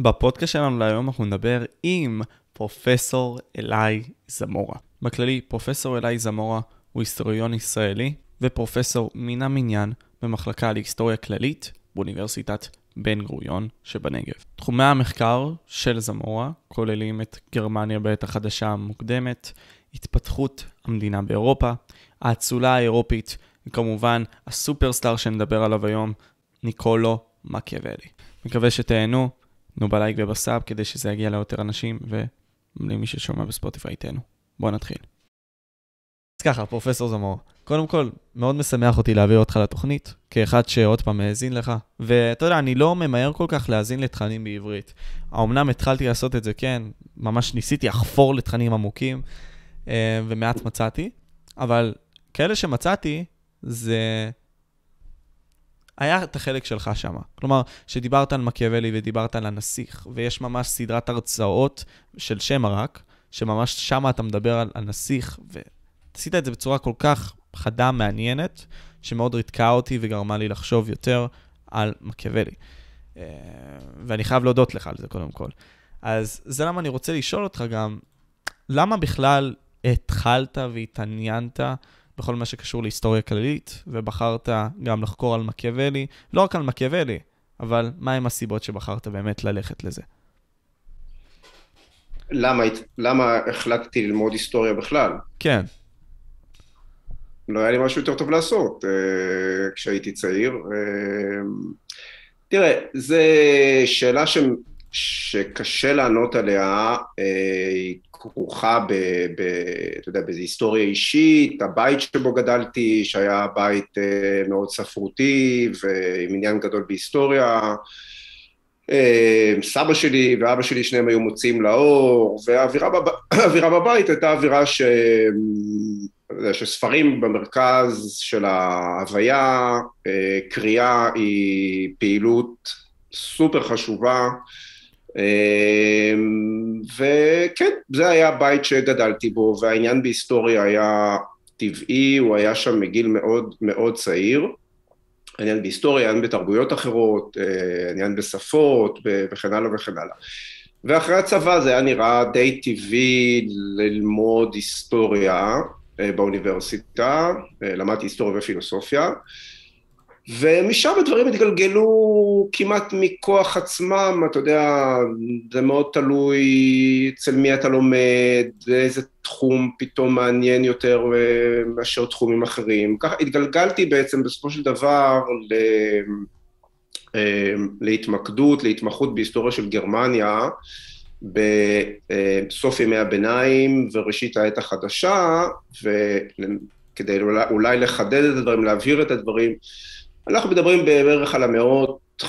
בפודקאסט שלנו להיום אנחנו נדבר עם פרופסור אלי זמורה. בכללי, פרופסור אלי זמורה הוא היסטוריון ישראלי ופרופסור מן המניין במחלקה להיסטוריה כללית באוניברסיטת בן גוריון שבנגב. תחומי המחקר של זמורה כוללים את גרמניה בעת החדשה המוקדמת, התפתחות המדינה באירופה, האצולה האירופית, וכמובן הסופרסטאר שנדבר עליו היום, ניקולו מקיאוולי. מקווה שתהנו, תנו בלייק ובסאב כדי שזה יגיע ליותר אנשים, ולמי ששומע בספוטיפיי תהנו. בואו נתחיל. אז ככה, פרופסור זמור, קודם כל, מאוד משמח אותי להעביר אותך לתוכנית, כאחד שעוד פעם האזין לך, ואתה יודע, אני לא ממהר כל כך להאזין לתכנים בעברית. האמנם התחלתי לעשות את זה, כן, ממש ניסיתי לחפור לתכנים עמוקים, אה, ומעט מצאתי, אבל כאלה שמצאתי, זה... היה את החלק שלך שם. כלומר, שדיברת על מקיאוולי ודיברת על הנסיך, ויש ממש סדרת הרצאות של שם הרק, שממש שם אתה מדבר על הנסיך, ועשית את זה בצורה כל כך חדה, מעניינת, שמאוד ריתקה אותי וגרמה לי לחשוב יותר על מקיאוולי. אה, ואני חייב להודות לך על זה קודם כל. אז זה למה אני רוצה לשאול אותך גם, למה בכלל התחלת והתעניינת בכל מה שקשור להיסטוריה כללית, ובחרת גם לחקור על מקיאוולי, לא רק על מקיאוולי, אבל מהם הסיבות שבחרת באמת ללכת לזה? למה, למה החלטתי ללמוד היסטוריה בכלל? כן. לא היה לי משהו יותר טוב לעשות uh, כשהייתי צעיר. Uh, תראה, זו שאלה ש... שקשה לענות עליה, היא כרוכה ב... ב אתה יודע, באיזו היסטוריה אישית, הבית שבו גדלתי, שהיה בית uh, מאוד ספרותי ועם עניין גדול בהיסטוריה. סבא שלי ואבא שלי שניהם היו מוצאים לאור, והאווירה בב... בבית הייתה אווירה ש... שספרים במרכז של ההוויה, אה, קריאה היא פעילות סופר חשובה, אה, וכן, זה היה הבית שגדלתי בו, והעניין בהיסטוריה היה טבעי, הוא היה שם מגיל מאוד מאוד צעיר. עניין בהיסטוריה, עניין בתרבויות אחרות, אה, עניין בשפות וכן הלאה וכן הלאה. ואחרי הצבא זה היה נראה די טבעי ללמוד היסטוריה, אה, באוניברסיטה, אה, למדתי היסטוריה ופילוסופיה, ומשם הדברים התגלגלו כמעט מכוח עצמם, אתה יודע, זה מאוד תלוי אצל מי אתה לומד, איזה תחום פתאום מעניין יותר אה, מאשר תחומים אחרים. ככה התגלגלתי בעצם בסופו של דבר ל... להתמקדות, להתמחות בהיסטוריה של גרמניה, בסוף ימי הביניים וראשית העת החדשה, וכדי אולי לחדד את הדברים, להבהיר את הדברים, אנחנו מדברים בערך על המאות 15-16,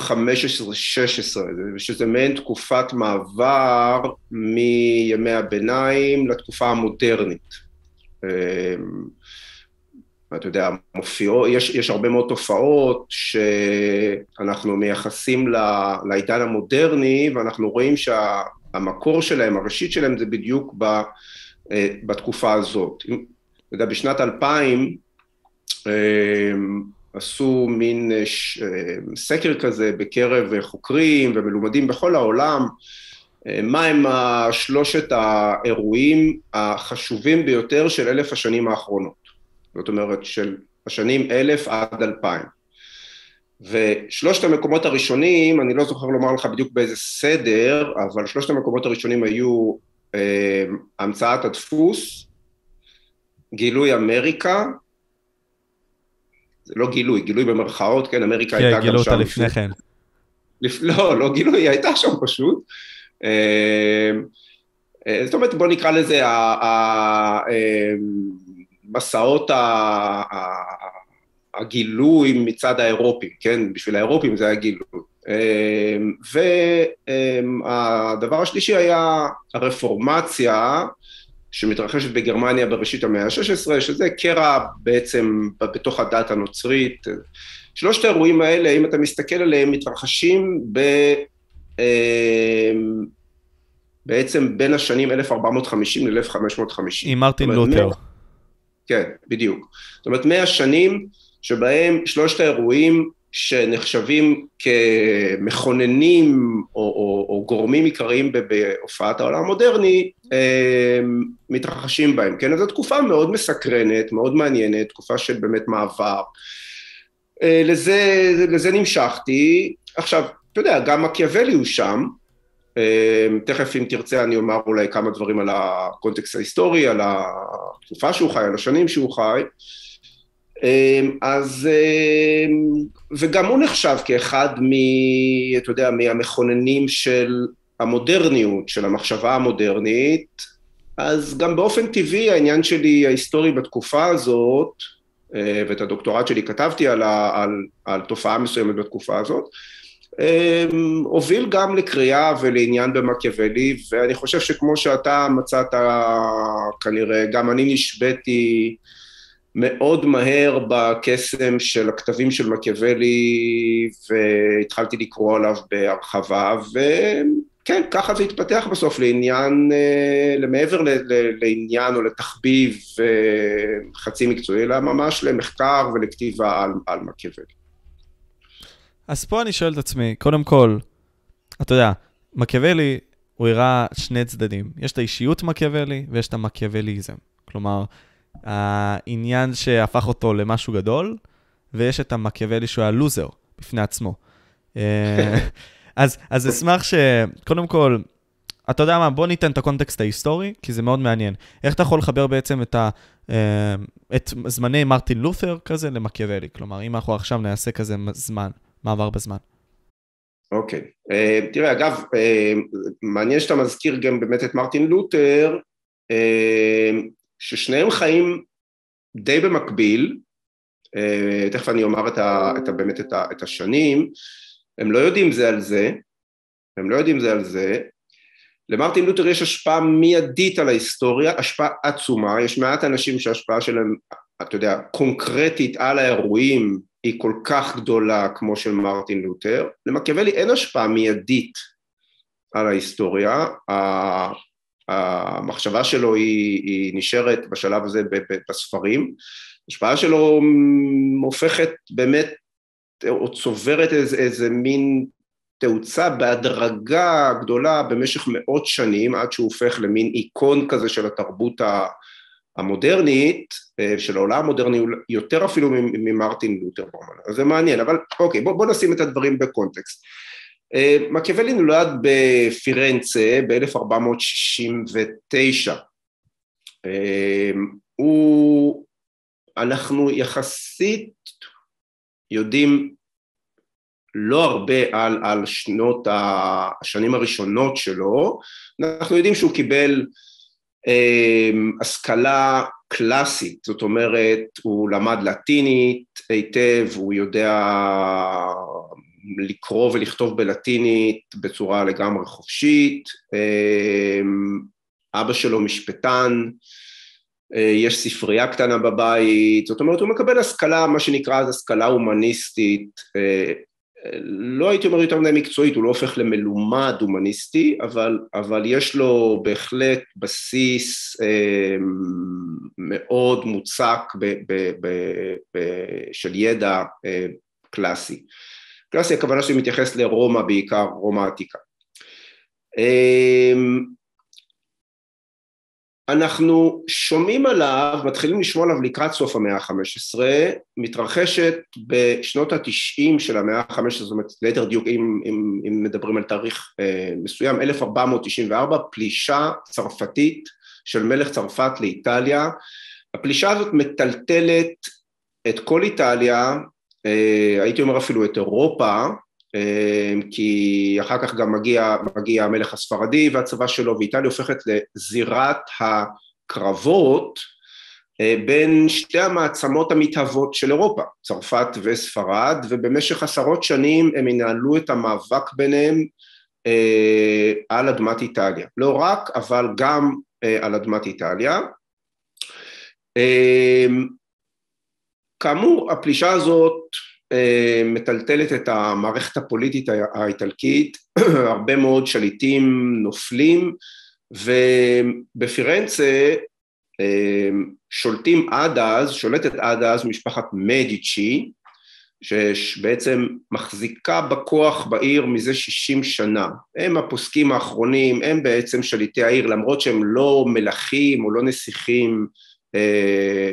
שזה מעין תקופת מעבר מימי הביניים לתקופה המודרנית. אמ, אתה יודע, מופיעו, יש, יש הרבה מאוד תופעות שאנחנו מייחסים לעידן המודרני, ואנחנו רואים שה... המקור שלהם, הראשית שלהם זה בדיוק ב, אה, בתקופה הזאת. אתה יודע, בשנת 2000 אה, עשו מין אה, סקר כזה בקרב חוקרים ומלומדים בכל העולם, מהם שלושת האירועים החשובים ביותר של אלף השנים האחרונות. זאת אומרת, של השנים אלף עד אלפיים. ושלושת המקומות הראשונים, אני לא זוכר לומר לך בדיוק באיזה סדר, אבל שלושת המקומות הראשונים היו אה, המצאת הדפוס, גילוי אמריקה, זה לא גילוי, גילוי במרכאות, כן, אמריקה כן, הייתה גם שם. כן, גילו אותה לפני כן. לפ... לא, לא גילוי, היא הייתה שם פשוט. אה, אה, זאת אומרת, בוא נקרא לזה המסעות ה... הגילוי מצד האירופים, כן? בשביל האירופים זה היה גילוי. והדבר השלישי היה הרפורמציה שמתרחשת בגרמניה בראשית המאה ה-16, שזה קרע בעצם בתוך הדת הנוצרית. שלושת האירועים האלה, אם אתה מסתכל עליהם, מתרחשים ב... אמ, בעצם בין השנים 1450 ל-1550. עם מרטין לותר. כן, בדיוק. זאת אומרת, מאה שנים שבהם שלושת האירועים שנחשבים כמכוננים או, או, או גורמים עיקריים בהופעת העולם המודרני מתרחשים בהם, כן? זו תקופה מאוד מסקרנת, מאוד מעניינת, תקופה של באמת מעבר. לזה, לזה נמשכתי. עכשיו, אתה יודע, גם מקיאוולי הוא שם, תכף אם תרצה אני אומר אולי כמה דברים על הקונטקסט ההיסטורי, על התקופה שהוא חי, על השנים שהוא חי. אז, וגם הוא נחשב כאחד מ... אתה יודע, מהמכוננים של המודרניות, של המחשבה המודרנית, אז גם באופן טבעי העניין שלי ההיסטורי בתקופה הזאת, ואת הדוקטורט שלי כתבתי על, על, על תופעה מסוימת בתקופה הזאת, הוביל גם לקריאה ולעניין במקיאוולי, ואני חושב שכמו שאתה מצאת כנראה, גם אני נשבתי מאוד מהר בקסם של הכתבים של מקיאוולי, והתחלתי לקרוא עליו בהרחבה, וכן, ככה זה התפתח בסוף לעניין, למעבר לעניין או לתחביב חצי מקצועי, אלא ממש למחקר ולכתיבה על, על מקיאוולי. אז פה אני שואל את עצמי, קודם כל, אתה יודע, מקיאוולי, הוא הראה שני צדדים. יש את האישיות מקיאוולי ויש את המקיאווליזם. כלומר, העניין שהפך אותו למשהו גדול, ויש את המקיאוולי שהוא היה לוזר בפני עצמו. אה, אז, אז אשמח ש... קודם כל, אתה יודע מה, בוא ניתן את הקונטקסט ההיסטורי, כי זה מאוד מעניין. איך אתה יכול לחבר בעצם את, ה, אה, את זמני מרטין לותר כזה למקיאוולי? כלומר, אם אנחנו עכשיו נעשה כזה זמן. מעבר בזמן. אוקיי. Okay. Uh, תראה, אגב, uh, מעניין שאתה מזכיר גם באמת את מרטין לותר, uh, ששניהם חיים די במקביל, uh, תכף אני אומר את ה, את ה, באמת את, ה, את השנים, הם לא יודעים זה על זה, הם לא יודעים זה על זה, למרטין לותר יש השפעה מיידית על ההיסטוריה, השפעה עצומה, יש מעט אנשים שההשפעה שלהם, אתה יודע, קונקרטית על האירועים היא כל כך גדולה כמו של מרטין לותר, למקיאוולי אין השפעה מיידית על ההיסטוריה, המחשבה שלו היא, היא נשארת בשלב הזה בספרים, ההשפעה שלו הופכת באמת, או צוברת איזה, איזה מין תאוצה בהדרגה גדולה במשך מאות שנים, עד שהוא הופך למין איקון כזה של התרבות המודרנית, אה, של העולם המודרני, יותר אפילו ממרטין לותר ברמן, אז זה מעניין, אבל אוקיי, בוא, בוא נשים את הדברים בקונטקסט. אה, מקיאוולי נולד בפירנצה ב-1469. אה, הוא, אנחנו יחסית יודעים לא הרבה על, על שנות השנים הראשונות שלו, אנחנו יודעים שהוא קיבל אמ, השכלה קלאסית, זאת אומרת, הוא למד לטינית היטב, הוא יודע לקרוא ולכתוב בלטינית בצורה לגמרי חופשית, אמ, אבא שלו משפטן, אה, יש ספרייה קטנה בבית, זאת אומרת הוא מקבל השכלה, מה שנקרא אז השכלה הומניסטית אה, לא הייתי אומר יותר מדי מקצועית, הוא לא הופך למלומד הומניסטי, אבל, אבל יש לו בהחלט בסיס אה, מאוד מוצק ב, ב, ב, ב, של ידע קלאסי. קלאסי הכוונה שלי מתייחס לרומא בעיקר, רומא העתיקה. אה, אנחנו שומעים עליו, מתחילים לשמוע עליו לקראת סוף המאה ה-15, מתרחשת בשנות התשעים של המאה ה-15, זאת אומרת, ליתר דיוק, אם, אם, אם מדברים על תאריך אה, מסוים, 1494, פלישה צרפתית של מלך צרפת לאיטליה. הפלישה הזאת מטלטלת את כל איטליה, הייתי אומר אפילו את אירופה, אמ, כי אחר כך גם מגיע, מגיע המלך הספרדי והצבא שלו, ואיטליה הופכת לזירת הקרבות אה, בין שתי המעצמות המתהוות של אירופה, צרפת וספרד, ובמשך עשרות שנים הם ינהלו את המאבק ביניהם אה, על אדמת איטליה. לא רק, אבל גם אה, על אדמת איטליה. אמ, כאמור, הפלישה הזאת אה, מטלטלת את המערכת הפוליטית האיטלקית, הרבה מאוד שליטים נופלים, ובפירנצה אה, שולטים עד אז, שולטת עד אז משפחת מדיצ'י, שבעצם מחזיקה בכוח בעיר מזה 60 שנה. הם הפוסקים האחרונים, הם בעצם שליטי העיר, למרות שהם לא מלכים או לא נסיכים, אה,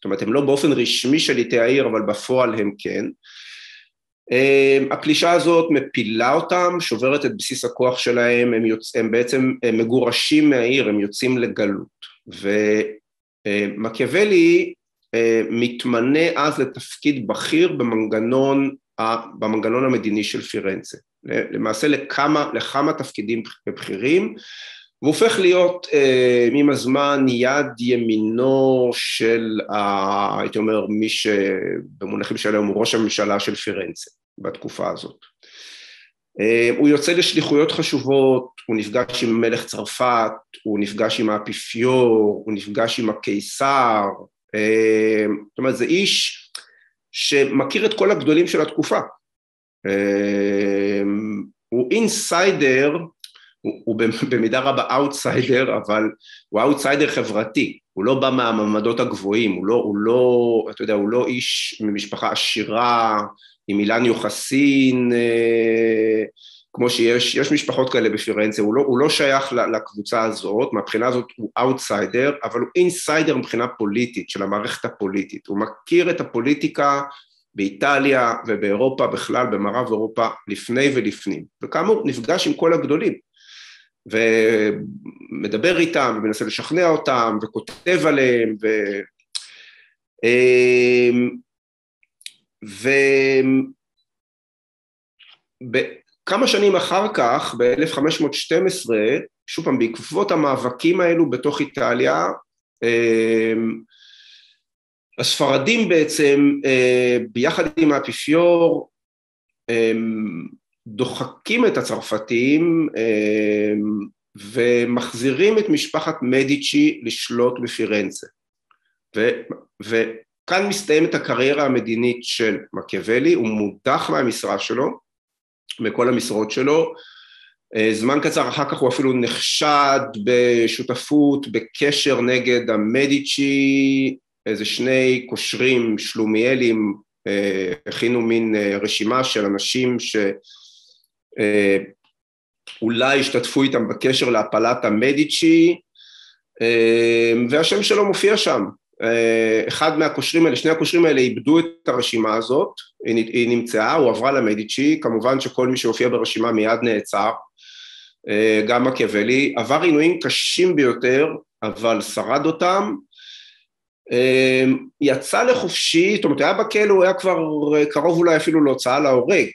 זאת אומרת, הם לא באופן רשמי שליטי העיר, אבל בפועל הם כן. אה, הפלישה הזאת מפילה אותם, שוברת את בסיס הכוח שלהם, הם, יוצ... הם בעצם הם מגורשים מהעיר, הם יוצאים לגלות. ומקיאוולי אה, מתמנה אז לתפקיד בכיר במנגנון, במנגנון המדיני של פירנצה. למעשה לכמה, לכמה תפקידים בכירים, והופך להיות אה, עם הזמן יד ימינו של, ה, הייתי אומר, מי שבמונחים של היום הוא ראש הממשלה של פירנצה בתקופה הזאת. אה, הוא יוצא לשליחויות חשובות, הוא נפגש עם מלך צרפת, הוא נפגש עם האפיפיור, הוא נפגש עם הקיסר, אה, זאת אומרת זה איש שמכיר את כל הגדולים של התקופה. אה, הוא insider, הוא, הוא במידה רבה אאוטסיידר, אבל הוא אאוטסיידר חברתי, הוא לא בא מהמעמדות הגבוהים, הוא לא, הוא לא, אתה יודע, הוא לא איש ממשפחה עשירה, עם אילן יוחסין, אה, כמו שיש, יש משפחות כאלה בפירנצה, הוא לא, הוא לא שייך לקבוצה הזאת, מהבחינה הזאת הוא אאוטסיידר, אבל הוא insider מבחינה פוליטית, של המערכת הפוליטית, הוא מכיר את הפוליטיקה באיטליה ובאירופה בכלל, במערב אירופה, לפני ולפנים, וכאמור נפגש עם כל הגדולים, ומדבר איתם, ומנסה לשכנע אותם, וכותב עליהם, ו... אמ, ו... כמה שנים אחר כך, ב-1512, שוב פעם, בעקבות המאבקים האלו בתוך איטליה, אמ, הספרדים בעצם, אה, ביחד עם האפיפיור, אמ, דוחקים את הצרפתים אמ, ומחזירים את משפחת מדיצ'י לשלוט בפירנצה. ו, וכאן מסתיימת הקריירה המדינית של מקיאוולי, הוא מודח מהמשרה שלו, בכל המשרות שלו. אה, זמן קצר אחר כך הוא אפילו נחשד בשותפות, בקשר נגד המדיצ'י, איזה שני קושרים שלומיאלים אה, הכינו מין אה, רשימה של אנשים שאולי השתתפו איתם בקשר להפלת המדיצ'י, והשם שלו מופיע שם, אה, אחד מהקושרים האלה, שני הקושרים האלה איבדו את הרשימה הזאת, היא, היא נמצאה, הוא עברה למדיצ'י, כמובן שכל מי שהופיע ברשימה מיד נעצר, אה, גם מקיאוולי, עבר עינויים קשים ביותר, אבל שרד אותם, אה, יצא לחופשי, זאת אומרת היה בכלא, הוא היה כבר קרוב אולי אפילו להוצאה להורג,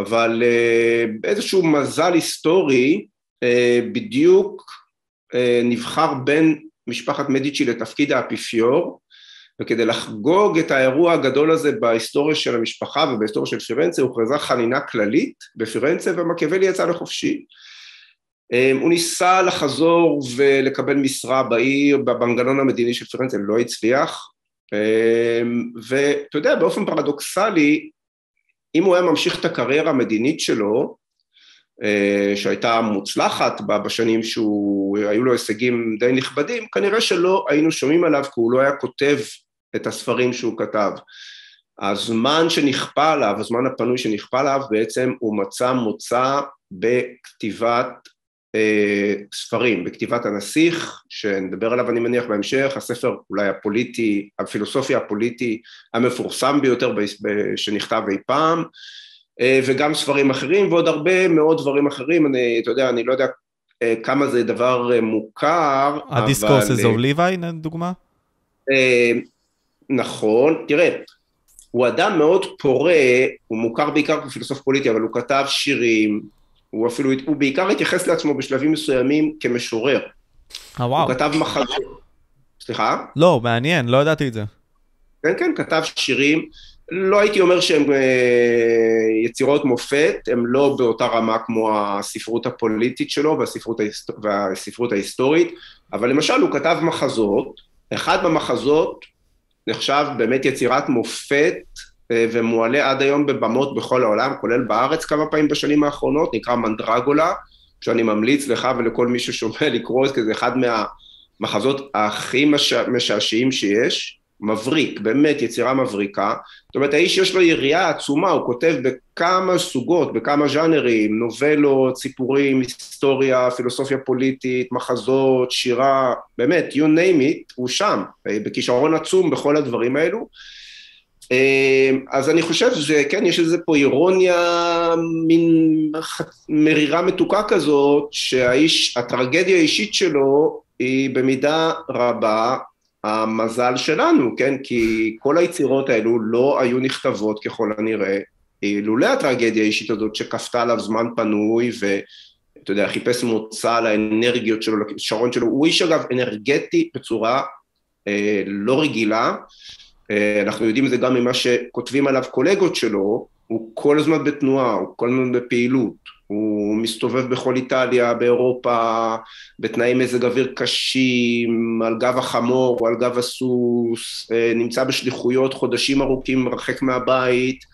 אבל באיזשהו מזל היסטורי, בדיוק נבחר בין משפחת מדיצ'י לתפקיד האפיפיור, וכדי לחגוג את האירוע הגדול הזה בהיסטוריה של המשפחה ובהיסטוריה של פירנצה, הוכרזה חנינה כללית בפירנצה ומקיאוולי יצא לחופשי. הוא ניסה לחזור ולקבל משרה בעיר, במנגנון המדיני של פירנצה, לא הצליח, ואתה יודע, באופן פרדוקסלי, אם הוא היה ממשיך את הקריירה המדינית שלו, אה, שהייתה מוצלחת בשנים שהיו לו הישגים די נכבדים, כנראה שלא היינו שומעים עליו כי הוא לא היה כותב את הספרים שהוא כתב. הזמן שנכפה עליו, הזמן הפנוי שנכפה עליו, בעצם הוא מצא מוצא בכתיבת ספרים, בכתיבת הנסיך, שנדבר עליו אני מניח בהמשך, הספר אולי הפוליטי, הפילוסופיה הפוליטי המפורסם ביותר שנכתב אי פעם, אה, וגם ספרים אחרים ועוד הרבה מאוד דברים אחרים, אני, אתה יודע, אני לא יודע אה, כמה זה דבר אה, מוכר, אבל... הדיסקורסס אוף ליוואי, דוגמה? נכון, תראה, הוא אדם מאוד פורה, הוא מוכר בעיקר כפילוסוף פוליטי, אבל הוא כתב שירים, הוא אפילו, הוא בעיקר התייחס לעצמו בשלבים מסוימים כמשורר. אה וואו. הוא כתב מחזות. סליחה? לא, מעניין, לא ידעתי את זה. כן, כן, כתב שירים. לא הייתי אומר שהם אה, יצירות מופת, הם לא באותה רמה כמו הספרות הפוליטית שלו והספרות, ההיסט... והספרות ההיסטורית, אבל למשל הוא כתב מחזות, אחד במחזות נחשב באמת יצירת מופת ומועלה עד היום בבמות בכל העולם, כולל בארץ כמה פעמים בשנים האחרונות, נקרא מנדרגולה, שאני ממליץ לך ולכל מי ששומע לקרוא את זה, זה אחד מהמחזות הכי משעשעים שיש. מבריק, באמת יצירה מבריקה. זאת אומרת, האיש יש לו יריעה עצומה, הוא כותב בכמה סוגות, בכמה ז'אנרים, נובלות, סיפורים, היסטוריה, פילוסופיה פוליטית, מחזות, שירה, באמת, you name it, הוא שם, בכישרון עצום בכל הדברים האלו. אז אני חושב שכן, יש איזה פה אירוניה, מין מרירה מתוקה כזאת, שהאיש, הטרגדיה האישית שלו היא במידה רבה המזל שלנו, כן? כי כל היצירות האלו לא היו נכתבות ככל הנראה לולא הטרגדיה האישית הזאת שכפתה עליו זמן פנוי ואתה יודע, חיפש מוצא לאנרגיות שלו, לכישרון שלו, הוא איש אגב אנרגטי בצורה אה, לא רגילה, אנחנו יודעים את זה גם ממה שכותבים עליו קולגות שלו, הוא כל הזמן בתנועה, הוא כל הזמן בפעילות, הוא מסתובב בכל איטליה, באירופה, בתנאי מזג אוויר קשים, על גב החמור או על גב הסוס, אה, נמצא בשליחויות חודשים ארוכים רחק מהבית,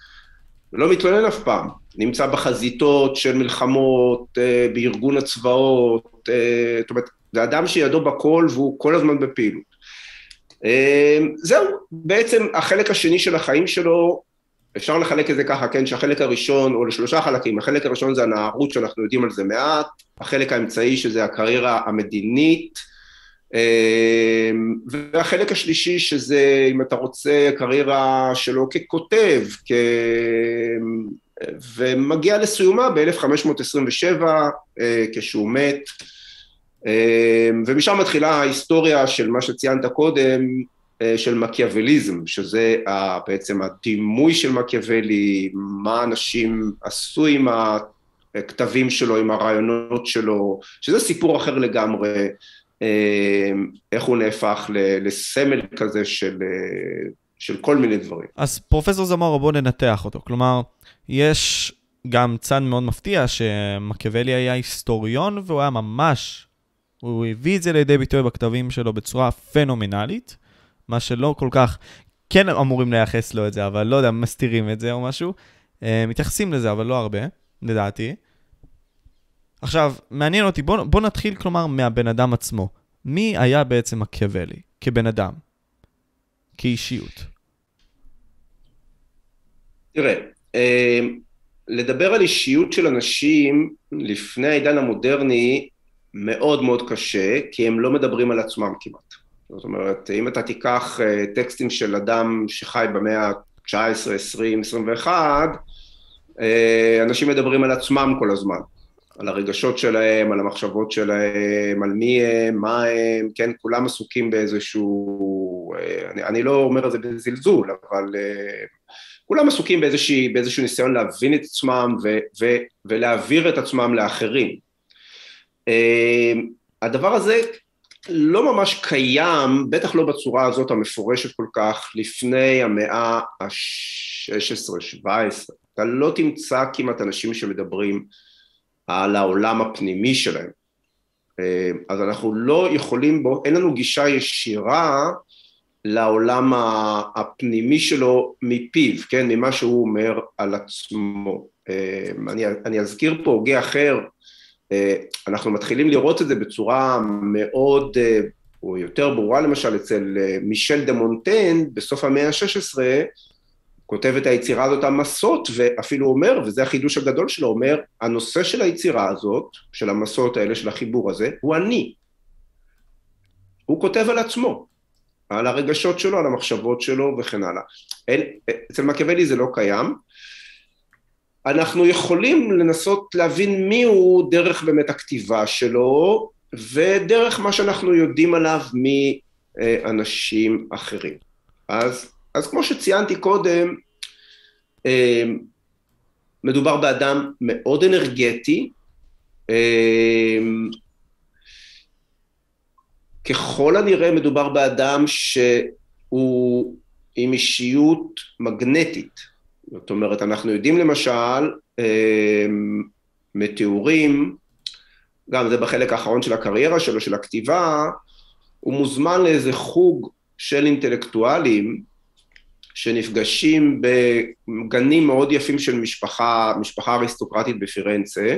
לא מתלונן אף פעם, נמצא בחזיתות של מלחמות, אה, בארגון הצבאות, אה, זאת אומרת, זה אדם שידו בכל והוא כל הזמן בפעילות. זהו, בעצם החלק השני של החיים שלו אפשר לחלק את זה ככה, כן, שהחלק הראשון, או לשלושה חלקים, החלק הראשון זה הנערות שאנחנו יודעים על זה מעט, החלק האמצעי שזה הקריירה המדינית, אמ, והחלק השלישי שזה, אם אתה רוצה, קריירה שלו ככותב, כ... ומגיע לסיומה ב-1527, אה, כשהוא מת, אמ, ומשם מתחילה ההיסטוריה של מה שציינת קודם, אה, של מקיאווליזם, שזה בעצם הדימוי של מקיאוולי, מה אנשים עשו עם הכתבים שלו, עם הרעיונות שלו, שזה סיפור אחר לגמרי, אה, איך הוא נהפך לסמל כזה של, אה, של כל מיני דברים. אז פרופסור זמורה, בוא ננתח אותו. כלומר, יש גם צד מאוד מפתיע שמקיאוולי היה היסטוריון והוא היה ממש, הוא הביא את זה לידי ביטוי בכתבים שלו בצורה פנומנלית. מה שלא כל כך, כן אמורים לייחס לו את זה, אבל לא יודע, מסתירים את זה או משהו. Uh, מתייחסים לזה, אבל לא הרבה, לדעתי. עכשיו, מעניין אותי, בוא, בוא נתחיל כלומר מהבן אדם עצמו. מי היה בעצם מקיאוולי כבן אדם? כאישיות? תראה, אה, לדבר על אישיות של אנשים לפני העידן המודרני מאוד מאוד קשה, כי הם לא מדברים על עצמם כמעט. זאת אומרת, אם אתה תיקח אה, טקסטים של אדם שחי במאה ה-19, 20, 21, אנשים מדברים על עצמם כל הזמן, על הרגשות שלהם, על המחשבות שלהם, על מי הם, מה הם, כן, כולם עסוקים באיזשהו, אה, אני, אני לא אומר את זה בזלזול, אבל אה, כולם עסוקים באיזושהי, באיזשהו ניסיון להבין את עצמם ו, ו, ולהעביר את עצמם לאחרים. הדבר הזה לא ממש קיים, בטח לא בצורה הזאת המפורשת כל כך, לפני המאה ה-16-17. אתה לא תמצא כמעט אנשים שמדברים על העולם הפנימי שלהם. אה, אז אנחנו לא יכולים בו, אין לנו גישה ישירה לעולם הפנימי שלו מפיו, כן, ממה שהוא אומר על עצמו. אה, אני, אני אזכיר פה הוגה אחר, אנחנו מתחילים לראות את זה בצורה מאוד, אה, או יותר ברורה למשל, אצל אה, מישל דה מונטן, בסוף המאה ה-16, כותב את היצירה הזאת המסות, ואפילו אומר, וזה החידוש הגדול שלו, אומר, הנושא של היצירה הזאת, של המסות האלה, של החיבור הזה, הוא אני. הוא כותב על עצמו, על הרגשות שלו, על המחשבות שלו וכן הלאה. אצל מקיאוולי זה לא קיים, אנחנו יכולים לנסות להבין מי הוא דרך באמת הכתיבה שלו ודרך מה שאנחנו יודעים עליו מאנשים אחרים. אז, אז כמו שציינתי קודם, אה, מדובר באדם מאוד אנרגטי, אה, ככל הנראה מדובר באדם שהוא עם אישיות מגנטית. זאת אומרת, אנחנו יודעים למשל אמ, מתיאורים, גם זה בחלק האחרון של הקריירה שלו, של הכתיבה, הוא מוזמן לאיזה חוג של אינטלקטואלים שנפגשים בגנים מאוד יפים של משפחה, משפחה אריסטוקרטית בפירנצה.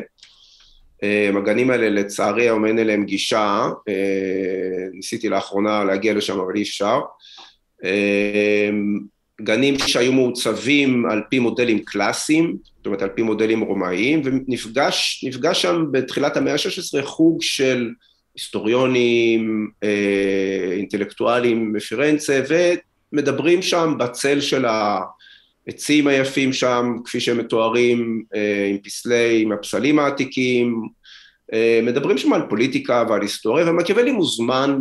אמ, הגנים האלה לצערי היום אין אליהם גישה, אמ, ניסיתי לאחרונה להגיע לשם אבל אי אפשר. גנים שהיו מעוצבים על פי מודלים קלאסיים, זאת אומרת על פי מודלים רומאיים, ונפגש שם בתחילת המאה ה-16 חוג של היסטוריונים, אינטלקטואלים מפירנצה, ומדברים שם בצל של העצים היפים שם, כפי שהם מתוארים, עם פסלי, עם הפסלים העתיקים, מדברים שם על פוליטיקה ועל היסטוריה, ומקיאוולי מוזמן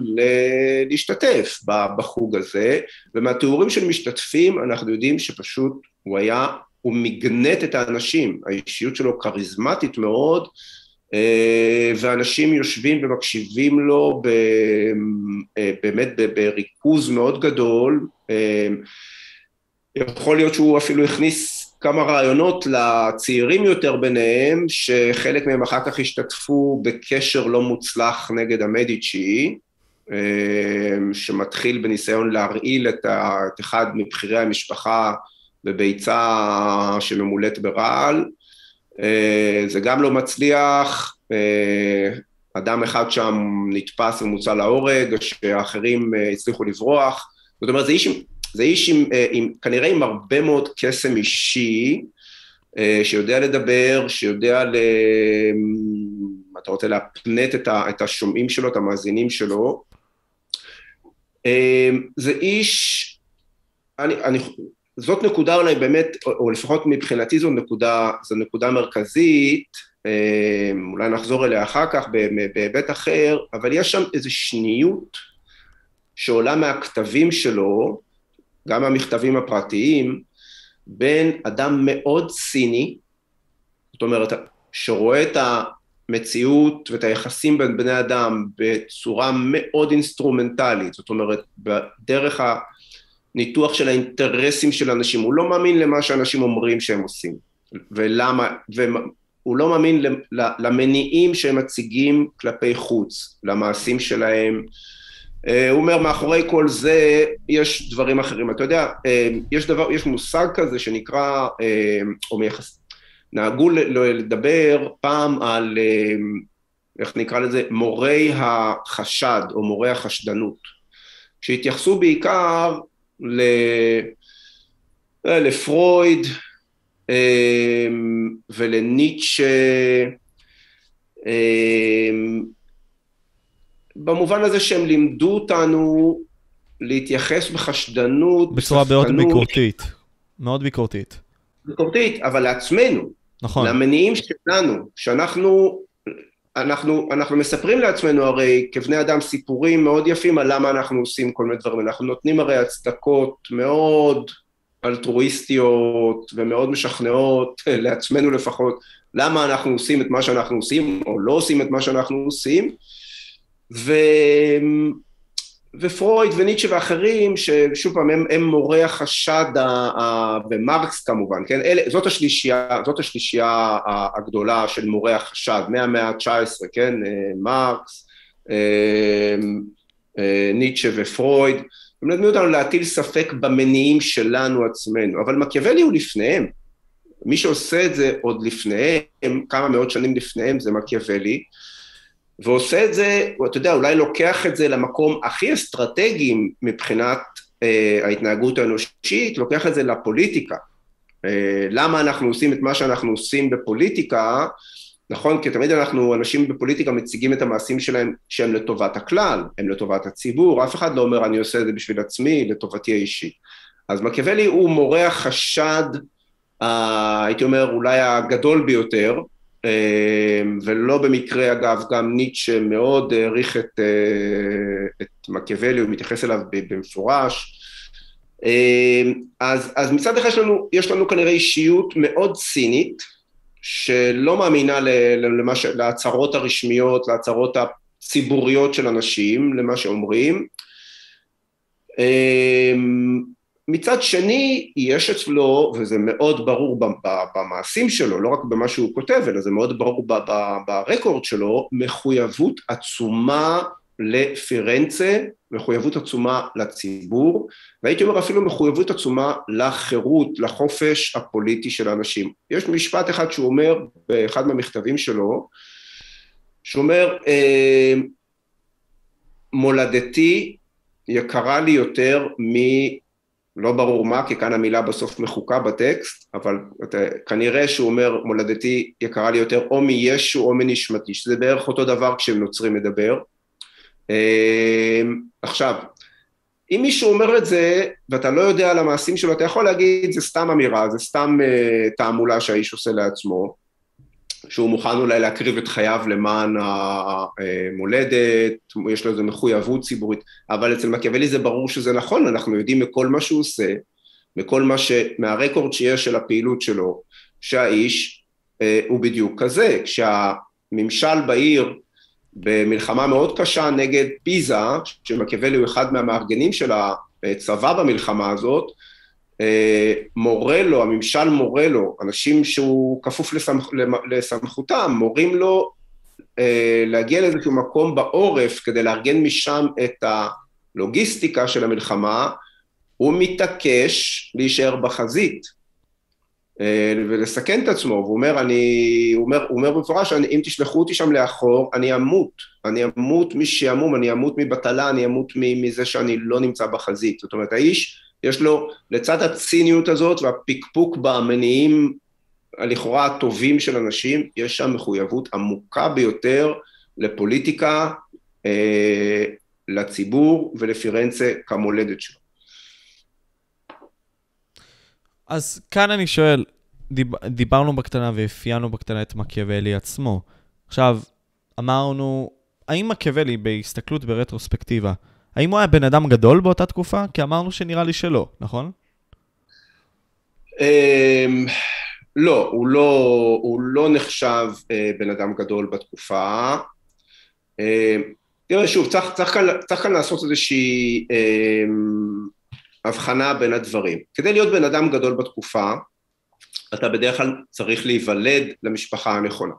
להשתתף בחוג הזה, ומהתיאורים של משתתפים אנחנו יודעים שפשוט הוא היה, הוא מגנט את האנשים, האישיות שלו כריזמטית מאוד, ואנשים יושבים ומקשיבים לו באמת בריכוז מאוד גדול, יכול להיות שהוא אפילו הכניס כמה רעיונות לצעירים יותר ביניהם, שחלק מהם אחר כך השתתפו בקשר לא מוצלח נגד המדיצ'י, שמתחיל בניסיון להרעיל את, אחד מבכירי המשפחה בביצה שממולאת ברעל. זה גם לא מצליח, אדם אחד שם נתפס ומוצא להורג, שהאחרים הצליחו לברוח. זאת אומרת, זה איש זה איש עם, אה, עם, כנראה עם הרבה מאוד קסם אישי, אה, שיודע לדבר, שיודע, ל... אתה רוצה להפנט את, ה, את השומעים שלו, את המאזינים שלו. אה, זה איש, אני, אני, זאת נקודה אולי באמת, או לפחות מבחינתי זו נקודה, זו נקודה מרכזית, אולי נחזור אליה אחר כך בהיבט אחר, אבל יש שם איזו שניות שעולה מהכתבים שלו, גם המכתבים הפרטיים, בין אדם מאוד ציני, זאת אומרת, שרואה את המציאות ואת היחסים בין בני אדם בצורה מאוד אינסטרומנטלית, זאת אומרת, בדרך הניתוח של האינטרסים של אנשים, הוא לא מאמין למה שאנשים אומרים שהם עושים, ולמה, והוא לא מאמין למניעים שהם מציגים כלפי חוץ, למעשים שלהם, הוא אומר, מאחורי כל זה יש דברים אחרים. אתה יודע, אה, יש דבר, יש מושג כזה שנקרא, אה, או מייחס, נהגו לדבר פעם על, איך נקרא לזה, מורי החשד או מורי החשדנות, שהתייחסו בעיקר ל... לפרויד ולניטשה במובן הזה שהם לימדו אותנו להתייחס בחשדנות, בצורה מאוד ביקורתית, מאוד ביקורתית. ביקורתית, אבל לעצמנו. נכון. למניעים שלנו, שאנחנו אנחנו, אנחנו מספרים לעצמנו הרי כבני אדם סיפורים מאוד יפים על למה אנחנו עושים כל מיני דברים, אנחנו נותנים הרי הצדקות מאוד אלטרואיסטיות ומאוד משכנעות, לעצמנו לפחות, למה אנחנו עושים את מה שאנחנו עושים או לא עושים את מה שאנחנו עושים, ו... ופרויד וניטשה ואחרים, ששוב פעם הם, הם מורי החשד, ה, ה, ומרקס כמובן, כן? אלה, זאת השלישייה, זאת השלישייה הגדולה של מורי החשד, מהמאה ה-19, כן? אה, מרקס, אה, אה, ניטשה ופרויד, הם מלמדים אותנו להטיל ספק במניעים שלנו עצמנו, אבל מקיאוולי הוא לפניהם. מי שעושה את זה עוד לפניהם, כמה מאות שנים לפניהם, זה מקיאוולי, ועושה את זה, אתה יודע, אולי לוקח את זה למקום הכי אסטרטגי מבחינת אה, ההתנהגות האנושית, לוקח את זה לפוליטיקה. אה, למה אנחנו עושים את מה שאנחנו עושים בפוליטיקה, נכון? כי תמיד אנחנו, אנשים בפוליטיקה מציגים את המעשים שלהם שהם לטובת הכלל, הם לטובת הציבור, אף אחד לא אומר אני עושה את זה בשביל עצמי, לטובתי האישית. אז מקיאוולי הוא מורה החשד, אה, הייתי אומר אולי הגדול ביותר, ולא במקרה אגב גם ניטשה מאוד העריך את, אה, את מקיאוולי, הוא מתייחס אליו במפורש. אמ, אז, אז מצד אחד יש לנו, יש לנו כנראה אישיות מאוד צינית, שלא מאמינה למש, להצהרות הרשמיות, להצהרות הציבוריות של אנשים, למה שאומרים. אמ, מצד שני, יש אצלו, וזה מאוד ברור במעשים שלו, לא רק במה שהוא כותב, אלא זה מאוד ברור ברקורד שלו, מחויבות עצומה לפירנצה, מחויבות עצומה לציבור, והייתי אומר אפילו מחויבות עצומה לחירות, לחופש הפוליטי של האנשים. יש משפט אחד שהוא אומר באחד מהמכתבים שלו, שהוא אומר, אה, מולדתי יקרה לי יותר מ... לא ברור מה, כי כאן המילה בסוף מחוקה בטקסט, אבל אתה, כנראה שהוא אומר מולדתי יקרה לי יותר או מישו או מנשמתי, שזה בערך אותו דבר כשנוצרי מדבר. עכשיו, אם מישהו אומר את זה ואתה לא יודע על המעשים שלו, אתה יכול להגיד זה סתם אמירה, זה סתם uh, תעמולה שהאיש עושה לעצמו, שהוא מוכן אולי להקריב את חייו למען המולדת, יש לו איזו מחויבות ציבורית, אבל אצל מקיאוולי זה ברור שזה נכון, אנחנו יודעים מכל מה שהוא עושה, מכל מה ש... מהרקורד שיש של הפעילות שלו, שהאיש אה, הוא בדיוק כזה, כשהממשל בעיר במלחמה מאוד קשה נגד פיזה, שמקיאוולי הוא אחד מהמארגנים של הצבא במלחמה הזאת, אה, מורה לו, הממשל מורה לו, אנשים שהוא כפוף לסמכ, לסמכותם, מורים לו אה, להגיע לאיזשהו מקום בעורף כדי לארגן משם את הלוגיסטיקה של המלחמה, הוא מתעקש להישאר בחזית. אה, ולסכן את עצמו, והוא אומר, אני, הוא אומר, הוא אומר במפורש, אם תשלחו אותי שם לאחור, אני אמות, אני אמות משעמום, אני אמות מבטלה, אני אמות מזה שאני לא נמצא בחזית. זאת אומרת, האיש, יש לו, לצד הציניות הזאת והפקפוק במניעים הלכאורה הטובים של אנשים, יש שם מחויבות עמוקה ביותר לפוליטיקה, אה, לציבור ולפירנצה כמולדת שלו. אז כאן אני שואל, דיב, דיברנו בקטנה ואפיינו בקטנה את מקיאוולי עצמו. עכשיו, אמרנו, האם מקיאוולי, בהסתכלות ברטרוספקטיבה, האם הוא היה בן אדם גדול באותה תקופה? כי אמרנו שנראה לי שלא, נכון? Um, לא, הוא לא, הוא לא נחשב uh, בן אדם גדול בתקופה. Uh, תראה, שוב, צריך, צריך, כאן, צריך כאן לעשות איזושהי uh, הבחנה בין הדברים. כדי להיות בן אדם גדול בתקופה, אתה בדרך כלל צריך להיוולד למשפחה הנכונה.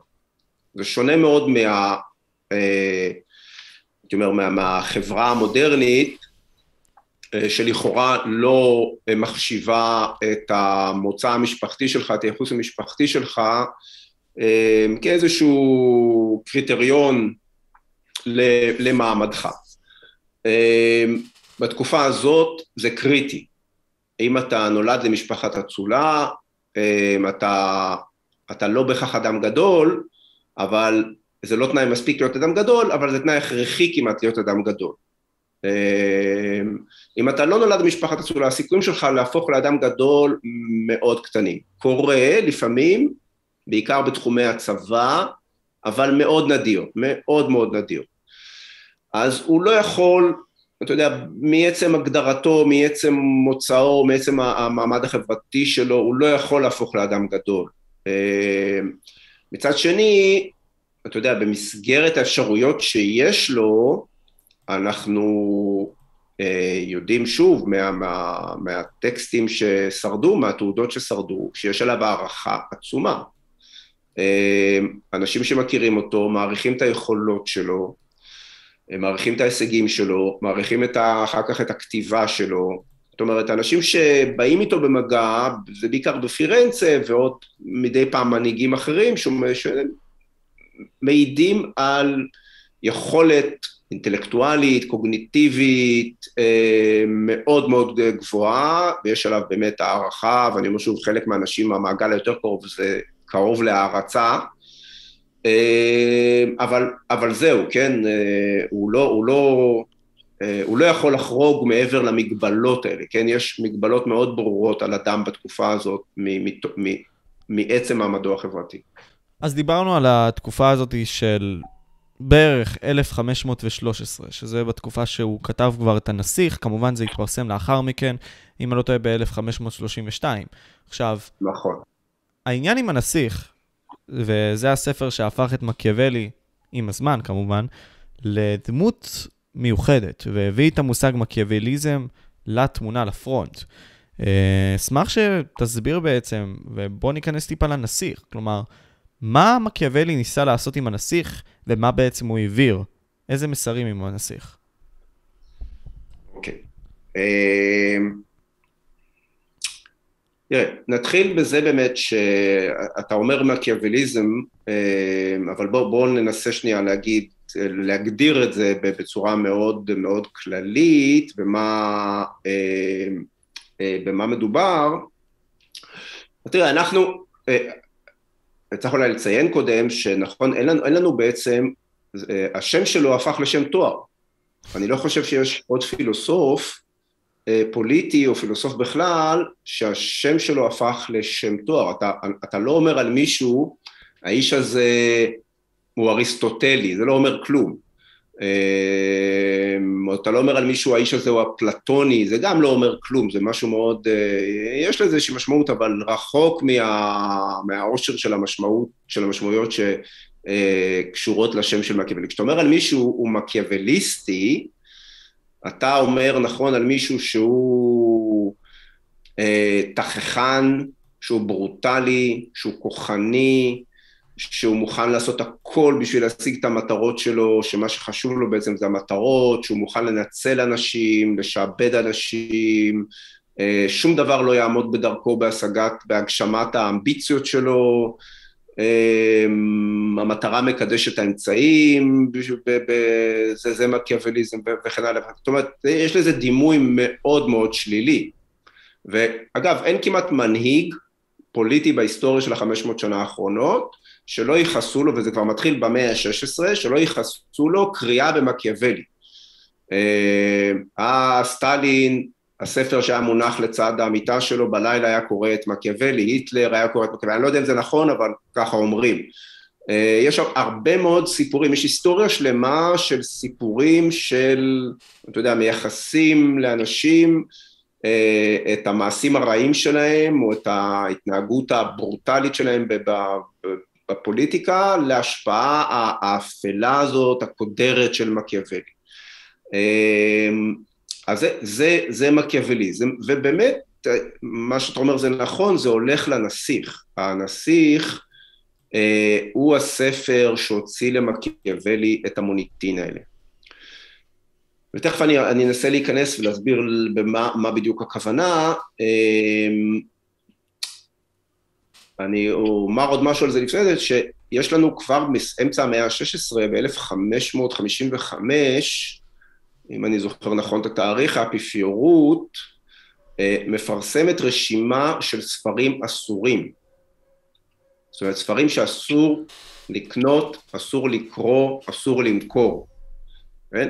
זה שונה מאוד מה... אה, הייתי אומר, מה, מהחברה המודרנית, אה, שלכאורה לא מחשיבה את המוצא המשפחתי שלך, את הייחוס המשפחתי שלך, אה, כאיזשהו קריטריון למעמדך. בתקופה הזאת זה קריטי. אם אתה נולד למשפחת אצולה, אתה, אתה לא בהכרח אדם גדול, אבל זה לא תנאי מספיק להיות אדם גדול, אבל זה תנאי הכרחי כמעט להיות אדם גדול. אמ, אם אתה לא נולד במשפחת אצולה, הסיכויים שלך להפוך לאדם גדול מאוד קטנים. קורה לפעמים, בעיקר בתחומי הצבא, אבל מאוד נדיר, מאוד מאוד נדיר. אז הוא לא יכול אתה יודע, מעצם הגדרתו, מעצם מוצאו, מעצם המעמד החברתי שלו, הוא לא יכול להפוך לאדם גדול. אה, מצד שני, אתה יודע, במסגרת האפשרויות שיש לו, אנחנו אה, יודעים שוב מה, מה, מהטקסטים ששרדו, מהתעודות ששרדו, שיש עליו הערכה עצומה. אה, אנשים שמכירים אותו, מעריכים את היכולות שלו, מעריכים את ההישגים שלו, מעריכים את ה, אחר כך את הכתיבה שלו. זאת אומרת, אנשים שבאים איתו במגע, זה בעיקר בפירנצה ועוד מדי פעם מנהיגים אחרים, שמעידים על יכולת אינטלקטואלית, קוגניטיבית, אה, מאוד מאוד גבוהה, ויש עליו באמת הערכה, ואני אומר שוב, חלק מהאנשים מהמעגל היותר קרוב זה קרוב להערצה. אה, אבל, אבל זהו, כן, אה, הוא לא, הוא, לא, הוא לא יכול לחרוג מעבר למגבלות האלה, כן, יש מגבלות מאוד ברורות על אדם בתקופה הזאת מעצם מעמדו החברתי. אז דיברנו על התקופה הזאת של בערך 1513, שזה בתקופה שהוא כתב כבר את הנסיך, כמובן זה התפרסם לאחר מכן, אם אני לא טועה, ב-1532. עכשיו, נכון. העניין עם הנסיך, וזה הספר שהפך את מקיאוולי, עם הזמן כמובן, לדמות מיוחדת, והביא את המושג מקיאווליזם לתמונה, לפרונט. אה, אשמח שתסביר בעצם, ובוא ניכנס טיפה לנסיך. כלומר, מה מקיאוולי ניסה לעשות עם הנסיך, ומה בעצם הוא העביר? איזה מסרים עם הנסיך? אוקיי. אה, תראה, נתחיל בזה באמת שאתה אומר מקיאווליזם, אה, אבל בואו בוא ננסה שנייה להגיד להגדיר את זה בצורה מאוד מאוד כללית, במה, במה מדובר, תראה, אנחנו, צריך אולי לציין קודם שנכון, אין לנו, אין לנו בעצם, השם שלו הפך לשם תואר. אני לא חושב שיש עוד פילוסוף אה, פוליטי או פילוסוף בכלל, שהשם שלו הפך לשם תואר. אתה, אתה לא אומר על מישהו, האיש הזה הוא אריסטוטלי, זה לא אומר כלום. אה, אתה לא אומר על מישהו, האיש הזה הוא אפלטוני, זה גם לא אומר כלום, זה משהו מאוד, אה, יש לזה איזושהי משמעות, אבל רחוק מה, מהעושר של המשמעות, של המשמעויות שקשורות לשם של מקיאוולי. כשאתה אומר על מישהו הוא מקיאווליסטי, אתה אומר נכון על מישהו שהוא אה, תככן, שהוא ברוטלי, שהוא כוחני, שהוא מוכן לעשות הכל בשביל להשיג את המטרות שלו, שמה שחשוב לו בעצם זה המטרות, שהוא מוכן לנצל אנשים, לשעבד אנשים, אה, שום דבר לא יעמוד בדרכו בהשגת, בהגשמת האמביציות שלו, אמ, המטרה מקדשת האמצעים, זה, זה מקיאווליזם וכן הלאה. זאת אומרת, יש לזה דימוי מאוד מאוד שלילי. ואגב, אין כמעט מנהיג פוליטי בהיסטוריה של החמש מאות שנה האחרונות, שלא ייחסו לו, וזה כבר מתחיל במאה ה-16, שלא ייחסו לו קריאה במקיאוולי. אה, סטלין הספר שהיה מונח לצד המיטה שלו בלילה היה קורא את מקיאוולי, היטלר היה קורא את מקיאוולי, אני לא יודע אם זה נכון, אבל ככה אומרים. אה, יש הרבה מאוד סיפורים, יש היסטוריה שלמה של סיפורים של, אתה יודע, מייחסים לאנשים אה, את המעשים הרעים שלהם, או את ההתנהגות הברוטלית שלהם בפוליטיקה, להשפעה האפלה הזאת, הקודרת של מקיאוולי. אה, אז זה, זה, זה מקיאווליזם, ובאמת, מה שאתה אומר זה נכון, זה הולך לנסיך. הנסיך אה, הוא הספר שהוציא למקיאוולי את המוניטין האלה. ותכף אני, אני אנסה להיכנס ולהסביר במה בדיוק הכוונה. אה, אני אומר עוד משהו על זה לפני זה, שיש לנו כבר מאמצע המאה ה-16, ב-1555, אם אני זוכר נכון את התאריך, האפיפיורות אה, מפרסמת רשימה של ספרים אסורים. זאת אומרת, ספרים שאסור לקנות, אסור לקרוא, אסור למכור, כן?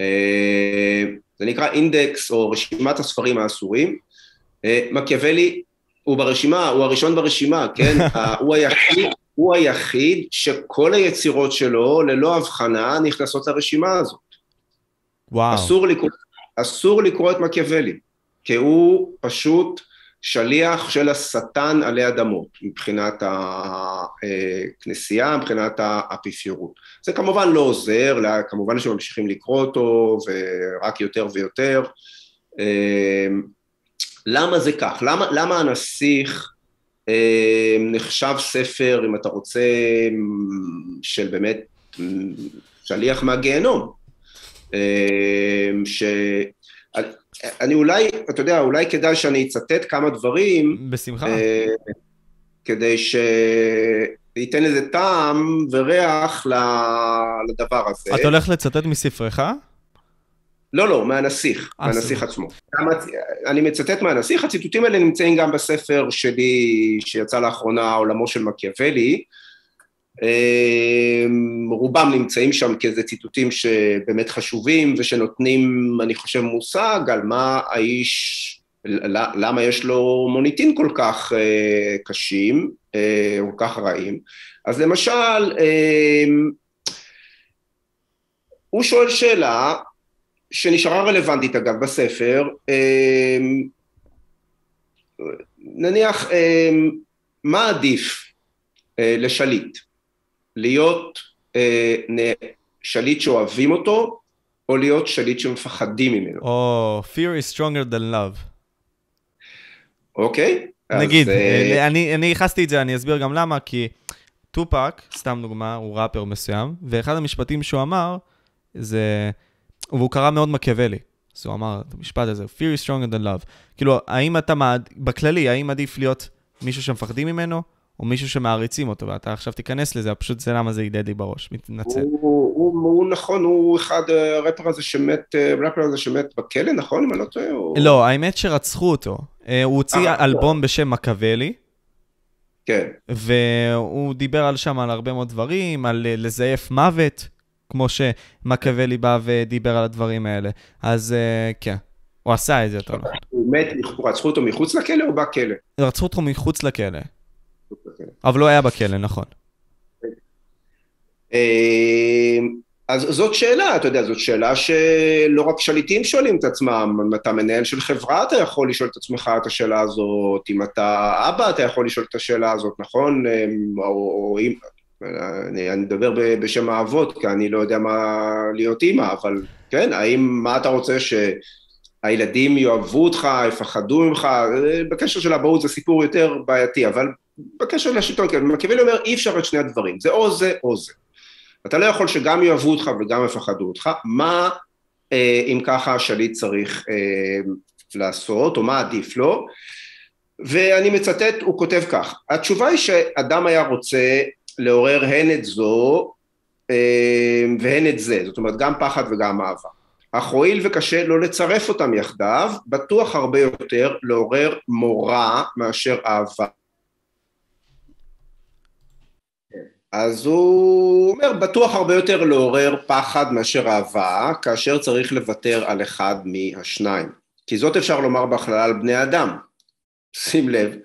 אה, זה נקרא אינדקס או רשימת הספרים האסורים. אה, מקיאוולי הוא ברשימה, הוא הראשון ברשימה, כן? הוא היחיד, הוא היחיד שכל היצירות שלו, ללא הבחנה, נכנסות לרשימה הזאת. וואו. אסור לקרוא, אסור לקרוא את מקיאוולי, כי הוא פשוט שליח של השטן עלי אדמות, מבחינת הכנסייה, מבחינת האפיפיורות. זה כמובן לא עוזר, כמובן שממשיכים לקרוא אותו, ורק יותר ויותר. אמ, למה זה כך? למה, למה הנסיך אמ, נחשב ספר, אם אתה רוצה, של באמת שליח מהגיהנום? ש... אני אולי, אתה יודע, אולי כדאי שאני אצטט כמה דברים. בשמחה. אה, כדי שייתן איזה טעם וריח לדבר הזה. אתה הולך לצטט מספרך? לא, לא, מהנסיך, אה, מהנסיך עצמו. אני מצטט מהנסיך, הציטוטים האלה נמצאים גם בספר שלי שיצא לאחרונה, עולמו של מקיאוולי, רובם נמצאים שם כאיזה ציטוטים שבאמת חשובים ושנותנים, אני חושב, מושג על מה האיש, למה יש לו מוניטין כל כך אה, קשים, אה, כל כך רעים. אז למשל, אמ, הוא שואל שאלה שנשארה רלוונטית אגב בספר, אמ, נניח, מה עדיף אה, לשליט? להיות אה, שליט שאוהבים אותו, או להיות שליט שמפחדים ממנו. או, oh, fear is stronger than love. אוקיי. Okay, נגיד, אז, אה... אני, אני ייחסתי את זה, אני אסביר גם למה, כי טופק, סתם דוגמה, הוא ראפר מסוים, ואחד המשפטים שהוא אמר, זה, והוא קרא מאוד מקיאוולי. אז הוא אמר את המשפט הזה, fear is stronger than love. כאילו, האם אתה, בכללי, האם עדיף להיות מישהו שמפחדים ממנו, או מישהו שמעריצים אותו, ואתה עכשיו תיכנס לזה, פשוט זה למה זה ידד לי בראש, מתנצל. הוא, הוא, הוא נכון, הוא אחד, אה, הרפר הזה שמת, אה, הרפר הזה שמת בכלא, נכון? אם אני לא טועה? הוא... לא, האמת שרצחו אותו. אה, הוא הוציא אה, אלבום בשם מקאוולי, כן. והוא דיבר על שם על הרבה מאוד דברים, על אה, לזייף מוות, כמו שמקיאוולי בא ודיבר על הדברים האלה. אז אה, כן, הוא עשה את זה יותר נכון. הוא מת, רצחו אותו מחוץ לכלא או בכלא? רצחו אותו מחוץ לכלא. אבל הוא היה בכלא, נכון. אה, אז זאת שאלה, אתה יודע, זאת שאלה שלא רק שליטים שואלים את עצמם, אם אתה מנהל של חברה אתה יכול לשאול את עצמך את השאלה הזאת, אם אתה אבא אתה יכול לשאול את השאלה הזאת, נכון? או, או אם, אני, אני מדבר בשם האבות, כי אני לא יודע מה להיות אימא, אבל כן, האם, מה אתה רוצה שהילדים יאהבו אותך, יפחדו ממך, בקשר של אבהות זה סיפור יותר בעייתי, אבל בקשר לשלטון, כן, מקיאוולי אומר אי אפשר את שני הדברים, זה או זה או זה. אתה לא יכול שגם יאהבו אותך וגם יפחדו אותך, מה אה, אם ככה השליט צריך אה, לעשות, או מה עדיף לו, ואני מצטט, הוא כותב כך, התשובה היא שאדם היה רוצה לעורר הן את זו אה, והן את זה, זאת אומרת גם פחד וגם אהבה. אך הואיל וקשה לא לצרף אותם יחדיו, בטוח הרבה יותר לעורר מורא מאשר אהבה. אז הוא אומר, בטוח הרבה יותר לעורר פחד מאשר אהבה, כאשר צריך לוותר על אחד מהשניים. כי זאת אפשר לומר בהכללה על בני אדם. שים לב,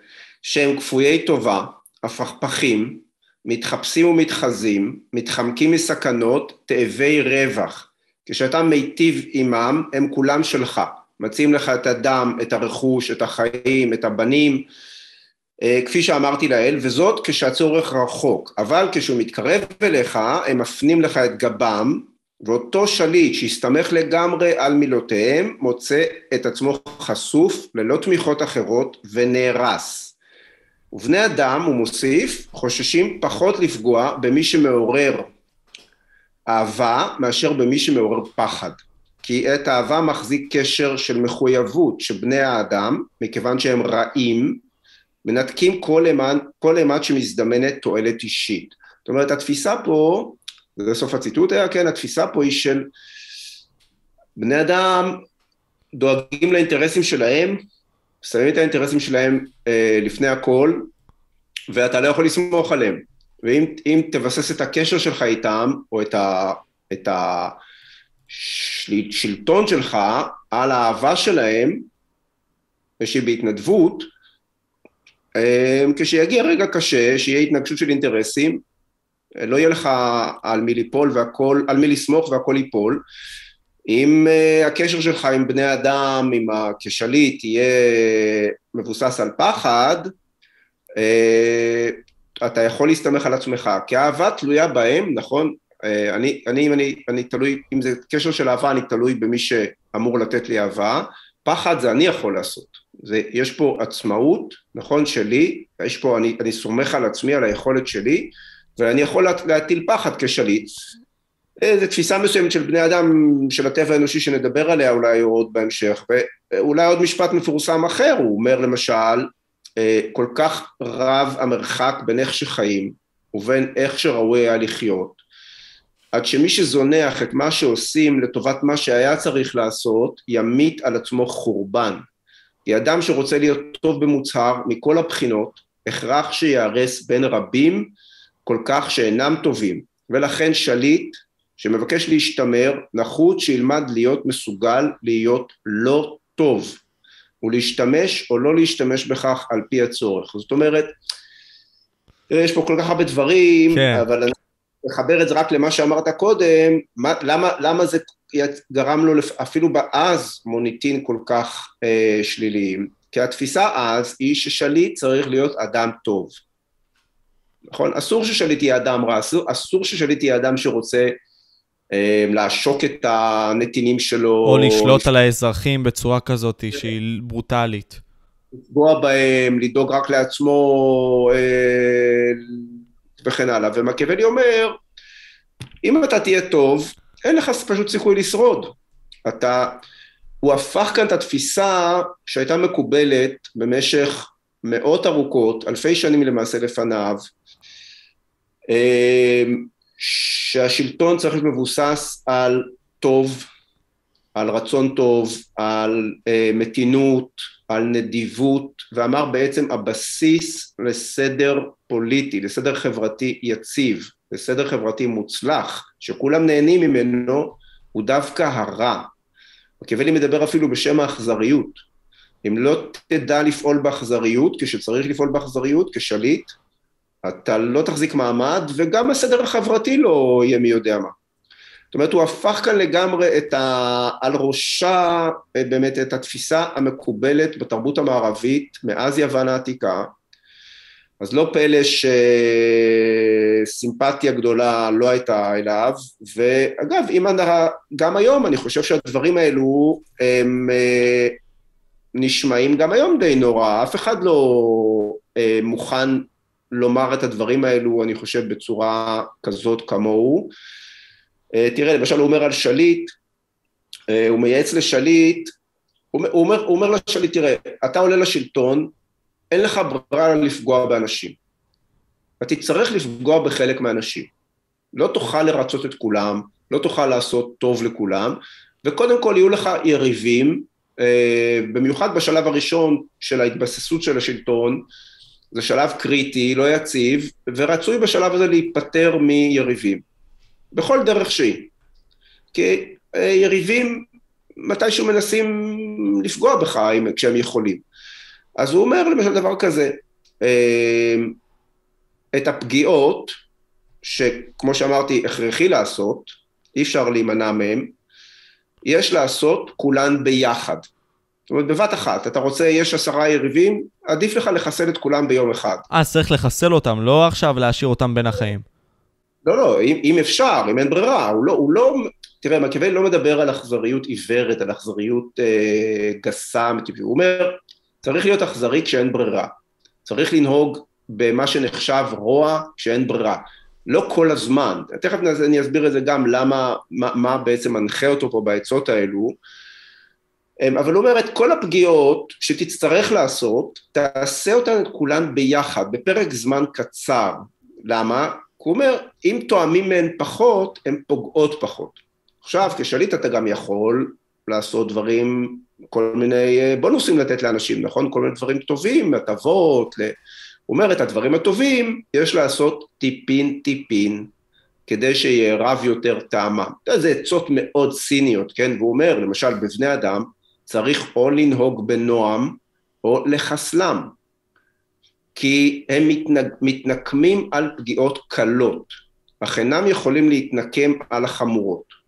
שהם כפויי טובה, הפכפכים, מתחפשים ומתחזים, מתחמקים מסכנות, תאבי רווח. כשאתה מיטיב עמם, הם כולם שלך. מציעים לך את הדם, את הרכוש, את החיים, את הבנים, כפי שאמרתי לאל, וזאת כשהצורך רחוק, אבל כשהוא מתקרב אליך, הם מפנים לך את גבם, ואותו שליט שהסתמך לגמרי על מילותיהם, מוצא את עצמו חשוף ללא תמיכות אחרות ונהרס. ובני אדם, הוא מוסיף, חוששים פחות לפגוע במי שמעורר אהבה מאשר במי שמעורר פחד. כי את האהבה מחזיק קשר של מחויבות שבני האדם, מכיוון שהם רעים, מנתקים כל אימת, כל אימת שמזדמנת תועלת אישית. זאת אומרת, התפיסה פה, זה סוף הציטוט היה, כן, התפיסה פה היא של בני אדם דואגים לאינטרסים שלהם, שמים את האינטרסים שלהם אה, לפני הכל, ואתה לא יכול לסמוך עליהם. ואם תבסס את הקשר שלך איתם, או את, ה, את השלטון שלך על האהבה שלהם, ושהיא בהתנדבות, כשיגיע רגע קשה, שיהיה התנגשות של אינטרסים, לא יהיה לך על מי ליפול והכל, על מי לסמוך והכל ייפול. אם הקשר שלך עם בני אדם, עם כשליט, יהיה מבוסס על פחד, אתה יכול להסתמך על עצמך, כי האהבה תלויה בהם, נכון? אני, אני, אני, אני תלוי, אם זה קשר של אהבה, אני תלוי במי שאמור לתת לי אהבה, פחד זה אני יכול לעשות. זה, יש פה עצמאות, נכון, שלי, יש פה, אני, אני סומך על עצמי, על היכולת שלי, ואני יכול להטיל פחד כשליט. זו תפיסה מסוימת של בני אדם, של הטבע האנושי שנדבר עליה אולי עוד בהמשך, ואולי עוד משפט מפורסם אחר, הוא אומר למשל, כל כך רב המרחק בין איך שחיים ובין איך שראוי היה לחיות, עד שמי שזונח את מה שעושים לטובת מה שהיה צריך לעשות, ימית על עצמו חורבן. כי אדם שרוצה להיות טוב במוצהר מכל הבחינות, הכרח שיהרס בין רבים כל כך שאינם טובים, ולכן שליט שמבקש להשתמר, נחוץ שילמד להיות מסוגל להיות לא טוב, ולהשתמש או לא להשתמש בכך על פי הצורך. זאת אומרת, יש פה כל כך הרבה דברים, כן. אבל אני מחבר את זה רק למה שאמרת קודם, מה, למה, למה זה גרם לו אפילו באז מוניטין כל כך אה, שליליים, כי התפיסה אז היא ששליט צריך להיות אדם טוב, נכון? אסור ששליט יהיה אדם רע, אסור, אסור ששליט יהיה אדם שרוצה אה, לעשוק את הנתינים שלו. או לשלוט לפ... על האזרחים בצורה כזאת שהיא ברוטלית. לפגוע בהם, לדאוג רק לעצמו אה, וכן הלאה. ומקיאוולי אומר, אם אתה תהיה טוב, אין לך פשוט סיכוי לשרוד. אתה, הוא הפך כאן את התפיסה שהייתה מקובלת במשך מאות ארוכות, אלפי שנים למעשה לפניו, אמ, שהשלטון צריך להיות מבוסס על טוב, על רצון טוב, על אה, מתינות, על נדיבות, ואמר בעצם הבסיס לסדר פוליטי, לסדר חברתי יציב, לסדר חברתי מוצלח, שכולם נהנים ממנו, הוא דווקא הרע. מקיאוולי מדבר אפילו בשם האכזריות. אם לא תדע לפעול באכזריות, כשצריך לפעול באכזריות, כשליט, אתה לא תחזיק מעמד, וגם הסדר החברתי לא יהיה מי יודע מה. זאת אומרת, הוא הפך כאן לגמרי את ה... על ראשה באמת את התפיסה המקובלת בתרבות המערבית מאז יוון העתיקה, אז לא פלא שסימפתיה גדולה לא הייתה אליו, ואגב, אם אני, גם היום אני חושב שהדברים האלו הם אה, נשמעים גם היום די נורא, אף אחד לא אה, מוכן לומר את הדברים האלו, אני חושב, בצורה כזאת כמוהו. אה, תראה, למשל הוא אומר על שליט, הוא מייעץ לשליט, הוא אומר, הוא אומר לשליט, תראה, אתה עולה לשלטון, אין לך ברירה לפגוע באנשים. אתה תצטרך לפגוע בחלק מהאנשים. לא תוכל לרצות את כולם, לא תוכל לעשות טוב לכולם, וקודם כל יהיו לך יריבים, אה, במיוחד בשלב הראשון של ההתבססות של השלטון, זה שלב קריטי, לא יציב, ורצוי בשלב הזה להיפטר מיריבים, בכל דרך שהיא. כי אה, יריבים מתישהו מנסים לפגוע בך כשהם יכולים. אז הוא אומר למשל דבר כזה, אה, את הפגיעות, שכמו שאמרתי, הכרחי לעשות, אי אפשר להימנע מהם, יש לעשות כולן ביחד. זאת אומרת, בבת אחת, אתה רוצה, יש עשרה יריבים, עדיף לך לחסל את כולם ביום אחד. אה, אז צריך לחסל אותם, לא עכשיו להשאיר אותם בין החיים. לא, לא, אם, אם אפשר, אם אין ברירה, הוא לא, הוא לא, תראה, מקיאוולי לא מדבר על אכזריות עיוורת, על אכזריות אה, גסה, הוא אומר, צריך להיות אכזרי כשאין ברירה. צריך לנהוג במה שנחשב רוע כשאין ברירה. לא כל הזמן, תכף אני אסביר את זה גם למה, מה, מה בעצם מנחה אותו פה בעצות האלו, אמ, אבל הוא אומר את כל הפגיעות שתצטרך לעשות, תעשה אותן את כולן ביחד, בפרק זמן קצר. למה? הוא אומר, אם תואמים מהן פחות, הן פוגעות פחות. עכשיו, כשליט אתה גם יכול לעשות דברים, כל מיני אה, בונוסים לתת לאנשים, נכון? כל מיני דברים טובים, הטבות, ל... הוא אומר, את הדברים הטובים יש לעשות טיפין טיפין, כדי שיהיה רב יותר טעמם. זה עצות מאוד ציניות, כן? והוא אומר, למשל, בבני אדם, צריך או לנהוג בנועם, או לחסלם. כי הם מתנק, מתנקמים על פגיעות קלות, אך אינם יכולים להתנקם על החמורות.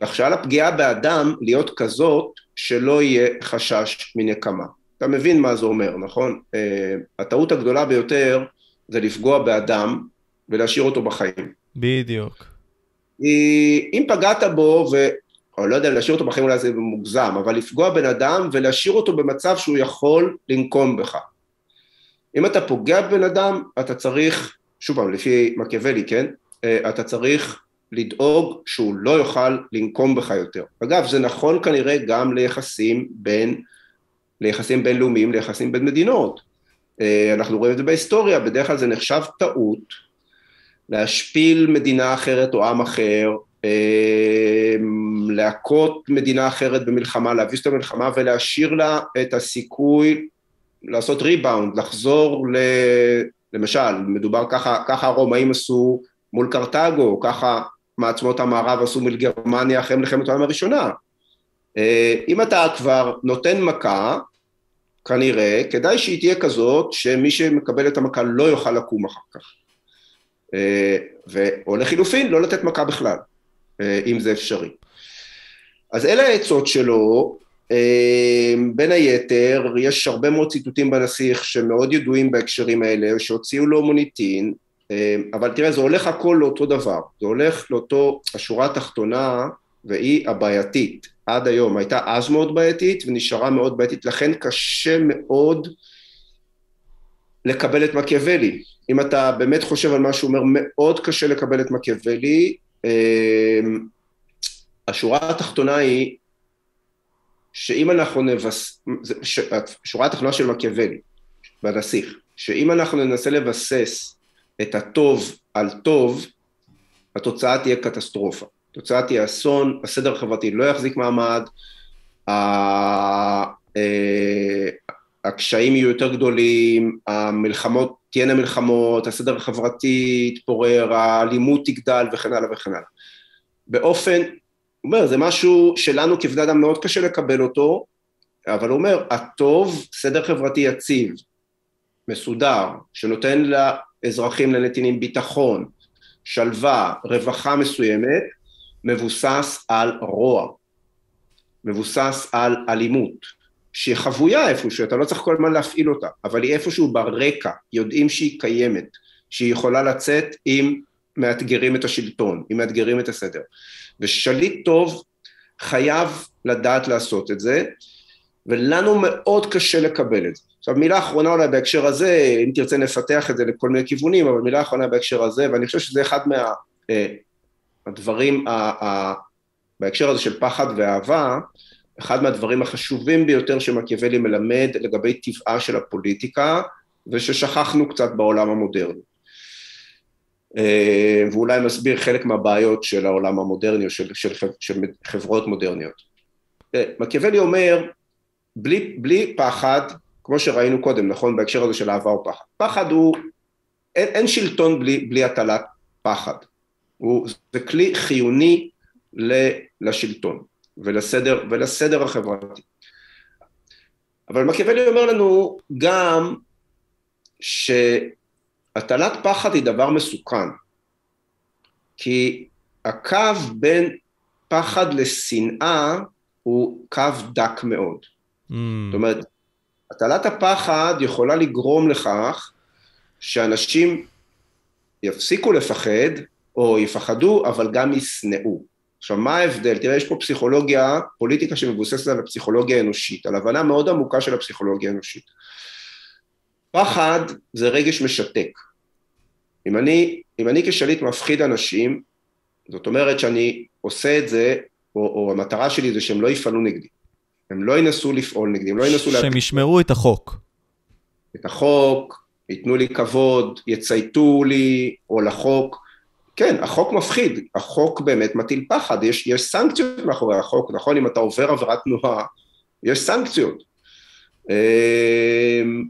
כך שעל הפגיעה באדם להיות כזאת שלא יהיה חשש מנקמה. אתה מבין מה זה אומר, נכון? Uh, הטעות הגדולה ביותר זה לפגוע באדם ולהשאיר אותו בחיים. בדיוק. אם פגעת בו, ו... או לא יודע, להשאיר אותו בחיים אולי זה מוגזם, אבל לפגוע בן אדם ולהשאיר אותו במצב שהוא יכול לנקום בך. אם אתה פוגע בבן אדם, אתה צריך, שוב פעם, לפי מקיאוולי, כן? Uh, אתה צריך לדאוג שהוא לא יוכל לנקום בך יותר. אגב, זה נכון כנראה גם ליחסים בין ליחסים בינלאומיים, ליחסים בין מדינות. אה, אנחנו רואים את זה בהיסטוריה, בדרך כלל זה נחשב טעות להשפיל מדינה אחרת או עם אחר, אה, להכות מדינה אחרת במלחמה, להביס את המלחמה ולהשאיר לה את הסיכוי לעשות ריבאונד, לחזור ל... למשל, מדובר ככה, ככה הרומאים עשו מול קרתגו, ככה מעצמות המערב עשו מול גרמניה אחרי מלחמת העולם הראשונה. אה, אם אתה כבר נותן מכה, כנראה, כדאי שהיא תהיה כזאת שמי שמקבל את המכה לא יוכל לקום אחר כך. אה, או לחילופין, לא לתת מכה בכלל, אה, אם זה אפשרי. אז אלה העצות שלו, בין היתר, יש הרבה מאוד ציטוטים בנסיך שמאוד ידועים בהקשרים האלה, שהוציאו לו מוניטין, אבל תראה, זה הולך הכל לאותו דבר, זה הולך לאותו, השורה התחתונה, והיא הבעייתית. עד היום, הייתה אז מאוד בעייתית ונשארה מאוד בעייתית, לכן קשה מאוד לקבל את מקיאוולי. אם אתה באמת חושב על מה שהוא אומר, מאוד קשה לקבל את מקיאוולי. אמ, השורה התחתונה היא שאם אנחנו נבס... השורה התחתונה של מקיאוולי, בנסיך, שאם אנחנו ננסה לבסס את הטוב על טוב, התוצאה תהיה קטסטרופה. התוצאה תהיה אסון, הסדר החברתי לא יחזיק מעמד, אה, הקשיים יהיו יותר גדולים, המלחמות תהיינה מלחמות, הסדר החברתי יתפורר, האלימות תגדל וכן הלאה וכן הלאה. באופן, הוא אומר, זה משהו שלנו כבני אדם מאוד קשה לקבל אותו, אבל הוא אומר, הטוב, סדר חברתי יציב, מסודר, שנותן לאזרחים, לנתינים ביטחון, שלווה, רווחה מסוימת, מבוסס על רוע, מבוסס על אלימות. שהיא חבויה איפשהו, אתה לא צריך כל הזמן להפעיל אותה, אבל היא איפשהו ברקע, יודעים שהיא קיימת, שהיא יכולה לצאת אם מאתגרים את השלטון, אם מאתגרים את הסדר. ושליט טוב חייב לדעת לעשות את זה, ולנו מאוד קשה לקבל את זה. עכשיו מילה אחרונה אולי בהקשר הזה, אם תרצה נפתח את זה לכל מיני כיוונים, אבל מילה אחרונה בהקשר הזה, ואני חושב שזה אחד מהדברים מה, בהקשר הזה של פחד ואהבה, אחד מהדברים החשובים ביותר שמקיאוולי מלמד לגבי טבעה של הפוליטיקה, וששכחנו קצת בעולם המודרני. אה, ואולי מסביר חלק מהבעיות של העולם המודרני או של, של, של חברות מודרניות. אה, מקיאוולי אומר, בלי, בלי פחד, כמו שראינו קודם, נכון, בהקשר הזה של אהבה או פחד, פחד הוא, אין, אין שלטון בלי, בלי הטלת פחד, הוא, זה כלי חיוני לשלטון. ולסדר, ולסדר החברתי. אבל מקיאוולי אומר לנו גם שהטלת פחד היא דבר מסוכן, כי הקו בין פחד לשנאה הוא קו דק מאוד. Mm. זאת אומרת, הטלת הפחד יכולה לגרום לכך שאנשים יפסיקו לפחד, או יפחדו, אבל גם ישנאו. עכשיו, מה ההבדל? תראה, יש פה פסיכולוגיה, פוליטיקה שמבוססת על הפסיכולוגיה האנושית, על הבנה מאוד עמוקה של הפסיכולוגיה האנושית. פחד זה רגש משתק. אם אני, אם אני כשליט מפחיד אנשים, זאת אומרת שאני עושה את זה, או, או המטרה שלי זה שהם לא יפעלו נגדי. הם לא ינסו לפעול נגדי, הם לא ינסו... שהם. ישמרו את החוק. את החוק, ייתנו לי כבוד, יצייתו לי, או לחוק. כן, החוק מפחיד, החוק באמת מטיל פחד, יש, יש סנקציות מאחורי החוק, נכון? אם אתה עובר עבירת תנועה, יש סנקציות. אמ,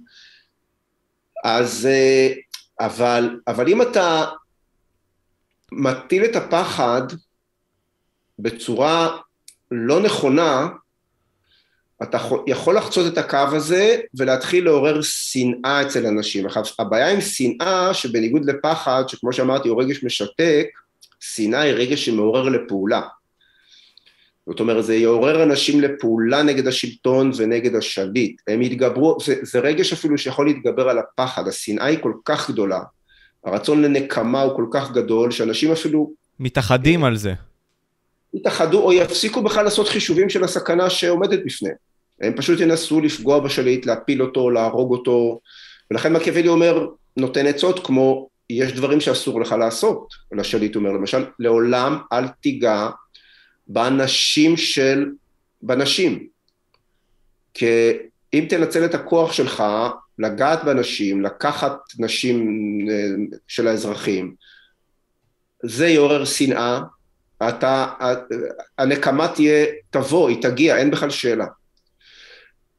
אז, אה, אבל, אבל אם אתה מטיל את הפחד בצורה לא נכונה, אתה יכול לחצות את הקו הזה ולהתחיל לעורר שנאה אצל אנשים. עכשיו, הבעיה עם שנאה, שבניגוד לפחד, שכמו שאמרתי הוא רגש משתק, שנאה היא רגש שמעורר לפעולה. זאת אומרת, זה יעורר אנשים לפעולה נגד השלטון ונגד השליט. הם יתגברו, זה, זה רגש אפילו שיכול להתגבר על הפחד, השנאה היא כל כך גדולה, הרצון לנקמה הוא כל כך גדול, שאנשים אפילו... מתאחדים על זה. יתאחדו או יפסיקו בכלל לעשות חישובים של הסכנה שעומדת בפניהם. הם פשוט ינסו לפגוע בשליט, להפיל אותו, להרוג אותו, ולכן מקיאוולי אומר, נותן עצות כמו, יש דברים שאסור לך לעשות, לשליט אומר, למשל, לעולם אל תיגע בנשים של, בנשים. כי אם תנצל את הכוח שלך לגעת בנשים, לקחת נשים אה, של האזרחים, זה יעורר שנאה, אתה, הנקמה תהיה, תבוא, היא תגיע, אין בכלל שאלה.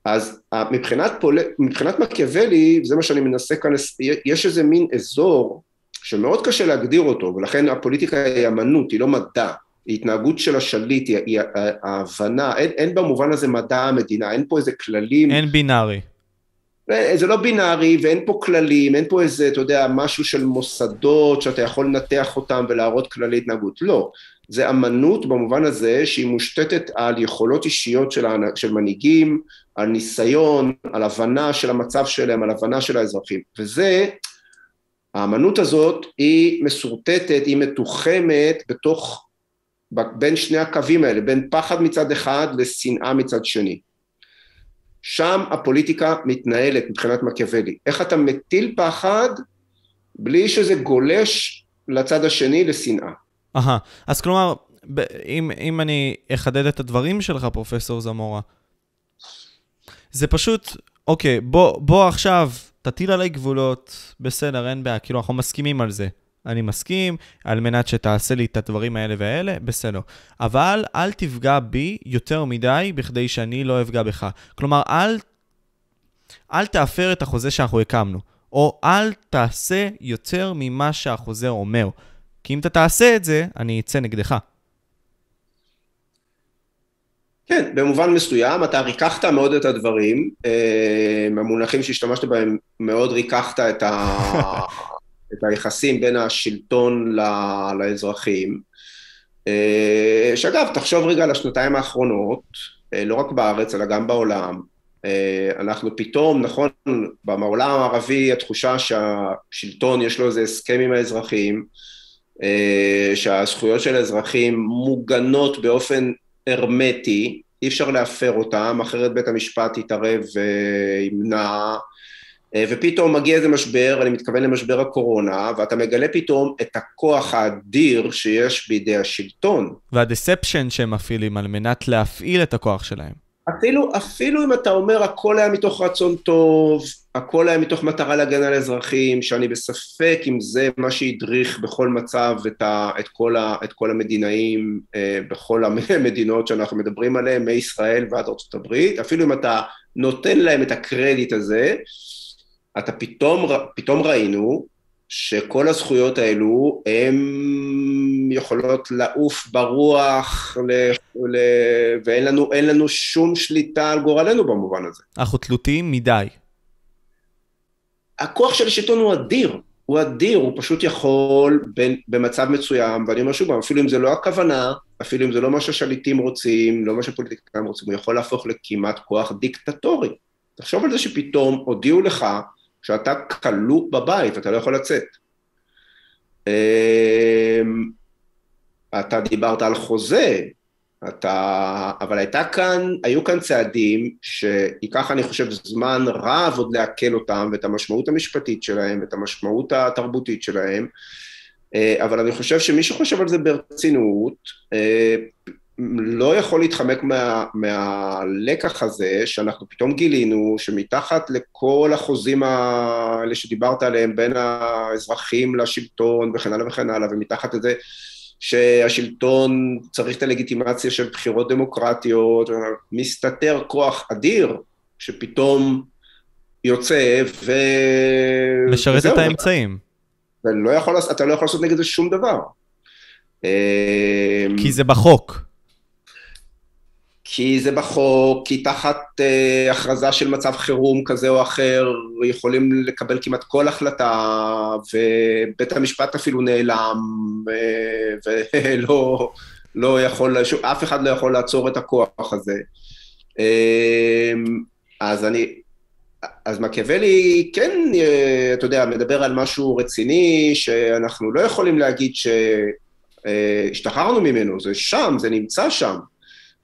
אז מבחינת, פול... מבחינת מקיאוולי, זה מה שאני מנסה כאן, יש איזה מין אזור שמאוד קשה להגדיר אותו, ולכן הפוליטיקה היא אמנות, היא לא מדע, היא התנהגות של השליט, היא, היא ההבנה, אין, אין במובן הזה מדע המדינה, אין פה איזה כללים. אין בינארי. זה לא בינארי ואין פה כללים, אין פה איזה, אתה יודע, משהו של מוסדות שאתה יכול לנתח אותם ולהראות כללי התנהגות, לא. זה אמנות במובן הזה שהיא מושתתת על יכולות אישיות של, של מנהיגים, על ניסיון, על הבנה של המצב שלהם, על הבנה של האזרחים. וזה, האמנות הזאת היא מסורטטת, היא מתוחמת בתוך, בין שני הקווים האלה, בין פחד מצד אחד לשנאה מצד שני. שם הפוליטיקה מתנהלת מבחינת מקיאוולי. איך אתה מטיל פחד בלי שזה גולש לצד השני לשנאה. אהה, אז כלומר, אם, אם אני אחדד את הדברים שלך, פרופסור זמורה, זה פשוט, אוקיי, בוא, בוא עכשיו תטיל עליי גבולות, בסדר, אין בעיה, כאילו, אנחנו מסכימים על זה. אני מסכים, על מנת שתעשה לי את הדברים האלה והאלה, בסדר. אבל אל תפגע בי יותר מדי בכדי שאני לא אפגע בך. כלומר, אל, אל תאפר את החוזה שאנחנו הקמנו, או אל תעשה יותר ממה שהחוזה אומר. כי אם אתה תעשה את זה, אני אצא נגדך. כן, במובן מסוים, אתה ריככת מאוד את הדברים, אה, המונחים שהשתמשת בהם, מאוד ריככת את, ה... את היחסים בין השלטון ל... לאזרחים. אה, שאגב, תחשוב רגע על השנתיים האחרונות, אה, לא רק בארץ, אלא גם בעולם. אנחנו פתאום, נכון, בעולם הערבי התחושה שהשלטון יש לו איזה הסכם עם האזרחים, שהזכויות של האזרחים מוגנות באופן הרמטי, אי אפשר להפר אותם, אחרת בית המשפט יתערב וימנע, אה, ופתאום מגיע איזה משבר, אני מתכוון למשבר הקורונה, ואתה מגלה פתאום את הכוח האדיר שיש בידי השלטון. והדספשן שהם מפעילים על מנת להפעיל את הכוח שלהם. אפילו, אפילו אם אתה אומר הכל היה מתוך רצון טוב, הכל היה מתוך מטרה להגן על אזרחים, שאני בספק אם זה מה שהדריך בכל מצב את, ה, את, כל, ה, את כל המדינאים אה, בכל המדינות שאנחנו מדברים עליהן, מישראל ועד ארצות הברית, אפילו אם אתה נותן להם את הקרדיט הזה, אתה פתאום, פתאום ראינו שכל הזכויות האלו הן יכולות לעוף ברוח ל, ל, ואין לנו, לנו שום שליטה על גורלנו במובן הזה. אנחנו תלותיים מדי. הכוח של השלטון הוא אדיר, הוא אדיר, הוא פשוט יכול בין, במצב מסוים, ואני אומר שוב, אפילו אם זה לא הכוונה, אפילו אם זה לא מה שהשליטים רוצים, לא מה שפוליטיקאים רוצים, הוא יכול להפוך לכמעט כוח דיקטטורי. תחשוב על זה שפתאום הודיעו לך שאתה כלוא בבית, אתה לא יכול לצאת. אמ, אתה דיברת על חוזה, אתה, אבל הייתה כאן, היו כאן צעדים שייקח אני חושב זמן רב עוד לעכל אותם ואת המשמעות המשפטית שלהם ואת המשמעות התרבותית שלהם. אה, אבל אני חושב שמי שחושב על זה ברצינות אה, לא יכול להתחמק מה, מהלקח הזה שאנחנו פתאום גילינו שמתחת לכל החוזים האלה שדיברת עליהם בין האזרחים לשלטון וכן הלאה וכן הלאה ומתחת לזה שהשלטון צריך את הלגיטימציה של בחירות דמוקרטיות, מסתתר כוח אדיר שפתאום יוצא ו... משרת וזהו, את האמצעים. לא יכול, אתה לא יכול לעשות נגד זה שום דבר. כי זה בחוק. כי זה בחוק, כי תחת uh, הכרזה של מצב חירום כזה או אחר יכולים לקבל כמעט כל החלטה ובית המשפט אפילו נעלם uh, ולא לא יכול, אף אחד לא יכול לעצור את הכוח הזה. Uh, אז אני, אז מקיאוולי כן, uh, אתה יודע, מדבר על משהו רציני שאנחנו לא יכולים להגיד שהשתחררנו uh, ממנו, זה שם, זה נמצא שם.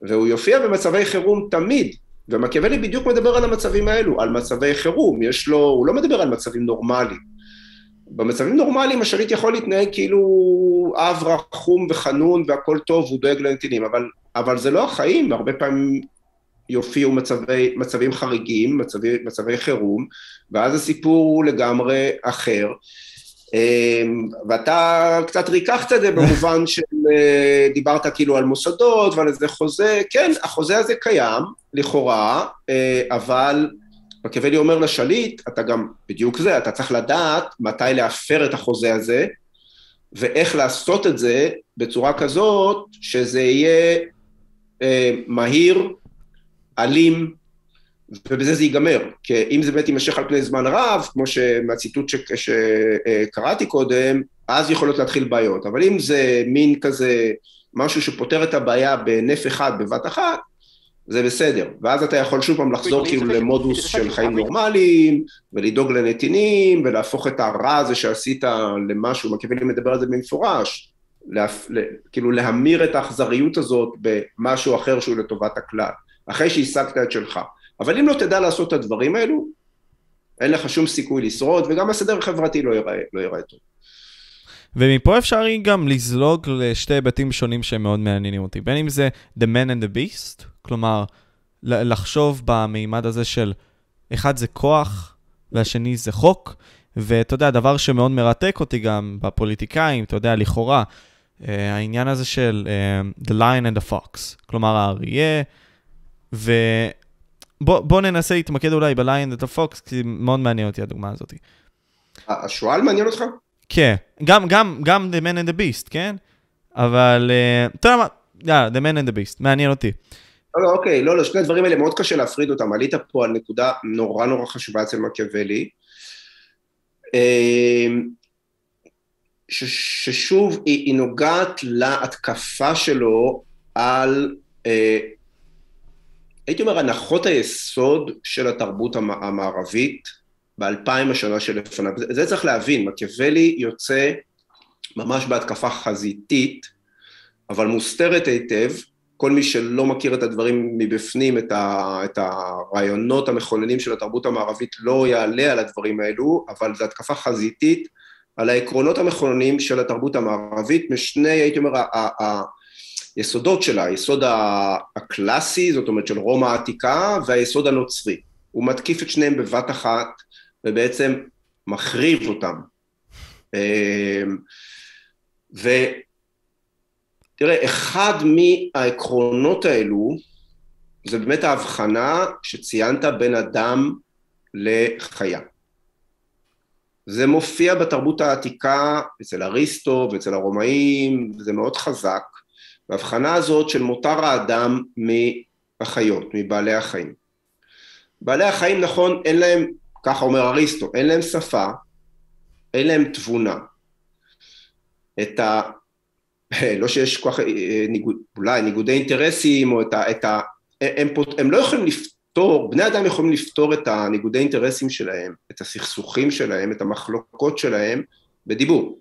והוא יופיע במצבי חירום תמיד, ומקיאוולי בדיוק מדבר על המצבים האלו, על מצבי חירום, יש לו, הוא לא מדבר על מצבים נורמליים. במצבים נורמליים השליט יכול להתנהג כאילו אב רחום וחנון והכל טוב, הוא דואג לנתינים, אבל, אבל זה לא החיים, הרבה פעמים יופיעו מצבי, מצבים חריגים, מצבי, מצבי חירום, ואז הסיפור הוא לגמרי אחר. אמ, ואתה קצת ריככת את זה במובן שדיברת אה, כאילו על מוסדות ועל איזה חוזה, כן, החוזה הזה קיים, לכאורה, אה, אבל מקיאוולי אומר לשליט, אתה גם, בדיוק זה, אתה צריך לדעת מתי להפר את החוזה הזה, ואיך לעשות את זה בצורה כזאת שזה יהיה אה, מהיר, אלים, ובזה זה ייגמר, כי אם זה באמת יימשך על פני זמן רב, כמו מהציטוט שקראתי קודם, אז יכולות להתחיל בעיות, אבל אם זה מין כזה משהו שפותר את הבעיה בנף אחד בבת אחת, זה בסדר, ואז אתה יכול שוב פעם לחזור כאילו למודוס של חיים נורמליים, ולדאוג לנתינים, ולהפוך את הרע הזה שעשית למשהו, מקיאוולי מדבר על זה במפורש, להפ... כאילו להמיר את האכזריות הזאת במשהו אחר שהוא לטובת הכלל, אחרי שהשגת את שלך. אבל אם לא תדע לעשות את הדברים האלו, אין לך שום סיכוי לשרוד, וגם הסדר החברתי לא ייראה, לא ייראה טוב. ומפה אפשר גם לזלוג לשתי היבטים שונים שהם מאוד מעניינים אותי, בין אם זה The Man and the Beast, כלומר, לחשוב במימד הזה של, אחד זה כוח, והשני זה חוק. ואתה יודע, דבר שמאוד מרתק אותי גם בפוליטיקאים, אתה יודע, לכאורה, uh, העניין הזה של uh, The Lion and the Fox, כלומר האריה, ובוא ננסה להתמקד אולי and the Fox, כי מאוד מעניין אותי הדוגמה הזאת. השועל מעניין אותך? כן, גם, גם, גם The Man and the Beast, כן? אבל, uh, אתה יודע מה, יאללה, The Man and the Beast, מעניין אותי. לא, לא, אוקיי, לא, לא, שני הדברים האלה מאוד קשה להפריד אותם. עלית פה על נקודה נורא נורא חשובה אצל מקיאוולי. אמ, ששוב היא, היא נוגעת להתקפה שלו על, אה, הייתי אומר, הנחות היסוד של התרבות המערבית באלפיים השנה שלפניו. זה צריך להבין, מקיאוולי יוצא ממש בהתקפה חזיתית, אבל מוסתרת היטב, כל מי שלא מכיר את הדברים מבפנים, את, ה, את הרעיונות המכוננים של התרבות המערבית, לא יעלה על הדברים האלו, אבל זו התקפה חזיתית על העקרונות המכוננים של התרבות המערבית, משני, הייתי אומר, היסודות שלה, היסוד הקלאסי, זאת אומרת של רומא העתיקה, והיסוד הנוצרי. הוא מתקיף את שניהם בבת אחת, ובעצם מחריב אותם. אמ, ו... תראה, אחד מהעקרונות האלו זה באמת ההבחנה שציינת בין אדם לחיה. זה מופיע בתרבות העתיקה אצל אריסטו ואצל הרומאים, וזה מאוד חזק, וההבחנה הזאת של מותר האדם מהחיות, מבעלי החיים. בעלי החיים, נכון, אין להם, ככה אומר אריסטו, אין להם שפה, אין להם תבונה. את ה... לא שיש כל כך, אה, ניגוד, אולי ניגודי אינטרסים, או את ה... את ה הם, הם לא יכולים לפתור, בני אדם יכולים לפתור את הניגודי אינטרסים שלהם, את הסכסוכים שלהם, את המחלוקות שלהם, בדיבור.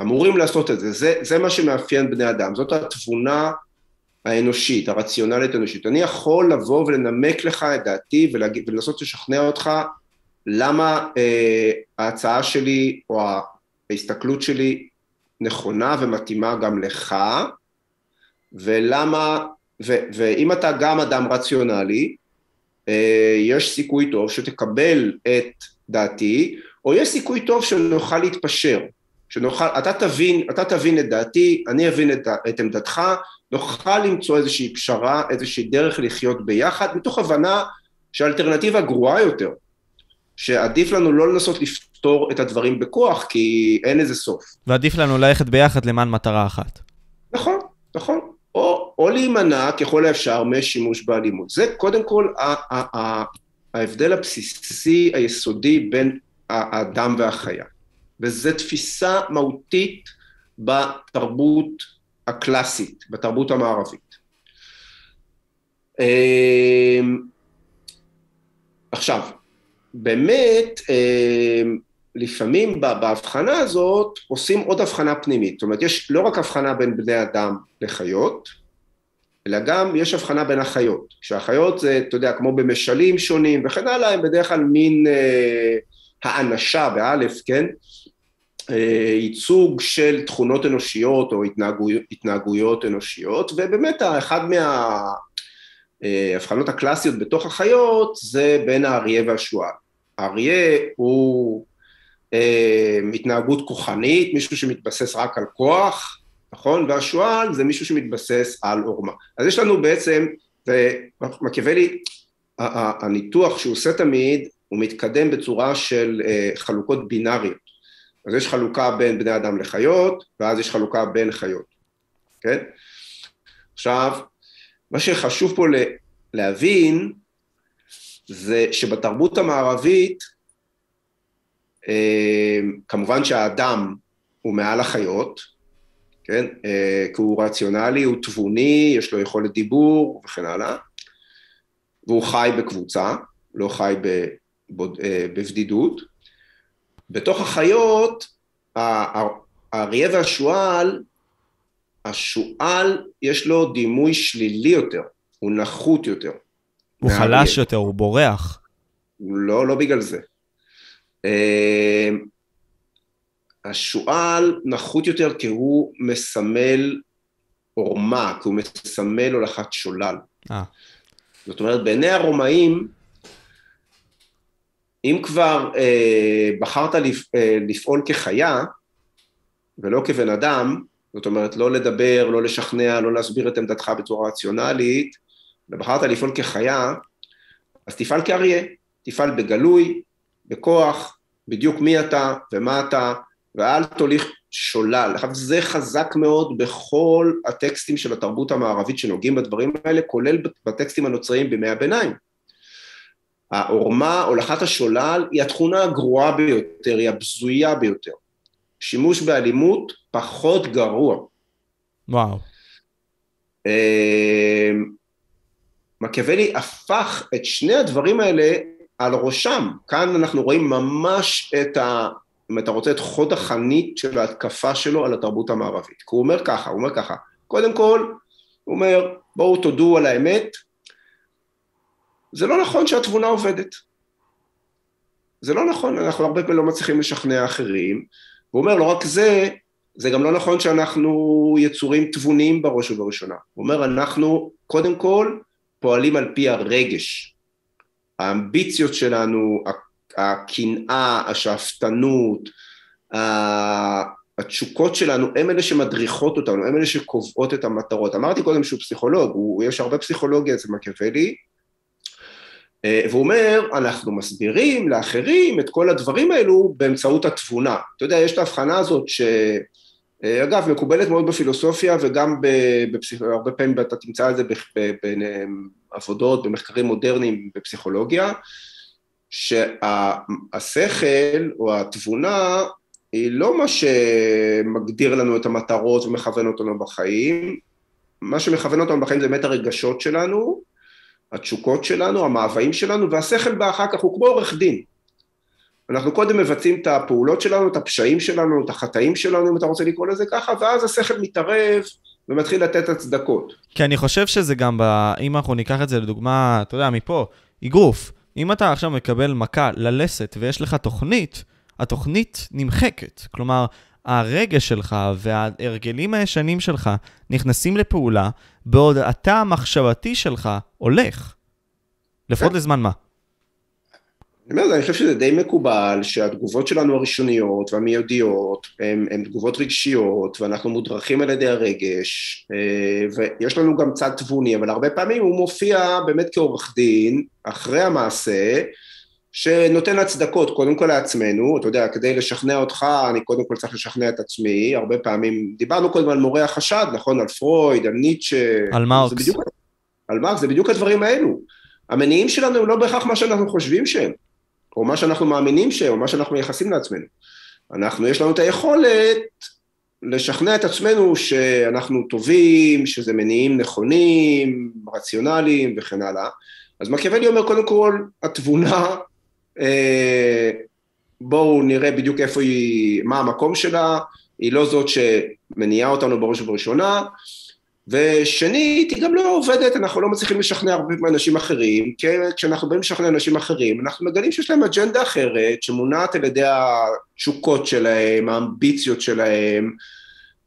אמורים לעשות את זה, זה, זה מה שמאפיין בני אדם, זאת התבונה האנושית, הרציונלית האנושית. אני יכול לבוא ולנמק לך את דעתי ולהגיד, ולנסות לשכנע אותך למה אה, ההצעה שלי או ההסתכלות שלי נכונה ומתאימה גם לך, ולמה, ו, ואם אתה גם אדם רציונלי, אה, יש סיכוי טוב שתקבל את דעתי, או יש סיכוי טוב שנוכל להתפשר, שנוכל, אתה תבין, אתה תבין את דעתי, אני אבין את, את עמדתך, נוכל למצוא איזושהי פשרה, איזושהי דרך לחיות ביחד, מתוך הבנה שהאלטרנטיבה גרועה יותר, שעדיף לנו לא לנסות לפתור את הדברים בכוח, כי אין לזה סוף. ועדיף לנו ללכת ביחד למען מטרה אחת. נכון, נכון. או, או להימנע ככל האפשר משימוש באלימות. זה קודם כל ההבדל הבסיסי היסודי בין האדם והחיה. וזו תפיסה מהותית בתרבות הקלאסית, בתרבות המערבית. אמ, עכשיו, באמת, אמ, לפעמים בהבחנה הזאת עושים עוד הבחנה פנימית, זאת אומרת יש לא רק הבחנה בין בני אדם לחיות, אלא גם יש הבחנה בין החיות, כשהחיות זה, אתה יודע, כמו במשלים שונים וכן הלאה, הם בדרך כלל מין אה, האנשה באלף, כן? אה, ייצוג של תכונות אנושיות או התנהגויות, התנהגויות אנושיות, ובאמת אחד מההבחנות אה, הקלאסיות בתוך החיות זה בין האריה והשועל. האריה הוא אה, התנהגות כוחנית, מישהו שמתבסס רק על כוח, נכון? והשועל זה מישהו שמתבסס על עורמה. אז יש לנו בעצם, ומקיאוולי, הניתוח שהוא עושה תמיד, הוא מתקדם בצורה של אה, חלוקות בינאריות. אז יש חלוקה בין בני אדם לחיות, ואז יש חלוקה בין חיות, כן? עכשיו, מה שחשוב פה להבין, זה שבתרבות המערבית, אה, כמובן שהאדם הוא מעל החיות, כן? אה, כי הוא רציונלי, הוא תבוני, יש לו יכולת דיבור וכן הלאה, והוא חי בקבוצה, לא חי בבדידות. בתוך החיות, האריה והשועל, השועל יש לו דימוי שלילי יותר, הוא נחות יותר. הוא חלש יותר, הוא בורח. לא, לא בגלל זה. אה, השועל נחות יותר כי הוא מסמל עורמה, כי הוא מסמל הולכת שולל. 아. אה. זאת אומרת, בעיני הרומאים, אם כבר אה, בחרת לפ, אה, לפעול כחיה ולא כבן אדם, זאת אומרת לא לדבר, לא לשכנע, לא להסביר את עמדתך בצורה רציונלית, ובחרת לפעול כחיה, אז תפעל כאריה, תפעל בגלוי, בכוח, בדיוק מי אתה ומה אתה, ואל תוליך שולל. עכשיו זה חזק מאוד בכל הטקסטים של התרבות המערבית שנוגעים בדברים האלה, כולל בטקסטים הנוצריים בימי הביניים. העורמה, הולכת השולל, היא התכונה הגרועה ביותר, היא הבזויה ביותר. שימוש באלימות פחות גרוע. וואו. אה, מקיאוולי הפך את שני הדברים האלה על ראשם. כאן אנחנו רואים ממש את ה... אם אתה רוצה, את חוד החנית של ההתקפה שלו על התרבות המערבית. כי הוא אומר ככה, הוא אומר ככה, קודם כל, הוא אומר, בואו תודו על האמת, זה לא נכון שהתבונה עובדת. זה לא נכון, אנחנו הרבה פעמים לא מצליחים לשכנע אחרים. הוא אומר, לא רק זה, זה גם לא נכון שאנחנו יצורים תבוניים בראש ובראשונה. הוא אומר, אנחנו קודם כל פועלים על פי הרגש. האמביציות שלנו, הקנאה, השאפתנות, התשוקות שלנו, הם אלה שמדריכות אותנו, הם אלה שקובעות את המטרות. אמרתי קודם שהוא פסיכולוג, הוא, יש הרבה פסיכולוגיה אצל מקיאוולי, והוא אומר, אנחנו מסבירים לאחרים את כל הדברים האלו באמצעות התבונה. אתה יודע, יש את ההבחנה הזאת ש... אה, אגב, מקובלת מאוד בפילוסופיה וגם בפסיכ... הרבה פעמים אתה תמצא את זה בעבודות, במחקרים מודרניים בפסיכולוגיה, שהשכל או התבונה היא לא מה שמגדיר לנו את המטרות ומכוון אותנו בחיים, מה שמכוון אותנו בחיים זה באמת הרגשות שלנו, התשוקות שלנו, המאוויים שלנו, והשכל בא אחר כך הוא כמו עורך דין. אנחנו קודם מבצעים את הפעולות שלנו, את הפשעים שלנו, את החטאים שלנו, אם אתה רוצה לקרוא לזה ככה, ואז השכל מתערב ומתחיל לתת הצדקות. כי אני חושב שזה גם, ב... אם אנחנו ניקח את זה לדוגמה, אתה יודע, מפה, אגרוף. אם אתה עכשיו מקבל מכה ללסת ויש לך תוכנית, התוכנית נמחקת. כלומר, הרגש שלך וההרגלים הישנים שלך נכנסים לפעולה, בעוד התא המחשבתי שלך הולך. לפחות כן. לזמן מה. אני אומר, אני חושב שזה די מקובל שהתגובות שלנו הראשוניות והמיידיות הן תגובות רגשיות ואנחנו מודרכים על ידי הרגש אה, ויש לנו גם צד תבוני, אבל הרבה פעמים הוא מופיע באמת כעורך דין אחרי המעשה שנותן הצדקות קודם כל לעצמנו, אתה יודע, כדי לשכנע אותך אני קודם כל צריך לשכנע את עצמי, הרבה פעמים, דיברנו קודם על מורה החשד, נכון, על פרויד, על ניטשה, על מרקס, בדיוק, על מרקס, זה בדיוק הדברים האלו, המניעים שלנו הם לא בהכרח מה שאנחנו חושבים שהם או מה שאנחנו מאמינים שהם, או מה שאנחנו מייחסים לעצמנו. אנחנו, יש לנו את היכולת לשכנע את עצמנו שאנחנו טובים, שזה מניעים נכונים, רציונליים וכן הלאה. אז מקיאוולי אומר, קודם כל, התבונה, בואו נראה בדיוק איפה היא, מה המקום שלה, היא לא זאת שמניעה אותנו בראש ובראשונה, ושנית, היא גם לא עובדת, אנחנו לא מצליחים לשכנע הרבה מאנשים אחרים, כי כשאנחנו באים לשכנע אנשים אחרים, אנחנו מגלים שיש להם אג'נדה אחרת, שמונעת על ידי התשוקות שלהם, האמביציות שלהם,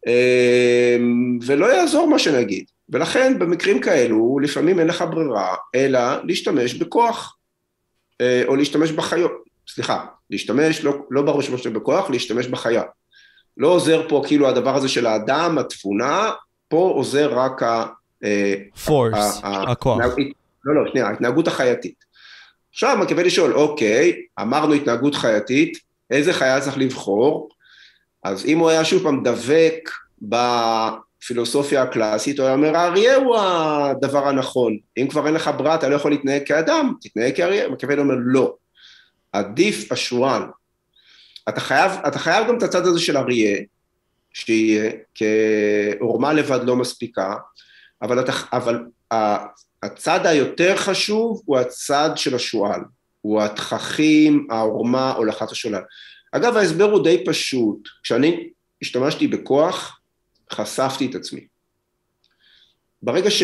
אמ, ולא יעזור מה שנגיד. ולכן במקרים כאלו, לפעמים אין לך ברירה, אלא להשתמש בכוח, אה, או להשתמש בחיות, סליחה, להשתמש, לא, לא בראש ובראשונה בכוח, להשתמש בחיה. לא עוזר פה כאילו הדבר הזה של האדם, התבונה, פה עוזר רק ה... פורס, אה, הכוח. לא, לא, שנייה, ההתנהגות החייתית. עכשיו מקבל לשאול, אוקיי, אמרנו התנהגות חייתית, איזה חיה צריך לבחור? אז אם הוא היה שוב פעם דבק בפילוסופיה הקלאסית, הוא היה אומר, האריה הוא הדבר הנכון. אם כבר אין לך ברירה, אתה לא יכול להתנהג כאדם, תתנהג כאריה. מקבל אומר, לא. עדיף השועל. אתה חייב, אתה חייב גם את הצד הזה של אריה, שיהיה, כעורמה לבד לא מספיקה, אבל, אתה, אבל הצד היותר חשוב הוא הצד של השועל, הוא התככים, העורמה, הולכת השולל. אגב, ההסבר הוא די פשוט, כשאני השתמשתי בכוח, חשפתי את עצמי. ברגע, ש,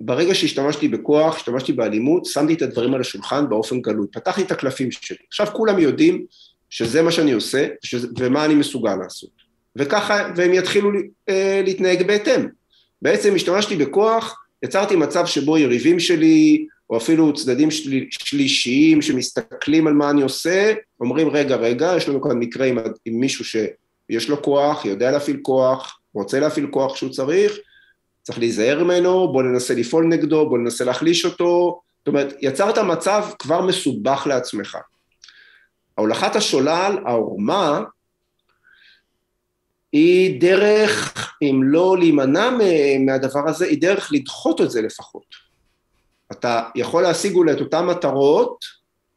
ברגע שהשתמשתי בכוח, השתמשתי באלימות, שמתי את הדברים על השולחן באופן גלוי, פתחתי את הקלפים שלי. עכשיו כולם יודעים שזה מה שאני עושה שזה, ומה אני מסוגל לעשות. וככה, והם יתחילו אה, להתנהג בהתאם. בעצם השתמשתי בכוח, יצרתי מצב שבו יריבים שלי, או אפילו צדדים של, שלישיים שמסתכלים על מה אני עושה, אומרים רגע רגע, יש לנו כאן מקרה עם, עם מישהו שיש לו כוח, יודע להפעיל כוח, רוצה להפעיל כוח כשהוא צריך, צריך להיזהר ממנו, בוא ננסה לפעול נגדו, בוא ננסה להחליש אותו, זאת אומרת, יצרת מצב כבר מסובך לעצמך. ההולכת השולל, העורמה, היא דרך, אם לא להימנע מהדבר הזה, היא דרך לדחות את זה לפחות. אתה יכול להשיג אולי את אותן מטרות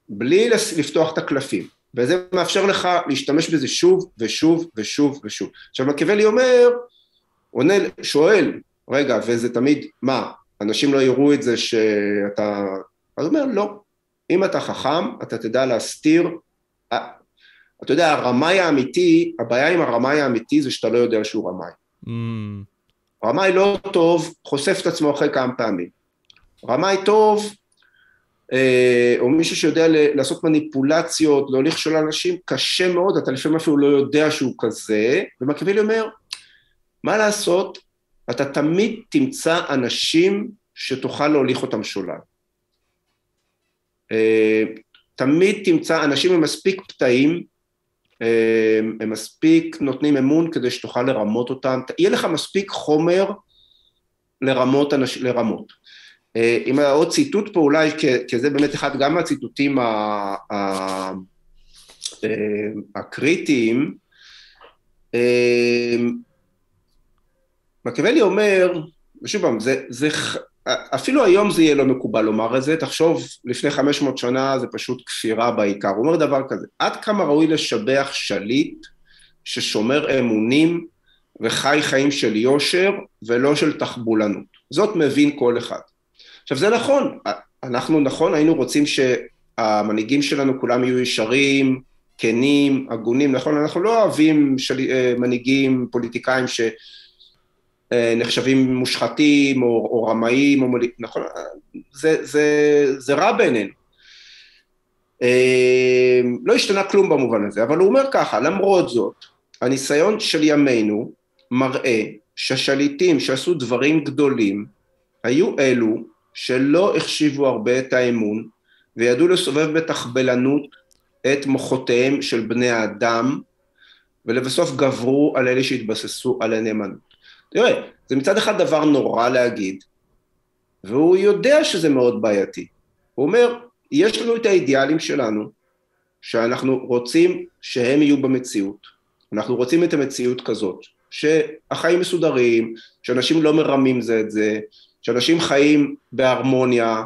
בלי לפתוח את הקלפים, וזה מאפשר לך להשתמש בזה שוב ושוב ושוב ושוב. עכשיו מקיאוולי אומר, עונה, שואל, רגע, וזה תמיד, מה, אנשים לא יראו את זה שאתה... אז הוא אומר, לא. אם אתה חכם, אתה תדע להסתיר. אתה יודע, הרמאי האמיתי, הבעיה עם הרמאי האמיתי זה שאתה לא יודע שהוא רמאי. Mm. רמאי לא טוב, חושף את עצמו אחרי כמה פעמים. רמאי טוב, או מישהו שיודע לעשות מניפולציות, להוליך של אנשים, קשה מאוד, אתה לפעמים אפילו לא יודע שהוא כזה, ומקיאוולי אומר, מה לעשות, אתה תמיד תמצא אנשים שתוכל להוליך אותם שולל. אה, תמיד תמצא אנשים עם מספיק פתאים, אה, הם מספיק נותנים אמון כדי שתוכל לרמות אותם, יהיה לך מספיק חומר לרמות, לרמות. אם היה עוד ציטוט פה אולי, כי זה באמת אחד גם מהציטוטים אה, הקריטיים, מקיאוולי אומר, ושוב פעם, זה, זה, אפילו היום זה יהיה לא מקובל לומר את זה, תחשוב, לפני 500 שנה זה פשוט כפירה בעיקר. הוא אומר דבר כזה, עד כמה ראוי לשבח שליט ששומר אמונים וחי חיים של יושר ולא של תחבולנות. זאת מבין כל אחד. עכשיו זה נכון, אנחנו נכון היינו רוצים שהמנהיגים שלנו כולם יהיו ישרים, כנים, הגונים, נכון, אנחנו לא אוהבים של... אה, מנהיגים, פוליטיקאים ש... אה, מושחתים או, או רמאים, או מול... נכון, זה, זה, זה רע בעינינו. אה, לא השתנה כלום במובן הזה, אבל הוא אומר ככה, למרות זאת, הניסיון של ימינו מראה שהשליטים שעשו דברים גדולים היו אלו שלא החשיבו הרבה את האמון וידעו לסובב בתחבלנות את מוחותיהם של בני האדם ולבסוף גברו על אלה שהתבססו על הנאמנות. תראה, זה מצד אחד דבר נורא להגיד, והוא יודע שזה מאוד בעייתי. הוא אומר, יש לנו את האידיאלים שלנו, שאנחנו רוצים שהם יהיו במציאות. אנחנו רוצים את המציאות כזאת, שהחיים מסודרים, שאנשים לא מרמים זה את זה, שאנשים חיים בהרמוניה,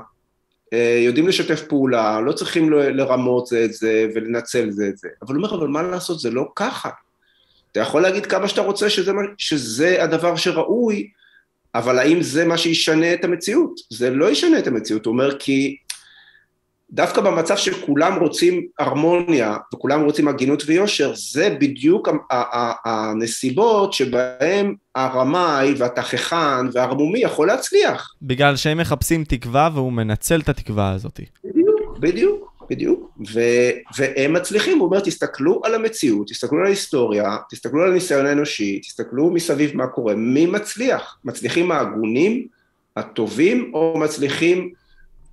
אה, יודעים לשתף פעולה, לא צריכים לרמות זה את זה ולנצל זה את זה. אבל הוא אומר, אבל מה לעשות, זה לא ככה. אתה יכול להגיד כמה שאתה רוצה שזה, שזה הדבר שראוי, אבל האם זה מה שישנה את המציאות? זה לא ישנה את המציאות, הוא אומר כי דווקא במצב שכולם רוצים הרמוניה וכולם רוצים הגינות ויושר, זה בדיוק הנסיבות שבהם הרמאי והתככן והערמומי יכול להצליח. בגלל שהם מחפשים תקווה והוא מנצל את התקווה הזאת. בדיוק, בדיוק. בדיוק, ו, והם מצליחים, הוא אומר, תסתכלו על המציאות, תסתכלו על ההיסטוריה, תסתכלו על הניסיון האנושי, תסתכלו מסביב מה קורה, מי מצליח? מצליחים ההגונים, הטובים, או מצליחים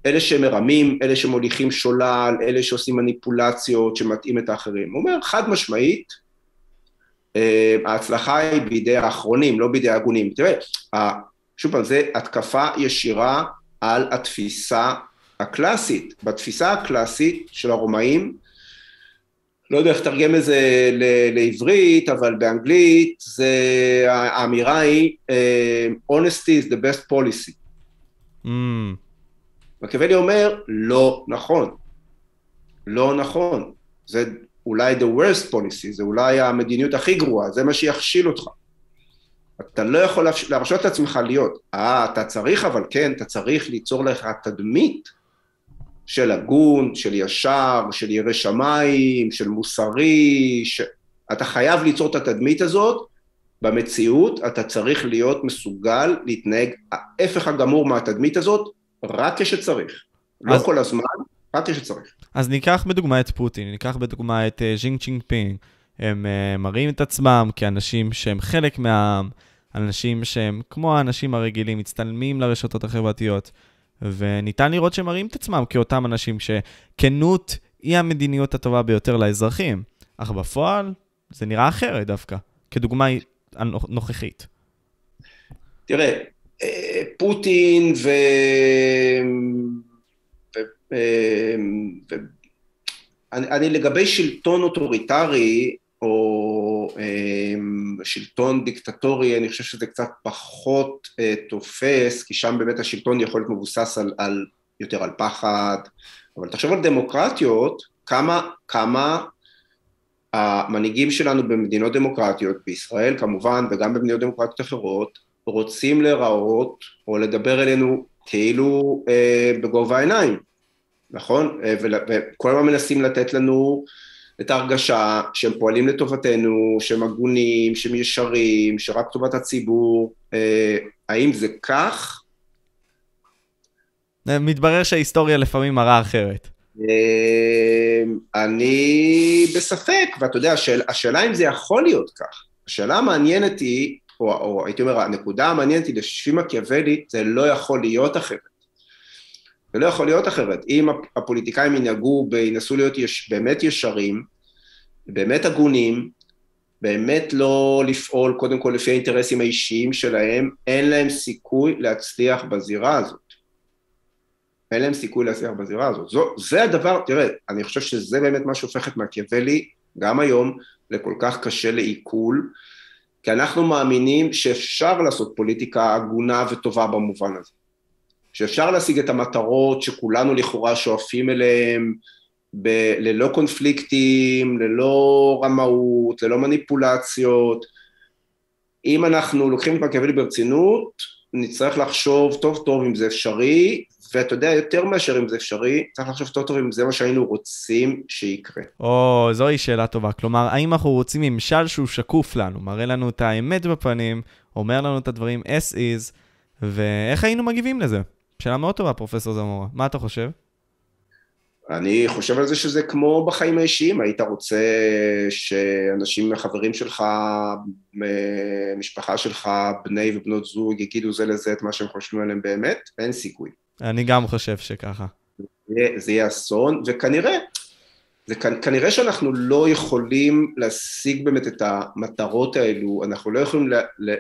אלה שמרמים, אלה שמוליכים שולל, אלה שעושים מניפולציות, שמטעים את האחרים? הוא אומר, חד משמעית, אה, ההצלחה היא בידי האחרונים, לא בידי ההגונים. תראה, שוב פעם, זה התקפה ישירה על התפיסה הקלאסית, בתפיסה הקלאסית של הרומאים, לא יודע איך לתרגם את זה לעברית, אבל באנגלית זה, האמירה היא uh, honesty is the best policy. Mm. מקיאוולי אומר, לא נכון. לא נכון. זה אולי the worst policy, זה אולי המדיניות הכי גרועה, זה מה שיכשיל אותך. אתה לא יכול להרשות לעצמך להיות, אה, אתה צריך אבל כן, אתה צריך ליצור לך תדמית של הגון, של ישר, של ירא שמיים, של מוסרי, ש... אתה חייב ליצור את התדמית הזאת, במציאות אתה צריך להיות מסוגל להתנהג ההפך הגמור מהתדמית הזאת, רק כשצריך. לא אז... לא כל הזמן, רק כשצריך. אז ניקח בדוגמה את פוטין, ניקח בדוגמה את אה, שי ג'ינפינג. הם uh, מראים את עצמם כאנשים שהם חלק מהעם, אנשים שהם כמו האנשים הרגילים, מצטלמים לרשתות החברתיות. וניתן לראות שהם מראים את עצמם כאותם אנשים שכנות היא המדיניות הטובה ביותר לאזרחים, אך בפועל זה נראה אחרת דווקא, כדוגמה הנוכחית. תראה, אה, פוטין ו... ו... ו... אני, אני לגבי שלטון אוטוריטרי, או אה, שלטון דיקטטורי, אני חושב שזה קצת פחות אה, תופס, כי שם באמת השלטון יכול להיות מבוסס על, על יותר על פחד, אבל תחשוב על דמוקרטיות, כמה, כמה המנהיגים שלנו במדינות דמוקרטיות, בישראל כמובן, וגם במדינות דמוקרטיות אחרות, רוצים להיראות או לדבר אלינו כאילו אה, בגובה העיניים, נכון? אה, וכל הזמן מנסים לתת לנו את ההרגשה שהם פועלים לטובתנו, שהם הגונים, שהם ישרים, שרק טובת הציבור. אה, האם זה כך? מתברר שההיסטוריה לפעמים מראה אחרת. אה, אני בספק, ואתה יודע, השאל, השאלה אם זה יכול להיות כך. השאלה המעניינת היא, או, או הייתי אומר, הנקודה המעניינת היא לשפי מקיאוולי, זה לא יכול להיות אחרת. זה לא יכול להיות אחרת. אם הפוליטיקאים ינהגו, ינסו להיות יש, באמת ישרים, באמת הגונים, באמת לא לפעול קודם כל לפי האינטרסים האישיים שלהם, אין להם סיכוי להצליח בזירה הזאת. אין להם סיכוי להצליח בזירה הזאת. זו, זה הדבר, תראה, אני חושב שזה באמת מה שהופך את מקיאוולי, גם היום, לכל כך קשה לעיכול, כי אנחנו מאמינים שאפשר לעשות פוליטיקה הגונה וטובה במובן הזה. שאפשר להשיג את המטרות שכולנו לכאורה שואפים אליהן, ב- ללא קונפליקטים, ללא רמאות, ללא מניפולציות. אם אנחנו לוקחים את מקיאוולי ברצינות, נצטרך לחשוב טוב טוב אם זה אפשרי, ואתה יודע, יותר מאשר אם זה אפשרי, צריך לחשוב טוב טוב אם זה מה שהיינו רוצים שיקרה. או, זוהי שאלה טובה. כלומר, האם אנחנו רוצים ממשל שהוא שקוף לנו, מראה לנו את האמת בפנים, אומר לנו את הדברים as is, ואיך היינו מגיבים לזה? שאלה מאוד טובה, פרופסור זמורה. מה אתה חושב? אני חושב על זה שזה כמו בחיים האישיים, היית רוצה שאנשים, חברים שלך, משפחה שלך, בני ובנות זוג, יגידו זה לזה את מה שהם חושבים עליהם באמת? אין סיכוי. אני גם חושב שככה. זה, זה יהיה אסון, וכנראה, זה כנראה שאנחנו לא יכולים להשיג באמת את המטרות האלו, אנחנו לא יכולים לה, לה,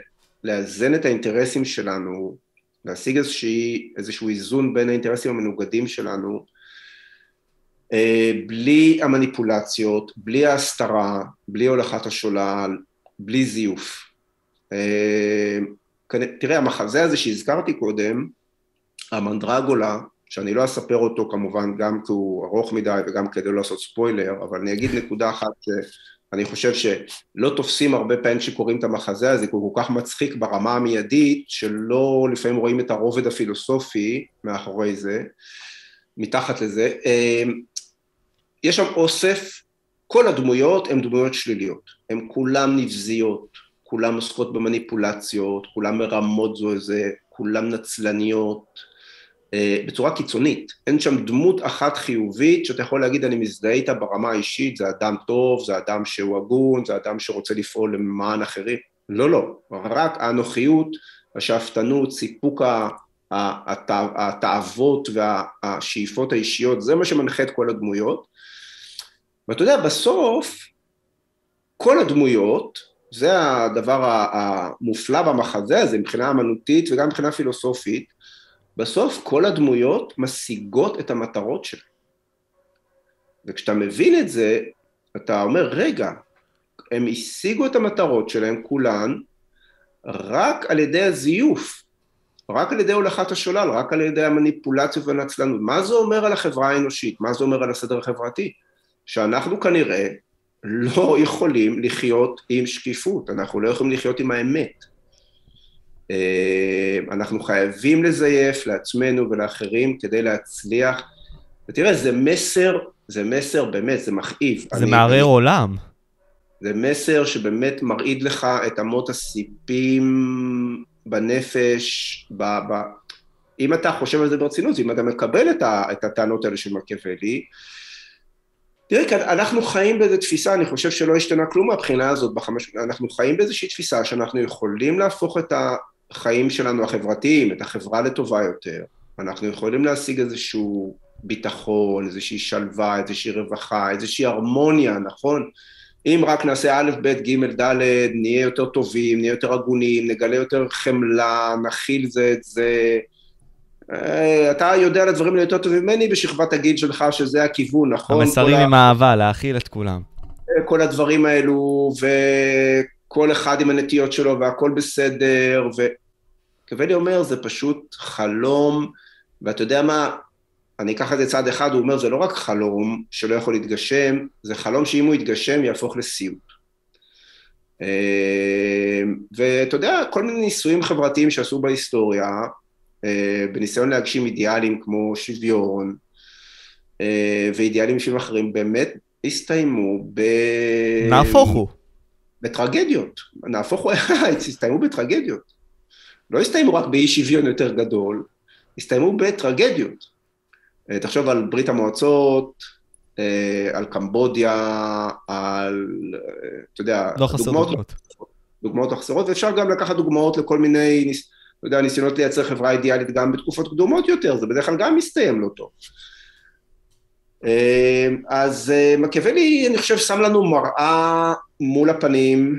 לאזן את האינטרסים שלנו, להשיג איזושהי, איזשהו איזון בין האינטרסים המנוגדים שלנו, אה, בלי המניפולציות, בלי ההסתרה, בלי הולכת השולל, בלי זיוף. אה, תראה, המחזה הזה שהזכרתי קודם, המנדרגולה, שאני לא אספר אותו כמובן גם כי הוא ארוך מדי וגם כדי לא לעשות ספוילר, אבל אני אגיד נקודה אחת שאני חושב שלא תופסים הרבה פעמים כשקוראים את המחזה הזה, כי הוא כל כך מצחיק ברמה המיידית, שלא לפעמים רואים את הרובד הפילוסופי מאחורי זה, מתחת לזה. אה, יש שם אוסף, כל הדמויות הן דמויות שליליות, הן כולן נבזיות, כולן עוסקות במניפולציות, כולן מרמות זו איזה, כולן נצלניות, בצורה קיצונית. אין שם דמות אחת חיובית שאתה יכול להגיד אני מזדהה איתה ברמה האישית, זה אדם טוב, זה אדם שהוא הגון, זה אדם שרוצה לפעול למען אחרים. לא, לא, רק האנוכיות, השאפתנות, סיפוק התאוות והשאיפות האישיות, זה מה שמנחה את כל הדמויות. ואתה יודע, בסוף, כל הדמויות, זה הדבר המופלא במחזה הזה מבחינה אמנותית וגם מבחינה פילוסופית, בסוף כל הדמויות משיגות את המטרות שלהן. וכשאתה מבין את זה, אתה אומר, רגע, הם השיגו את המטרות שלהם כולן רק על ידי הזיוף, רק על ידי הולכת השולל, רק על ידי המניפולציות והנצלנות. מה זה אומר על החברה האנושית? מה זה אומר על הסדר החברתי? שאנחנו כנראה לא יכולים לחיות עם שקיפות, אנחנו לא יכולים לחיות עם האמת. אה, אנחנו חייבים לזייף לעצמנו ולאחרים כדי להצליח. ותראה, זה מסר, זה מסר באמת, זה מכאיב. זה מערער אני... עולם. זה מסר שבאמת מרעיד לך את אמות הסיפים בנפש, ב, ב... אם אתה חושב על זה ברצינות, אם אתה מקבל את, ה, את הטענות האלה של מקיאוולי, תראה, אנחנו חיים באיזו תפיסה, אני חושב שלא השתנה כלום מהבחינה הזאת בחמש... אנחנו חיים באיזושהי תפיסה שאנחנו יכולים להפוך את החיים שלנו החברתיים, את החברה לטובה יותר, אנחנו יכולים להשיג איזשהו ביטחון, איזושהי שלווה, איזושהי רווחה, איזושהי הרמוניה, נכון? אם רק נעשה א', ב', ג', ד', נהיה יותר טובים, נהיה יותר הגונים, נגלה יותר חמלה, נכיל זה את זה. אה, אתה יודע על הדברים האלה יותר טובים ממני בשכבת הגיל שלך, שזה הכיוון, נכון? המסרים עם אהבה, להכיל את כולם. כל הדברים האלו, וכל אחד עם הנטיות שלו, והכל בסדר, ו... קוולי אומר, זה פשוט חלום, ואתה יודע מה, אני אקח את זה צעד אחד, הוא אומר, זה לא רק חלום שלא יכול להתגשם, זה חלום שאם הוא יתגשם, יהפוך לסיוט. אה, ואתה יודע, כל מיני ניסויים חברתיים שעשו בהיסטוריה, אה, בניסיון להגשים אידיאלים כמו שוויון, אה, ואידיאלים אישיים אחרים, באמת הסתיימו ב... נהפוך הוא. בטרגדיות. נהפוך הוא, הסתיימו בטרגדיות. לא הסתיימו רק באי שוויון יותר גדול, הסתיימו בטרגדיות. אה, תחשוב על ברית המועצות, אה, על קמבודיה, על, אה, אתה יודע, לא חסר דוגמאות. דוגמאות לא חסרות, ואפשר גם לקחת דוגמאות לכל מיני, אתה יודע, ניסיונות לייצר חברה אידיאלית גם בתקופות קדומות יותר, זה בדרך כלל גם מסתיים לא טוב. אז מקיאוולי, אני חושב, שם לנו מראה מול הפנים,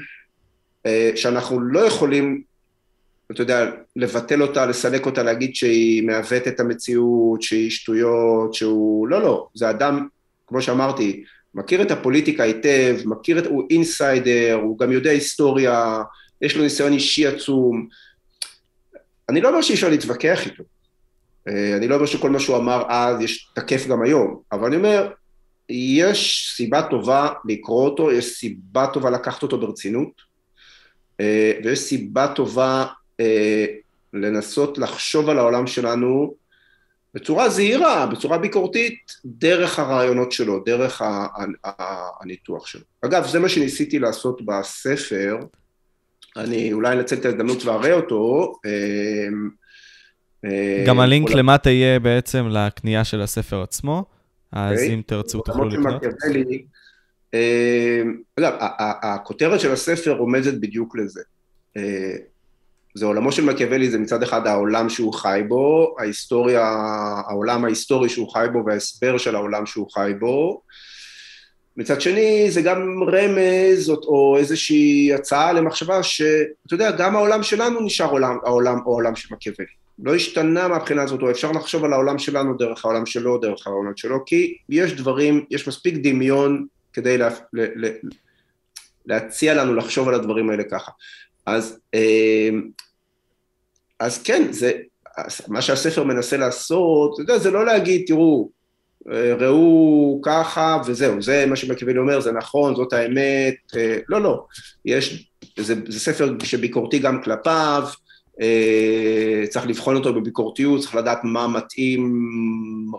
שאנחנו לא יכולים אתה יודע, לבטל אותה, לסלק אותה, להגיד שהיא מעוות את המציאות, שהיא שטויות, שהוא... לא, לא, זה אדם, כמו שאמרתי, מכיר את הפוליטיקה היטב, מכיר את... הוא אינסיידר, הוא גם יודע היסטוריה, יש לו ניסיון אישי עצום. אני לא אומר שאי אפשר להתווכח איתו. אה, אני לא אומר שכל מה שהוא אמר אז יש תקף גם היום, אבל אני אומר, יש סיבה טובה לקרוא אותו, יש סיבה טובה לקחת אותו ברצינות, אה, ויש סיבה טובה אה, לנסות לחשוב על העולם שלנו בצורה זהירה, בצורה ביקורתית, דרך הרעיונות שלו, דרך הניתוח שלו. אגב, זה מה שניסיתי לעשות בספר, אני אולי אנצל את ההזדמנות ואראה אותו. אה, אה, גם הלינק אולי... למטה יהיה בעצם לקנייה של הספר עצמו, אז okay. אוקיי. אם תרצו תוכלו לקנות. אגב, הכותרת של הספר רומזת בדיוק לזה. זה עולמו של מקיאוולי, זה מצד אחד העולם שהוא חי בו, ההיסטוריה, העולם ההיסטורי שהוא חי בו וההסבר של העולם שהוא חי בו. מצד שני, זה גם רמז או, או איזושהי הצעה למחשבה שאתה יודע, גם העולם שלנו נשאר עולם, העולם או העולם של מקיאוולי. לא השתנה מהבחינה הזאת, או אפשר לחשוב על העולם שלנו דרך העולם שלו, דרך העולם שלו, כי יש דברים, יש מספיק דמיון כדי לה, לה, לה, להציע לנו לחשוב על הדברים האלה ככה. אז, אה, אז כן, זה, מה שהספר מנסה לעשות, אתה יודע, זה לא להגיד, תראו, אה, ראו ככה וזהו, זה מה שמקיאוולי אומר, זה נכון, זאת האמת, אה, לא, לא, יש, זה, זה ספר שביקורתי גם כלפיו, צריך לבחון אותו בביקורתיות, צריך לדעת מה מתאים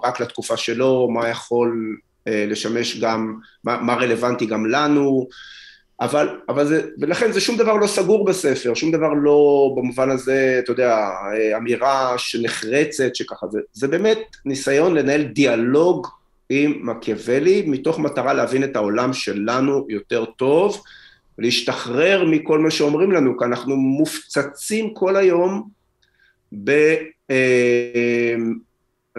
רק לתקופה שלו, מה יכול לשמש גם, מה, מה רלוונטי גם לנו, אבל, אבל זה, ולכן זה שום דבר לא סגור בספר, שום דבר לא במובן הזה, אתה יודע, אמירה שנחרצת, שככה, זה, זה באמת ניסיון לנהל דיאלוג עם מקיאוולי, מתוך מטרה להבין את העולם שלנו יותר טוב, להשתחרר מכל מה שאומרים לנו, כי אנחנו מופצצים כל היום ב... אה,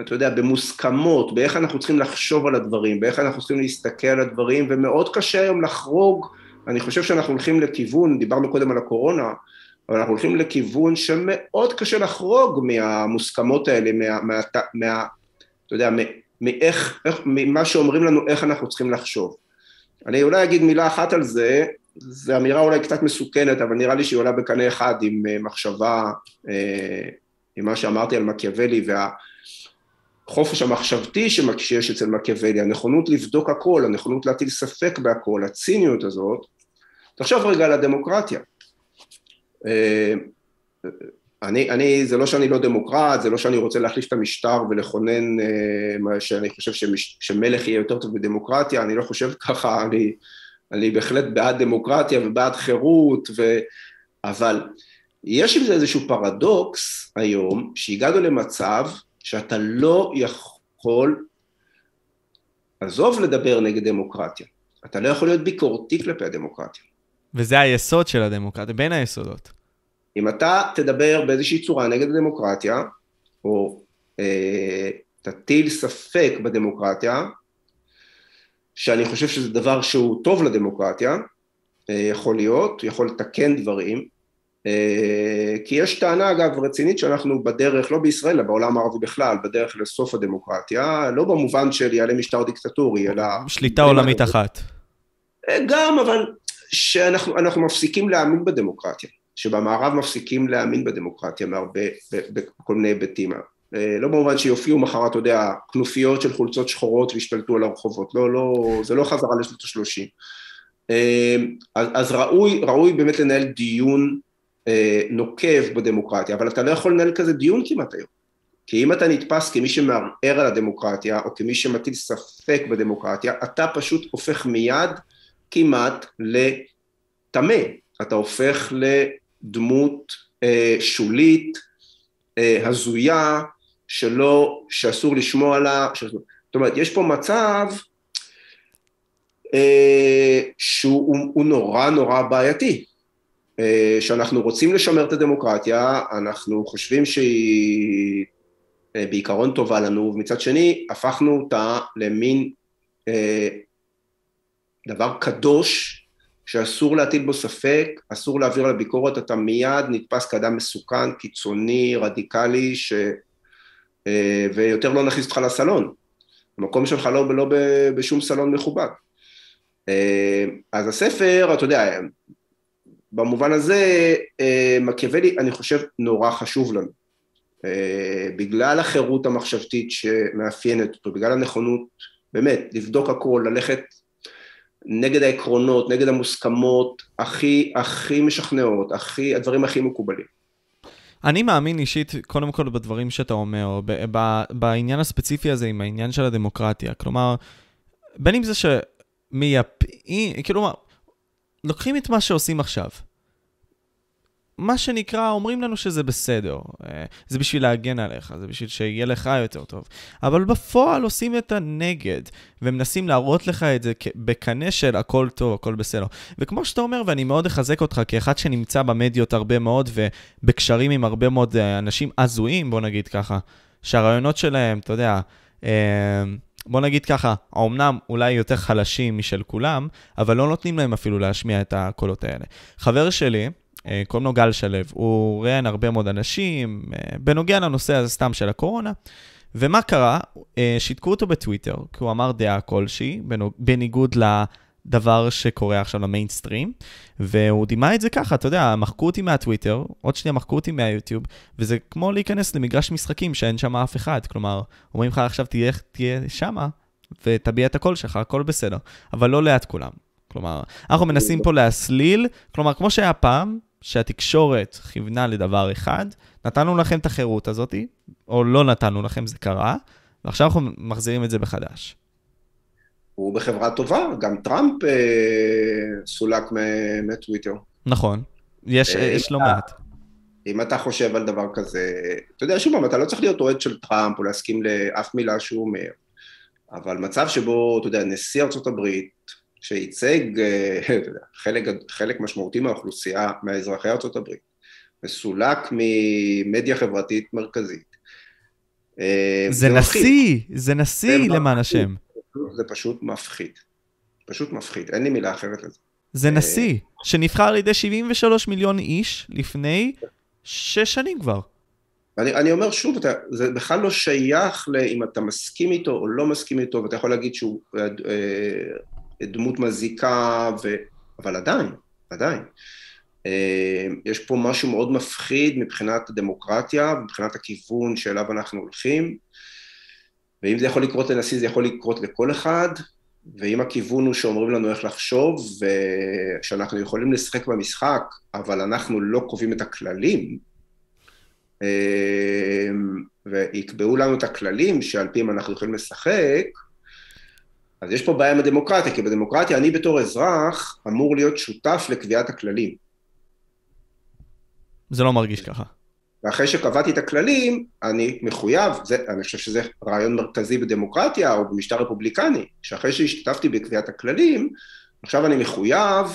אתה יודע, במוסכמות, באיך אנחנו צריכים לחשוב על הדברים, באיך אנחנו צריכים להסתכל על הדברים, ומאוד קשה היום לחרוג אני חושב שאנחנו הולכים לכיוון, דיברנו קודם על הקורונה, אבל אנחנו הולכים לכיוון שמאוד קשה לחרוג מהמוסכמות האלה, מה, מה, מה אתה יודע, מאיך, איך, ממה שאומרים לנו איך אנחנו צריכים לחשוב. אני אולי אגיד מילה אחת על זה, זו אמירה אולי קצת מסוכנת, אבל נראה לי שהיא עולה בקנה אחד עם אה, מחשבה, אה, עם מה שאמרתי על מקיאוולי והחופש המחשבתי שיש אצל מקיאוולי, הנכונות לבדוק הכל, הנכונות להטיל ספק בהכל, הציניות הזאת, תחשוב רגע על הדמוקרטיה. אה, אני, אני, זה לא שאני לא דמוקרט, זה לא שאני רוצה להחליף את המשטר ולכונן אה, שאני חושב שמש, שמלך יהיה יותר טוב בדמוקרטיה, אני לא חושב ככה, אני, אני בהחלט בעד דמוקרטיה ובעד חירות, ו... אבל יש עם זה איזשהו פרדוקס היום, שהגענו למצב שאתה לא יכול, עזוב לדבר נגד דמוקרטיה, אתה לא יכול להיות ביקורתי כלפי הדמוקרטיה. וזה היסוד של הדמוקרטיה, בין היסודות. אם אתה תדבר באיזושהי צורה נגד הדמוקרטיה, או אה, תטיל ספק בדמוקרטיה, שאני חושב שזה דבר שהוא טוב לדמוקרטיה, אה, יכול להיות, יכול לתקן דברים, אה, כי יש טענה אגב רצינית שאנחנו בדרך, לא בישראל, אלא בעולם הערבי בכלל, בדרך לסוף הדמוקרטיה, לא במובן של יעלה משטר דיקטטורי, אלא... שליטה עולמית אחת. אה, גם, אבל שאנחנו מפסיקים להאמין בדמוקרטיה, שבמערב מפסיקים להאמין בדמוקרטיה מהרבה, בכל מיני היבטים. אה, לא במובן שיופיעו מחר, אתה יודע, כנופיות של חולצות שחורות וישתלטו על הרחובות, לא, לא, זה לא חזרה לשנות ה-30. אז, אז ראוי, ראוי באמת לנהל דיון אה, נוקב בדמוקרטיה, אבל אתה לא יכול לנהל כזה דיון כמעט היום. כי אם אתה נתפס כמי שמערער על הדמוקרטיה, או כמי שמטיל ספק בדמוקרטיה, אתה פשוט הופך מיד כמעט לטמא. אתה הופך לדמות אה, שולית, אה, הזויה, שלא, שאסור לשמוע עליה, זאת אומרת, יש פה מצב אה, שהוא נורא נורא בעייתי. אה, שאנחנו רוצים לשמר את הדמוקרטיה, אנחנו חושבים שהיא אה, בעיקרון טובה לנו, ומצד שני הפכנו אותה למין אה, דבר קדוש שאסור להטיל בו ספק, אסור להעביר על הביקורת, אתה מיד נתפס כאדם מסוכן, קיצוני, רדיקלי, ש... ויותר לא נכניס אותך לסלון. המקום שלך לא, לא בשום סלון מכובד. אז הספר, אתה יודע, במובן הזה אה, מקיאוולי אני חושב נורא חשוב לנו. אה, בגלל החירות המחשבתית שמאפיינת אותו, בגלל הנכונות באמת לבדוק הכל, ללכת נגד העקרונות, נגד המוסכמות הכי, הכי משכנעות, הכי, הדברים הכי מקובלים. אני מאמין אישית, קודם כל בדברים שאתה אומר, ב- ב- בעניין הספציפי הזה עם העניין של הדמוקרטיה. כלומר, בין אם זה שמייפים, כאילו, לוקחים את מה שעושים עכשיו. מה שנקרא, אומרים לנו שזה בסדר. אה, זה בשביל להגן עליך, זה בשביל שיהיה לך יותר טוב. אבל בפועל עושים את הנגד, ומנסים להראות לך את זה בקנה של הכל טוב, הכל בסדר. וכמו שאתה אומר, ואני מאוד אחזק אותך כאחד שנמצא במדיות הרבה מאוד, ובקשרים עם הרבה מאוד אה, אנשים הזויים, בוא נגיד ככה, שהרעיונות שלהם, אתה יודע, אה, בוא נגיד ככה, האומנם אולי יותר חלשים משל כולם, אבל לא נותנים להם אפילו להשמיע את הקולות האלה. חבר שלי, קוראים לו גל שלו, הוא ראיין הרבה מאוד אנשים, אה, בנוגע לנושא הזה סתם של הקורונה. ומה קרה? אה, שיתקו אותו בטוויטר, כי הוא אמר דעה כלשהי, בניגוד לדבר שקורה עכשיו למיינסטרים, והוא דימה את זה ככה, אתה יודע, מחקו אותי מהטוויטר, עוד שנייה מחקו אותי מהיוטיוב, וזה כמו להיכנס למגרש משחקים שאין שם אף אחד, כלומר, אומרים לך עכשיו תהיה, תהיה שמה, ותביע את הקול שלך, הכל בסדר, אבל לא ליד כולם. כלומר, אנחנו מנסים פה להסליל, כלומר, כמו שהיה פעם, שהתקשורת כיוונה לדבר אחד, נתנו לכם את החירות הזאת, או לא נתנו לכם, זה קרה, ועכשיו אנחנו מחזירים את זה בחדש. הוא בחברה טובה, גם טראמפ אה, סולק מטוויטר. נכון, יש, אה, יש לא מעט. אם אתה חושב על דבר כזה, אתה יודע, שוב פעם, אתה לא צריך להיות אוהד של טראמפ או להסכים לאף מילה שהוא אומר, אבל מצב שבו, אתה יודע, נשיא ארצות הברית, שייצג אה, חלק, חלק משמעותי מהאוכלוסייה, מאזרחי ארה"ב, מסולק ממדיה חברתית מרכזית. אה, זה, נשיא. זה נשיא למען השם. זה פשוט מפחיד. פשוט מפחיד, אין לי מילה אחרת לזה. זה אה, נשיא, שנבחר על ידי 73 מיליון איש לפני שש שנים כבר. אני, אני אומר שוב, אתה, זה בכלל לא שייך לאם אתה מסכים איתו או לא מסכים איתו, ואתה יכול להגיד שהוא דמות מזיקה, ו... אבל עדיין, עדיין. אה, יש פה משהו מאוד מפחיד מבחינת הדמוקרטיה, מבחינת הכיוון שאליו אנחנו הולכים, ואם זה יכול לקרות לנשיא, זה יכול לקרות לכל אחד, ואם הכיוון הוא שאומרים לנו איך לחשוב, ושאנחנו יכולים לשחק במשחק, אבל אנחנו לא קובעים את הכללים, אה, ויקבעו לנו את הכללים שעל פיהם אנחנו יכולים לשחק, אז יש פה בעיה עם הדמוקרטיה, כי בדמוקרטיה אני בתור אזרח אמור להיות שותף לקביעת הכללים. זה לא מרגיש ככה. ואחרי שקבעתי את הכללים, אני מחויב, זה, אני חושב שזה רעיון מרכזי בדמוקרטיה או במשטר רפובליקני, שאחרי שהשתתפתי בקביעת הכללים, עכשיו אני מחויב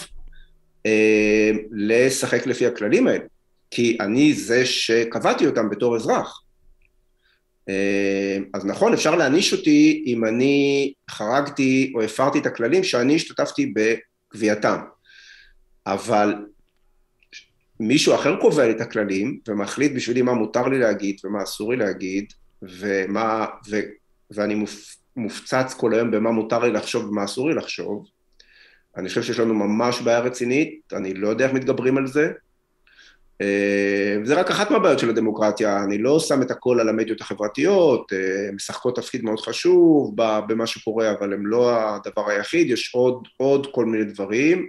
אה, לשחק לפי הכללים האלה, כי אני זה שקבעתי אותם בתור אזרח. אה, אז נכון, אפשר להעניש אותי אם אני חרגתי או הפרתי את הכללים שאני השתתפתי בקביעתם. אבל מישהו אחר קובע לי את הכללים ומחליט בשבילי מה מותר לי להגיד ומה אסור לי להגיד ומה, ו, ואני מופצץ כל היום במה מותר לי לחשוב ומה אסור לי לחשוב. אני חושב שיש לנו ממש בעיה רצינית, אני לא יודע איך מתגברים על זה. אה, זה רק אחת מהבעיות של הדמוקרטיה, אני לא שם את הכל על המדיות החברתיות, אה, משחקות תפקיד מאוד חשוב במה שקורה, אבל הן לא הדבר היחיד, יש עוד, עוד כל מיני דברים.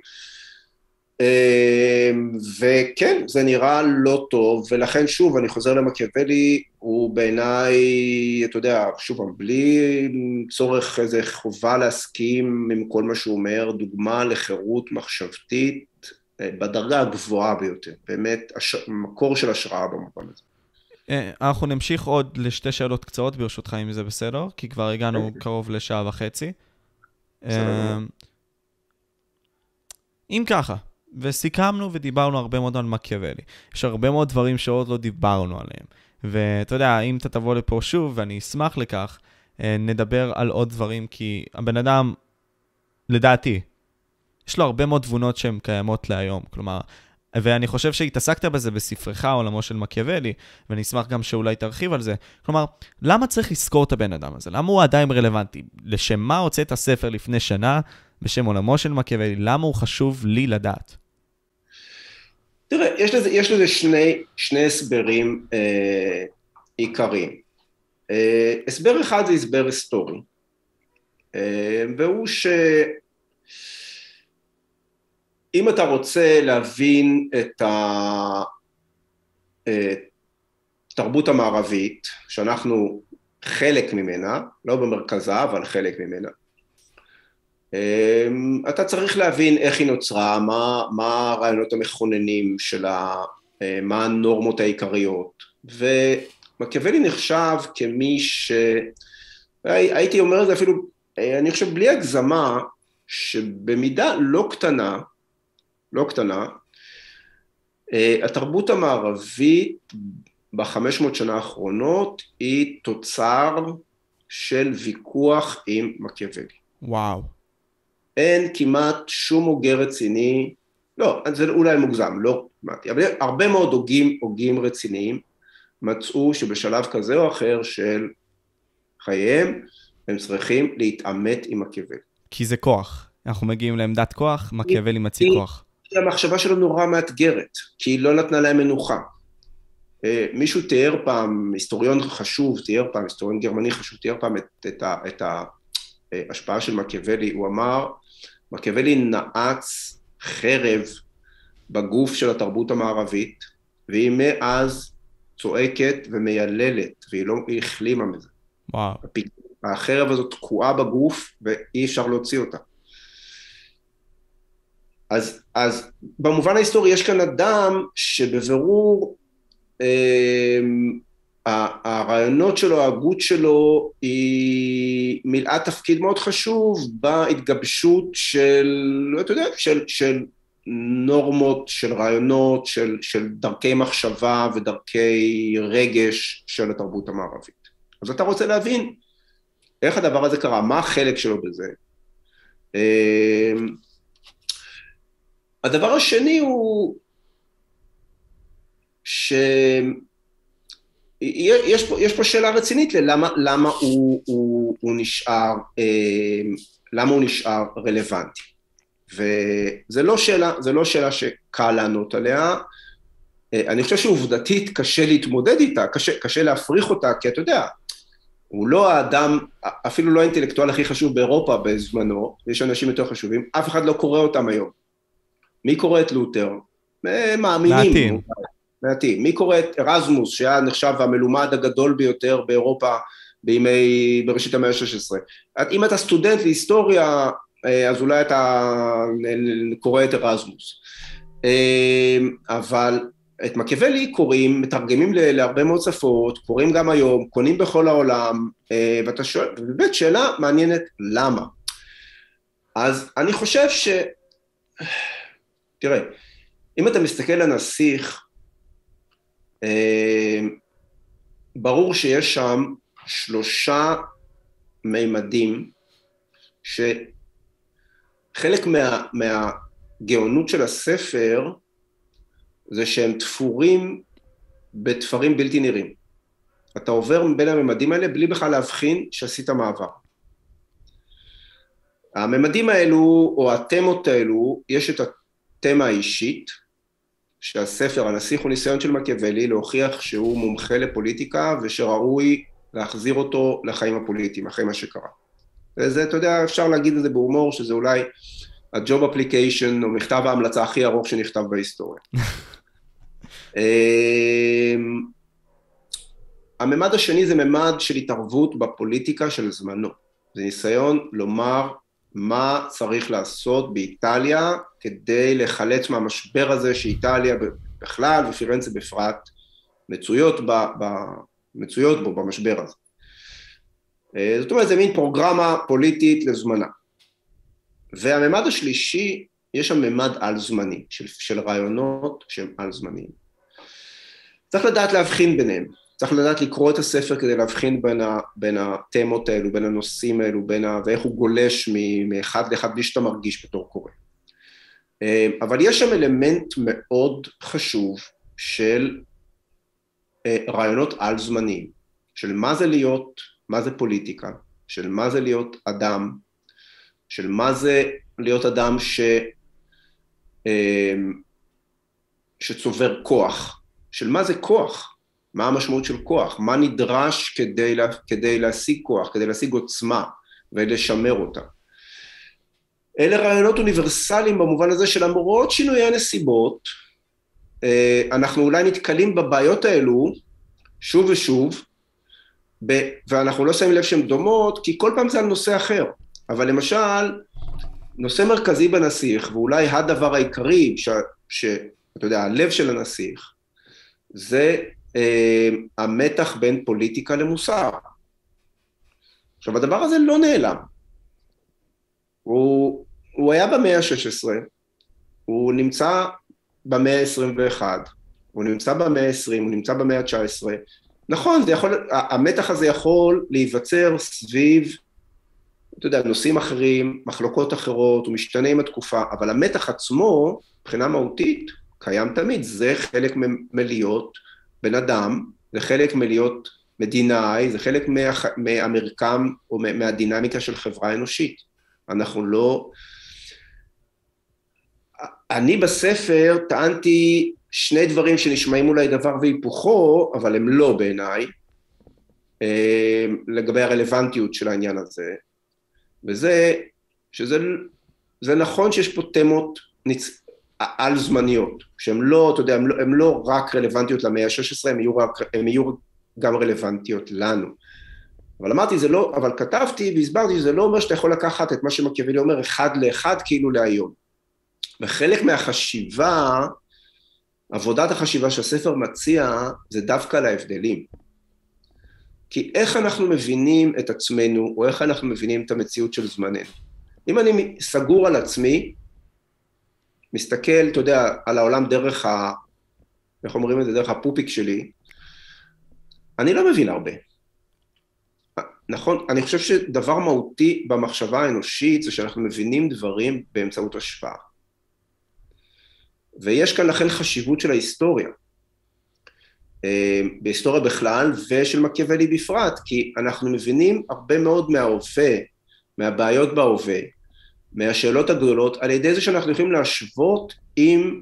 אמ, וכן, זה נראה לא טוב, ולכן שוב, אני חוזר למקיאוולי, הוא בעיניי, אתה יודע, שוב, בלי צורך איזה חובה להסכים עם כל מה שהוא אומר, דוגמה לחירות מחשבתית אה, בדרגה הגבוהה ביותר, באמת, הש... מקור של השראה במובן הזה. אה, אנחנו נמשיך עוד לשתי שאלות קצרות, ברשותך, אם זה בסדר, כי כבר הגענו אוקיי. קרוב לשעה וחצי. אמ, אם ככה, וסיכמנו ודיברנו הרבה מאוד על מקיאוולי. יש הרבה מאוד דברים שעוד לא דיברנו עליהם. ואתה יודע, אם אתה תבוא לפה שוב, ואני אשמח לכך, אה, נדבר על עוד דברים, כי הבן אדם, לדעתי, יש לו הרבה מאוד תבונות שהן קיימות להיום. כלומר, ואני חושב שהתעסקת בזה בספרך, עולמו של מקיאוולי, ואני אשמח גם שאולי תרחיב על זה. כלומר, למה צריך לזכור את הבן אדם הזה? למה הוא עדיין רלוונטי? לשם מה הוצאת ספר לפני שנה בשם עולמו של מקיאוולי? למה הוא חשוב לי לדעת? תראה, יש לזה, יש לזה שני, שני הסברים אה, עיקריים. אה, הסבר אחד זה הסבר היסטורי, אה, והוא שאם אתה רוצה להבין את התרבות המערבית, שאנחנו חלק ממנה, לא במרכזה, אבל חלק ממנה, אמ, אתה צריך להבין איך היא נוצרה, מה, מה הרעיונות המכוננים שלה, אה, מה הנורמות העיקריות, ומקיאוולי נחשב כמי ש... הייתי אומר את זה אפילו, אה, אני חושב בלי הגזמה, שבמידה לא קטנה, לא קטנה, אה, התרבות המערבית בחמש מאות שנה האחרונות היא תוצר של ויכוח עם מקיאוולי. וואו. אין כמעט שום הוגה רציני, לא, זה אולי מוגזם, לא כמעט, אבל הרבה מאוד הוגים, הוגים רציניים מצאו שבשלב כזה או אחר של חייהם, הם צריכים להתעמת עם מקיאוולי. כי זה כוח. אנחנו מגיעים לעמדת כוח, מקיאוולי מציג כוח. כי המחשבה שלו נורא מאתגרת, כי היא לא נתנה להם מנוחה. אה, מישהו תיאר פעם, היסטוריון חשוב, תיאר פעם, היסטוריון גרמני חשוב, תיאר פעם את, את, את ההשפעה של מקיאוולי, הוא אמר, מקיאוולי נעץ חרב בגוף של התרבות המערבית, והיא מאז צועקת ומייללת, והיא לא החלימה מזה. וואו. החרב הזאת תקועה בגוף ואי אפשר להוציא אותה. אז, אז במובן ההיסטורי יש כאן אדם שבבירור אה, הרעיונות שלו, ההגות שלו, היא מילאה תפקיד מאוד חשוב בהתגבשות של, אתה יודע, של, של נורמות, של רעיונות, של, של דרכי מחשבה ודרכי רגש של התרבות המערבית. אז אתה רוצה להבין איך הדבר הזה קרה, מה החלק שלו בזה. הדבר השני הוא ש... יש פה, יש פה שאלה רצינית ללמה למה הוא, הוא, הוא נשאר, אה, למה הוא נשאר רלוונטי. וזה לא שאלה, לא שאלה שקל לענות עליה. אה, אני חושב שעובדתית קשה להתמודד איתה, קשה, קשה להפריך אותה, כי אתה יודע, הוא לא האדם, אפילו לא האינטלקטואל הכי חשוב באירופה בזמנו, יש אנשים יותר חשובים, אף אחד לא קורא אותם היום. מי קורא את לותר? אה, מאמינים. מעטים. מעטים. מי קורא את ארזמוס, שהיה נחשב המלומד הגדול ביותר באירופה בימי, בראשית המאה ה-16. אם אתה סטודנט להיסטוריה, אה, אז אולי אתה קורא את ארזמוס. אה, אבל את מקיאוולי קוראים, מתרגמים להרבה מאוד שפות, קוראים גם היום, קונים בכל העולם, ואתה שואל, ובאמת שאלה מעניינת, למה? אז אני חושב ש... תראה, אם אתה מסתכל על הנסיך, ברור שיש שם שלושה מימדים שחלק מה, מהגאונות של הספר זה שהם תפורים בתפרים בלתי נראים. אתה עובר בין הממדים האלה בלי בכלל להבחין שעשית מעבר. הממדים האלו, או התמות האלו, יש את התמה האישית, שהספר, הנסיך הוא ניסיון של מקיאוולי להוכיח שהוא מומחה לפוליטיקה ושראוי להחזיר אותו לחיים הפוליטיים, אחרי מה שקרה. וזה, אתה יודע, אפשר להגיד את זה בהומור, שזה אולי הג'וב אפליקיישן, או מכתב ההמלצה הכי ארוך שנכתב בהיסטוריה. אמ, הממד השני זה ממד של התערבות בפוליטיקה של זמנו. זה ניסיון לומר מה צריך לעשות באיטליה כדי לחלץ מהמשבר הזה שאיטליה בכלל ופירנצה בפרט מצויות, ב, ב, מצויות בו במשבר הזה. אה, זאת אומרת זה מין פרוגרמה פוליטית לזמנה. והממד השלישי, יש שם ממד על-זמני, של, של רעיונות שהם על-זמניים. צריך לדעת להבחין ביניהם, צריך לדעת לקרוא את הספר כדי להבחין בין, ה, בין התמות האלו, בין הנושאים האלו, בין ה, ואיך הוא גולש מאחד לאחד בלי שאתה מרגיש בתור קורא. אה, אבל יש שם אלמנט מאוד חשוב של אה, רעיונות על-זמניים, של מה זה להיות, מה זה פוליטיקה, של מה זה להיות אדם, של מה זה להיות אדם ש... אה, שצובר כוח, של מה זה כוח, מה המשמעות של כוח, מה נדרש כדי, לה, כדי להשיג כוח, כדי להשיג עוצמה ולשמר אותה. אלה רעיונות אוניברסליים במובן הזה שלמרות שינויי הנסיבות, אה, אנחנו אולי נתקלים בבעיות האלו שוב ושוב, ב, ואנחנו לא שמים לב שהן דומות, כי כל פעם זה על נושא אחר. אבל למשל, נושא מרכזי בנסיך, ואולי הדבר העיקרי, שאתה יודע, הלב של הנסיך, זה המתח בין פוליטיקה למוסר. עכשיו, הדבר הזה לא נעלם. הוא, הוא היה במאה ה-16, הוא נמצא במאה ה-21, הוא נמצא במאה ה-20, הוא נמצא במאה ה-19. נכון, יכול, המתח הזה יכול להיווצר סביב, אתה יודע, נושאים אחרים, מחלוקות אחרות, הוא משתנה עם התקופה, אבל המתח עצמו, מבחינה מהותית, קיים תמיד, זה חלק מלהיות בן אדם, זה חלק מלהיות מדינאי, זה חלק מה, מהמרקם או מהדינמיקה של חברה אנושית. אנחנו לא... אני בספר טענתי שני דברים שנשמעים אולי דבר והיפוכו, אבל הם לא בעיניי, אה, לגבי הרלוונטיות של העניין הזה, וזה שזה נכון שיש פה תמות. על-זמניות, שהן לא, אתה יודע, הן לא, לא רק רלוונטיות למאה ה-16, הן יהיו, יהיו גם רלוונטיות לנו. אבל אמרתי, זה לא, אבל כתבתי והסברתי שזה לא אומר שאתה יכול לקחת את מה שמקיאוולי אומר אחד לאחד כאילו להיום. וחלק מהחשיבה, עבודת החשיבה שהספר מציע, זה דווקא להבדלים. כי איך אנחנו מבינים את עצמנו, או איך אנחנו מבינים את המציאות של זמננו. אם אני סגור על עצמי, מסתכל, אתה יודע, על העולם דרך ה... איך אומרים את זה? דרך הפופיק שלי, אני לא מבין הרבה. נכון, אני חושב שדבר מהותי במחשבה האנושית זה שאנחנו מבינים דברים באמצעות השפעה. ויש כאן לכן חשיבות של ההיסטוריה. אה, בהיסטוריה בכלל ושל מקיאוולי בפרט, כי אנחנו מבינים הרבה מאוד מההווה, מהבעיות בהווה, מהשאלות הגדולות, על ידי זה שאנחנו יכולים להשוות עם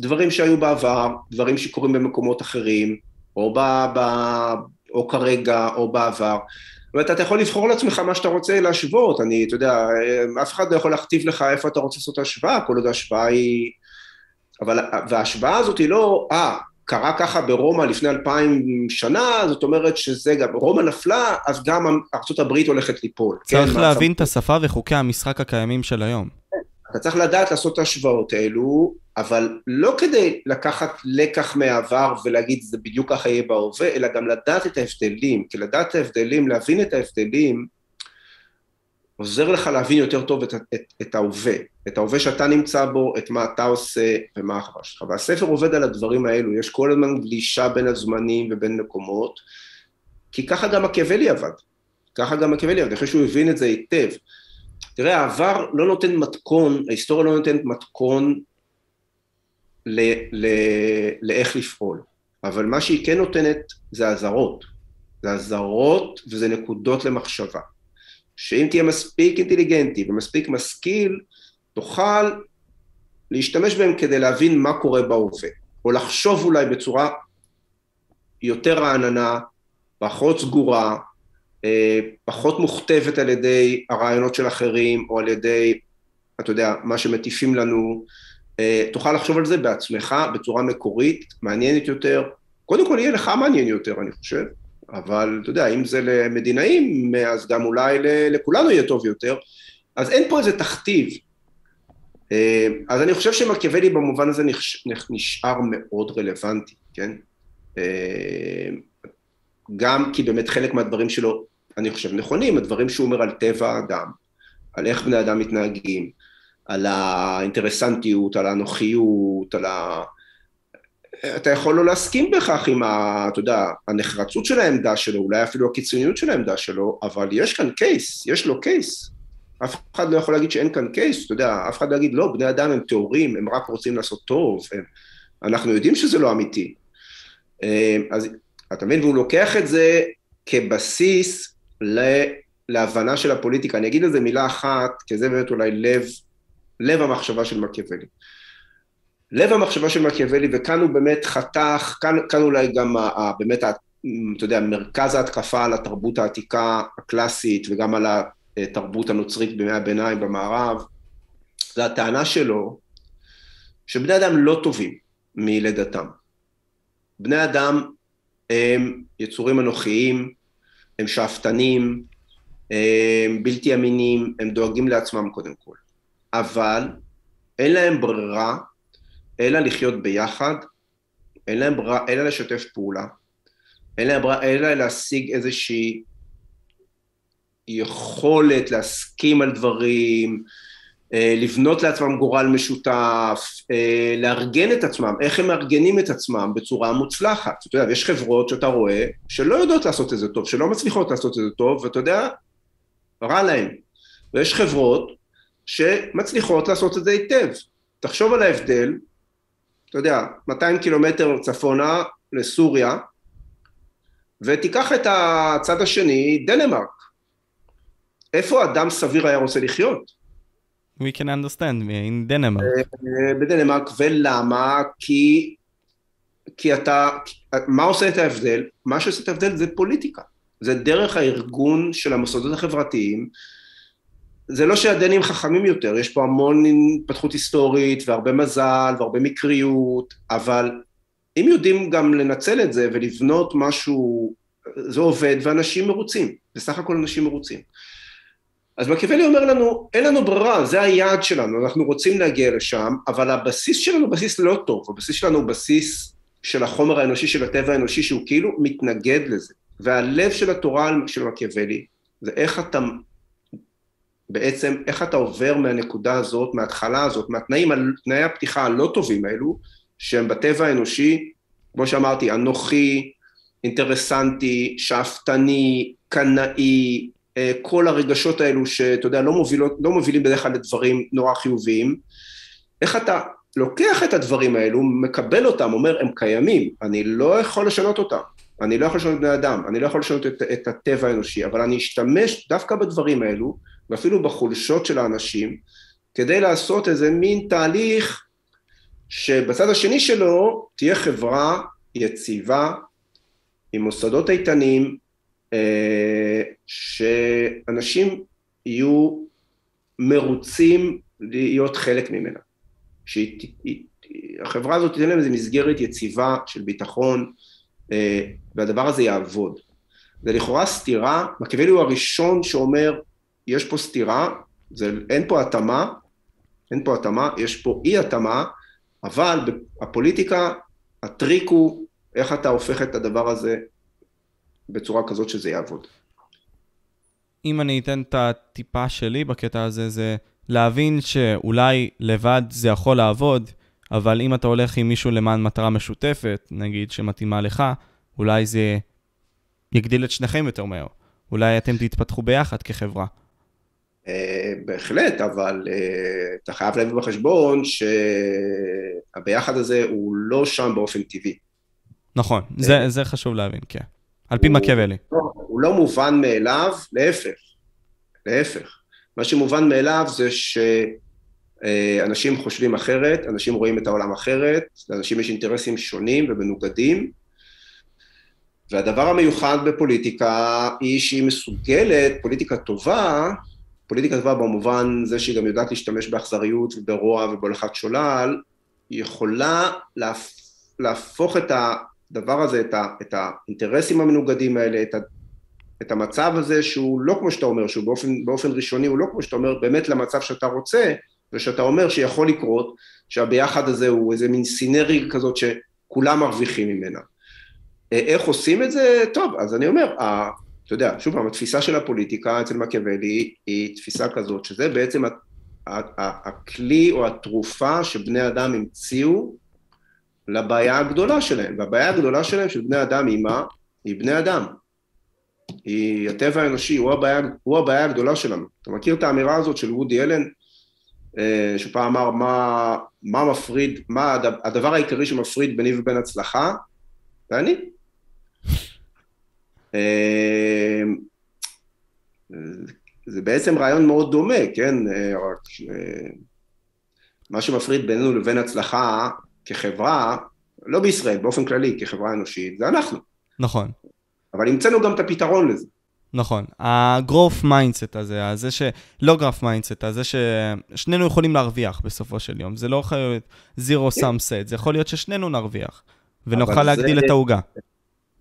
דברים שהיו בעבר, דברים שקורים במקומות אחרים, או, ב, ב, או כרגע, או בעבר. זאת אומרת, אתה יכול לבחור לעצמך מה שאתה רוצה להשוות, אני, אתה יודע, אף אחד לא יכול להכתיב לך איפה אתה רוצה לעשות השוואה, כל עוד ההשוואה היא... אבל, וההשוואה הזאת היא לא, אה, קרה ככה ברומא לפני אלפיים שנה, זאת אומרת שזה גם, רומא נפלה, אז גם ארה"ב הולכת ליפול. צריך כן, להבין את השפה וחוקי המשחק הקיימים של היום. אתה צריך לדעת לעשות את ההשוואות האלו, אבל לא כדי לקחת לקח מהעבר ולהגיד זה בדיוק ככה יהיה בהווה, אלא גם לדעת את ההבדלים, כי לדעת את ההבדלים, להבין את ההבדלים, עוזר לך להבין יותר טוב את, את, את ההווה, את ההווה שאתה נמצא בו, את מה אתה עושה ומה החברה שלך. והספר עובד על הדברים האלו, יש כל הזמן גלישה בין הזמנים ובין מקומות, כי ככה גם מקיאוולי עבד. ככה גם מקיאוולי עבד, חושב שהוא הבין את זה היטב. תראה, העבר לא נותן מתכון, ההיסטוריה לא נותנת מתכון ל, ל, לאיך לפעול, אבל מה שהיא כן נותנת זה אזהרות. זה אזהרות וזה נקודות למחשבה. שאם תהיה מספיק אינטליגנטי ומספיק משכיל, תוכל להשתמש בהם כדי להבין מה קורה בהווה, או לחשוב אולי בצורה יותר רעננה, פחות סגורה, אה, פחות מוכתבת על ידי הרעיונות של אחרים, או על ידי, אתה יודע, מה שמטיפים לנו, אה, תוכל לחשוב על זה בעצמך, בצורה מקורית, מעניינת יותר. קודם כל יהיה לך מעניין יותר, אני חושב, אבל אתה יודע, אם זה למדינאים, אז גם אולי לכולנו יהיה טוב יותר. אז אין פה איזה תכתיב. אה, אז אני חושב שמקיאוולי במובן הזה נשאר מאוד רלוונטי, כן? גם כי באמת חלק מהדברים שלו, אני חושב, נכונים, הדברים שהוא אומר על טבע האדם, על איך בני אדם מתנהגים, על האינטרסנטיות, על האנוכיות, על ה... אתה יכול לא להסכים בכך עם, ה, אתה יודע, הנחרצות של העמדה שלו, אולי אפילו הקיצוניות של העמדה שלו, אבל יש כאן קייס, יש לו קייס. אף אחד לא יכול להגיד שאין כאן קייס, אתה יודע, אף אחד לא יגיד, לא, בני אדם הם טהורים, הם רק רוצים לעשות טוב, הם... אנחנו יודעים שזה לא אמיתי. אה, אז אתה מבין? והוא לוקח את זה כבסיס ל... להבנה של הפוליטיקה. אני אגיד על מילה אחת, כי זה באמת אולי לב, לב המחשבה של מקיאוולי. לב המחשבה של מקיאוולי, וכאן הוא באמת חתך, כאן, כאן אולי גם ה, ה, באמת, ה, אתה יודע, מרכז ההתקפה על התרבות העתיקה הקלאסית, וגם על התרבות הנוצרית בימי הביניים במערב, זה הטענה שלו שבני אדם לא טובים מלידתם. בני אדם הם יצורים אנוכיים, הם שאפתנים, הם בלתי אמינים, הם דואגים לעצמם קודם כל. אבל אין להם ברירה אלא לחיות ביחד, אין להם ברירה אלא לשתף פעולה, אין להם ברירה אלא להשיג איזושהי יכולת להסכים על דברים, אה, לבנות לעצמם גורל משותף, אה, לארגן את עצמם, איך הם מארגנים את עצמם בצורה מוצלחת. אתה יודע, יש חברות שאתה רואה שלא יודעות לעשות את זה טוב, שלא מצליחות לעשות את זה טוב, ואתה יודע, רע להם. ויש חברות שמצליחות לעשות את זה היטב. תחשוב על ההבדל, אתה יודע, 200 קילומטר צפונה לסוריה, ותיקח את הצד השני, דנמרק. איפה אדם סביר היה רוצה לחיות? We can understand me in דנמרק. אה, בדנמרק, ולמה? כי, כי אתה, מה עושה את ההבדל? מה שעושה את ההבדל זה פוליטיקה. זה דרך הארגון של המוסדות החברתיים. זה לא שהדנים חכמים יותר, יש פה המון התפתחות היסטורית והרבה מזל והרבה מקריות, אבל אם יודעים גם לנצל את זה ולבנות משהו, זה עובד ואנשים מרוצים, בסך הכל אנשים מרוצים. אז מקיאוולי אומר לנו, אין לנו ברירה, זה היעד שלנו, אנחנו רוצים להגיע לשם, אבל הבסיס שלנו הוא בסיס לא טוב, הבסיס שלנו הוא בסיס של החומר האנושי, של הטבע האנושי, שהוא כאילו מתנגד לזה. והלב של התורה של מקיאוולי, זה איך אתה, בעצם, איך אתה עובר מהנקודה הזאת, מההתחלה הזאת, מהתנאים, תנאי הפתיחה הלא טובים האלו, שהם בטבע האנושי, כמו שאמרתי, אנוכי, אינטרסנטי, שאפתני, קנאי, אה, כל הרגשות האלו שאתה יודע לא, מובילות, לא מובילים בדרך כלל לדברים נורא חיוביים, איך אתה לוקח את הדברים האלו, מקבל אותם, אומר הם קיימים, אני לא יכול לשנות אותם, אני לא יכול לשנות בני אדם, אני לא יכול לשנות את, את הטבע האנושי, אבל אני אשתמש דווקא בדברים האלו, ואפילו בחולשות של האנשים, כדי לעשות איזה מין תהליך שבצד השני שלו תהיה חברה יציבה, עם מוסדות איתנים, אה, שאנשים יהיו מרוצים להיות חלק ממנה. שהחברה הזאת תיתן להם איזו מסגרת יציבה של ביטחון, אה, והדבר הזה יעבוד. זה לכאורה סתירה, מקיאוולי הוא הראשון שאומר, יש פה סתירה, זה, אין פה התאמה, אין פה התאמה, יש פה אי התאמה, אבל הפוליטיקה, הטריק הוא איך אתה הופך את הדבר הזה בצורה כזאת שזה יעבוד. אם אני אתן את הטיפה שלי בקטע הזה, זה להבין שאולי לבד זה יכול לעבוד, אבל אם אתה הולך עם מישהו למען מטרה משותפת, נגיד שמתאימה לך, אולי זה יגדיל את שניכם יותר מהר. אולי אתם תתפתחו ביחד כחברה. אה, בהחלט, אבל אה, אתה חייב להביא בחשבון שהביחד הזה הוא לא שם באופן טבעי. נכון, זה, זה חשוב להבין, כן. על פי מקיאוולי. לא, הוא לא מובן מאליו, להפך. להפך. מה שמובן מאליו זה שאנשים חושבים אחרת, אנשים רואים את העולם אחרת, לאנשים יש אינטרסים שונים ומנוגדים, והדבר המיוחד בפוליטיקה היא שהיא מסוגלת, פוליטיקה טובה, פוליטיקה טובה במובן זה שהיא גם יודעת להשתמש באכזריות וברוע ובהולכת שולל, היא יכולה להפ... להפוך את הדבר הזה, את, ה... את האינטרסים המנוגדים האלה, את, ה... את המצב הזה שהוא לא כמו שאתה אומר, שהוא באופן, באופן ראשוני הוא לא כמו שאתה אומר, באמת למצב שאתה רוצה, ושאתה אומר שיכול לקרות, שהביחד הזה הוא איזה מין סינרי כזאת שכולם מרוויחים ממנה. אה, איך עושים את זה? טוב, אז אני אומר, אתה יודע, שוב פעם, התפיסה של הפוליטיקה אצל מקיאוולי היא תפיסה כזאת, שזה בעצם הכלי או התרופה שבני אדם המציאו לבעיה הגדולה שלהם, והבעיה הגדולה שלהם של בני אדם היא מה? היא בני אדם. היא הטבע האנושי, הוא הבעיה, הוא הבעיה הגדולה שלנו. אתה מכיר את האמירה הזאת של וודי אלן, אה, שפעם אמר מה, מה מפריד, מה הדבר העיקרי שמפריד ביני ובין הצלחה? זה אני. זה בעצם רעיון מאוד דומה, כן? רק מה שמפריד בינינו לבין הצלחה כחברה, לא בישראל, באופן כללי, כחברה אנושית, זה אנחנו. נכון. אבל המצאנו גם את הפתרון לזה. נכון. ה growth mindset הזה, הזה ש... לא growth mindset, הזה ששנינו יכולים להרוויח בסופו של יום. זה לא יכול להיות zero sum set, זה יכול להיות ששנינו נרוויח, ונוכל להגדיל זה... את העוגה.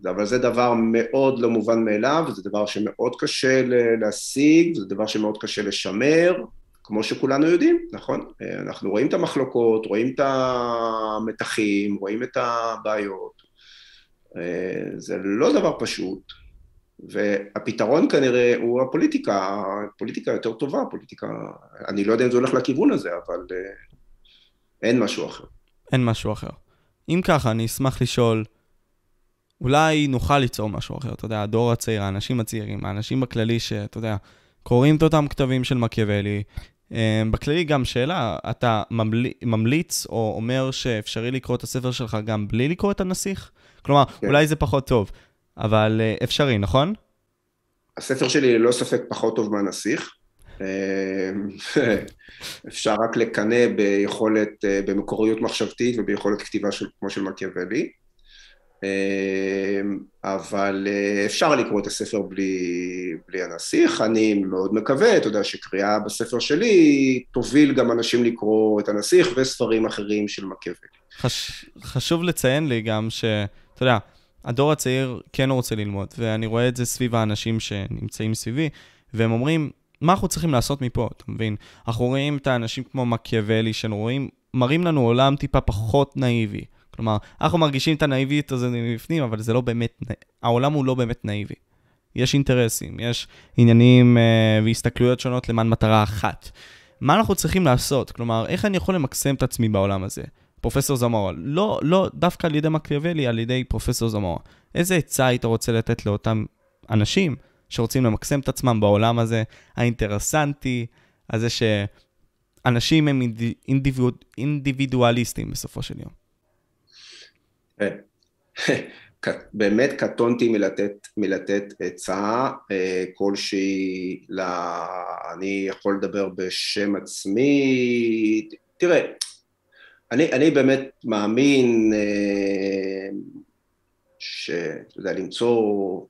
אבל זה דבר מאוד לא מובן מאליו, זה דבר שמאוד קשה להשיג, זה דבר שמאוד קשה לשמר, כמו שכולנו יודעים, נכון? אנחנו רואים את המחלוקות, רואים את המתחים, רואים את הבעיות. זה לא דבר פשוט, והפתרון כנראה הוא הפוליטיקה, פוליטיקה יותר טובה, פוליטיקה, אני לא יודע אם זה הולך לכיוון הזה, אבל אין משהו אחר. אין משהו אחר. אם ככה, אני אשמח לשאול, אולי נוכל ליצור משהו אחר, אתה יודע, הדור הצעיר, האנשים הצעירים, האנשים בכללי שאתה יודע, קוראים את אותם כתבים של מקיאוולי. אה, בכללי גם שאלה, אתה ממליץ או אומר שאפשרי לקרוא את הספר שלך גם בלי לקרוא את הנסיך? כלומר, כן. אולי זה פחות טוב, אבל אה, אפשרי, נכון? הספר שלי ללא ספק פחות טוב מהנסיך. אה, אפשר רק לקנא ביכולת, במקוריות מחשבתית וביכולת כתיבה של, כמו של מקיאוולי. אמ, אבל אה, אפשר לקרוא את הספר בלי, בלי הנסיך, אני מאוד מקווה, אתה יודע, שקריאה בספר שלי תוביל גם אנשים לקרוא את הנסיך וספרים אחרים של מקיאוולי. חש, חשוב לציין לי גם שאתה יודע, הדור הצעיר כן רוצה ללמוד, ואני רואה את זה סביב האנשים שנמצאים סביבי, והם אומרים, מה אנחנו צריכים לעשות מפה, אתה מבין? אנחנו רואים את האנשים כמו מקיאוולי, שרואים, מראים לנו עולם טיפה פחות נאיבי. כלומר, אנחנו מרגישים את הנאיביות הזאת מבפנים, אבל זה לא באמת, העולם הוא לא באמת נאיבי. יש אינטרסים, יש עניינים אה, והסתכלויות שונות למען מטרה אחת. מה אנחנו צריכים לעשות? כלומר, איך אני יכול למקסם את עצמי בעולם הזה? פרופסור זמורה, לא, לא דווקא על ידי מקיאוולי, על ידי פרופסור זמורה. איזה עצה היית רוצה לתת לאותם אנשים שרוצים למקסם את עצמם בעולם הזה, האינטרסנטי, הזה שאנשים הם אינדיבידואל, אינדיבידואליסטים בסופו של יום? באמת קטונתי מלתת, מלתת עצה אה, כלשהי, לה, אני יכול לדבר בשם עצמי, תראה, אני, אני באמת מאמין אה, שאתה יודע, למצוא,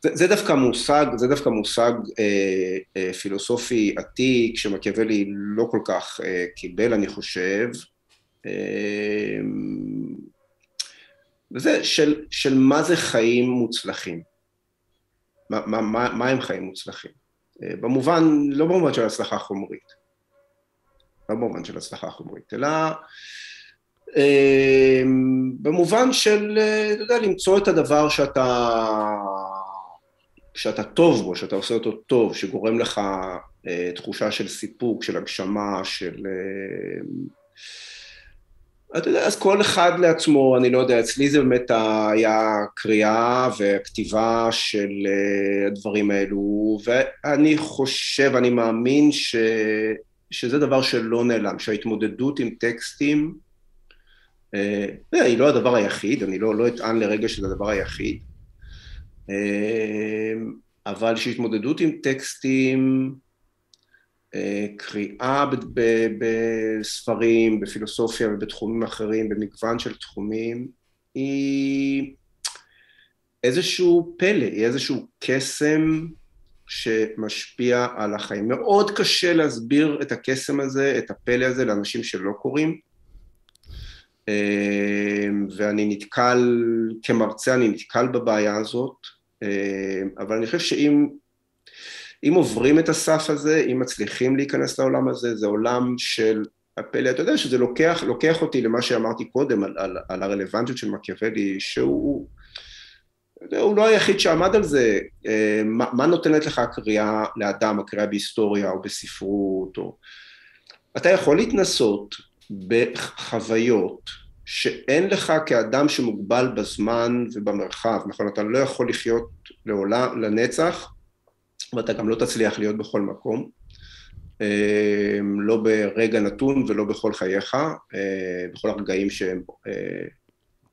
זה, זה דווקא מושג, זה דווקא מושג אה, אה, פילוסופי עתיק שמקיאוולי לא כל כך אה, קיבל, אני חושב. אה, וזה של, של מה זה חיים מוצלחים. מה, מה, מה, מה הם חיים מוצלחים? אה, במובן, לא במובן של הצלחה חומרית, לא במובן של הצלחה חומרית, אלא אה, במובן של, אה, אתה יודע, למצוא את הדבר שאתה, שאתה טוב בו, שאתה עושה אותו טוב, שגורם לך תחושה של סיפוק, של הגשמה, של... אתה יודע, אז כל אחד לעצמו, אני לא יודע, אצלי זה באמת היה קריאה וכתיבה של אה, הדברים האלו, ואני חושב, אני מאמין ש... שזה דבר שלא נעלם, שההתמודדות עם טקסטים, אה, היא לא הדבר היחיד, אני לא, לא אטען לרגע שזה הדבר היחיד, אה, אבל שהתמודדות עם טקסטים, אה, קריאה בספרים, בפילוסופיה ובתחומים אחרים, במגוון של תחומים, היא איזשהו פלא, היא איזשהו קסם שמשפיע על החיים. מאוד קשה להסביר את הקסם הזה, את הפלא הזה, לאנשים שלא קוראים. אה, ואני נתקל, כמרצה אני נתקל בבעיה הזאת, אה, אבל אני חושב שאם אם עוברים את הסף הזה, אם מצליחים להיכנס לעולם הזה, זה עולם של הפלא, אתה יודע שזה לוקח, לוקח אותי למה שאמרתי קודם על, על, על הרלוונטיות של מקיאוולי, שהוא הוא לא היחיד שעמד על זה, אה, מה, מה נותנת לך הקריאה לאדם, הקריאה בהיסטוריה או בספרות, או... אתה יכול להתנסות בחוויות שאין לך כאדם שמוגבל בזמן ובמרחב, נכון? אתה לא יכול לחיות לעולם, לנצח, ואתה גם לא תצליח להיות בכל מקום, אה, לא ברגע נתון ולא בכל חייך, אה, בכל הרגעים שהם אה,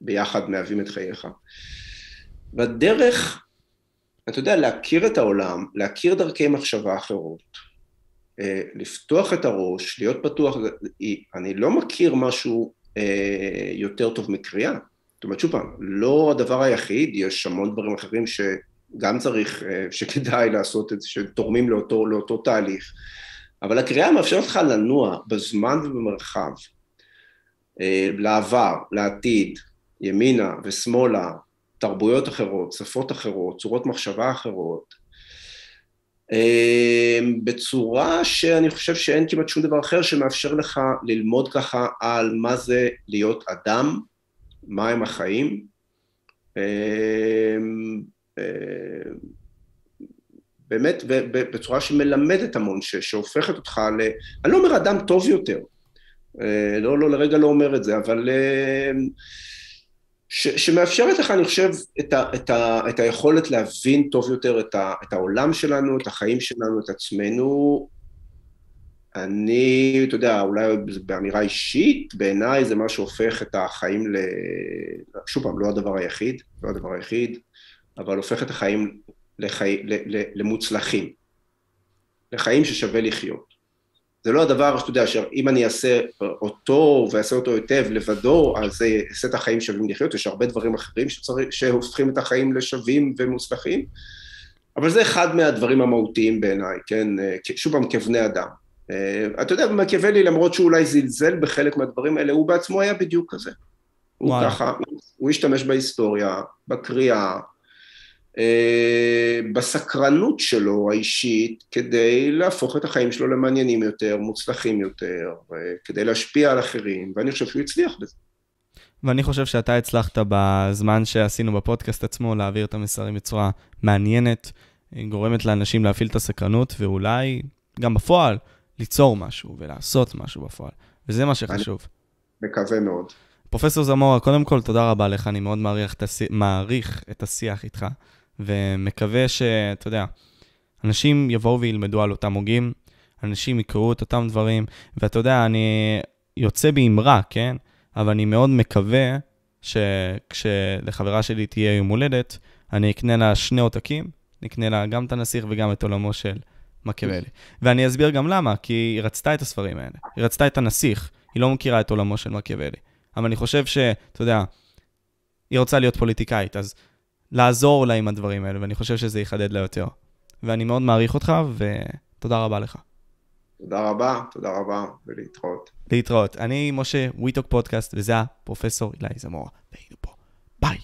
ביחד מהווים את חייך. והדרך, אתה יודע, להכיר את העולם, להכיר דרכי מחשבה אחרות, לפתוח את הראש, להיות פתוח, אני לא מכיר משהו יותר טוב מקריאה. זאת אומרת, שוב פעם, לא הדבר היחיד, יש המון דברים אחרים ש... גם צריך, אה, שכדאי לעשות את זה, שתורמים לאותו, לאותו תהליך. אבל הקריאה מאפשרת לך לנוע בזמן ובמרחב, אה, לעבר, לעתיד, ימינה ושמאלה, תרבויות אחרות, שפות אחרות, צורות מחשבה אחרות, אה, בצורה שאני חושב שאין כמעט שום דבר אחר שמאפשר לך ללמוד ככה על מה זה להיות אדם, מהם החיים, באמת בצורה שמלמדת המון, שהופכת אותך ל... אני לא אומר אדם טוב יותר, אה, לא, לא, לרגע לא אומר את זה, אבל אה, ש, שמאפשרת לך, אני חושב, את, ה, את, ה, את היכולת להבין טוב יותר את, ה, את העולם שלנו, את החיים שלנו, את עצמנו. אני, אתה יודע, אולי באמירה אישית, בעיניי זה מה שהופך את החיים ל... שוב פעם, לא הדבר היחיד, לא הדבר היחיד, אבל הופך את החיים לחי... למוצלחים, לחיים ששווה לחיות. זה לא הדבר שאתה יודע, שאם אני אעשה אותו ואעשה אותו היטב לבדו, אז זה יעשה את החיים שווים לחיות, יש הרבה דברים אחרים שצריך, שהופכים את החיים לשווים ומוצלחים, אבל זה אחד מהדברים המהותיים בעיניי, כן, שוב פעם כבני אדם. אתה יודע, מקיאוולי, למרות שהוא אולי זלזל בחלק מהדברים האלה, הוא בעצמו היה בדיוק כזה. הוא ככה, הוא השתמש בהיסטוריה, בקריאה, אה, בסקרנות שלו האישית כדי להפוך את החיים שלו למעניינים יותר, מוצלחים יותר, כדי להשפיע על אחרים, ואני חושב שהוא הצליח בזה. ואני חושב שאתה הצלחת בזמן שעשינו בפודקאסט עצמו להעביר את המסרים בצורה מעניינת, גורמת לאנשים להפעיל את הסקרנות, ואולי גם בפועל ליצור משהו ולעשות משהו בפועל, וזה מה שחשוב. מקווה מאוד. פרופסור זמורה, קודם כל תודה רבה לך, אני מאוד מעריך את, השיח, מעריך את השיח איתך. ומקווה שאתה יודע, אנשים יבואו וילמדו על אותם הוגים, אנשים יקראו את אותם דברים, ואתה יודע, אני יוצא באמרה, כן? אבל אני מאוד מקווה שכשלחברה שלי תהיה יום הולדת, אני אקנה לה שני עותקים, נקנה לה גם את הנסיך וגם את עולמו של מקיאוולי. ואני אסביר גם למה, כי היא רצתה את הספרים האלה. היא רצתה את הנסיך, היא לא מכירה את עולמו של מקיאוולי. אבל אני חושב שאתה יודע, היא רוצה להיות פוליטיקאית, אז לעזור לה עם הדברים האלה, ואני חושב שזה יחדד לה יותר. ואני מאוד מעריך אותך, ותודה רבה לך. תודה רבה, תודה רבה, ולהתראות. להתראות. אני משה, וויטוק פודקאסט, וזה הפרופסור אילי זמורה. והיינו פה. ביי.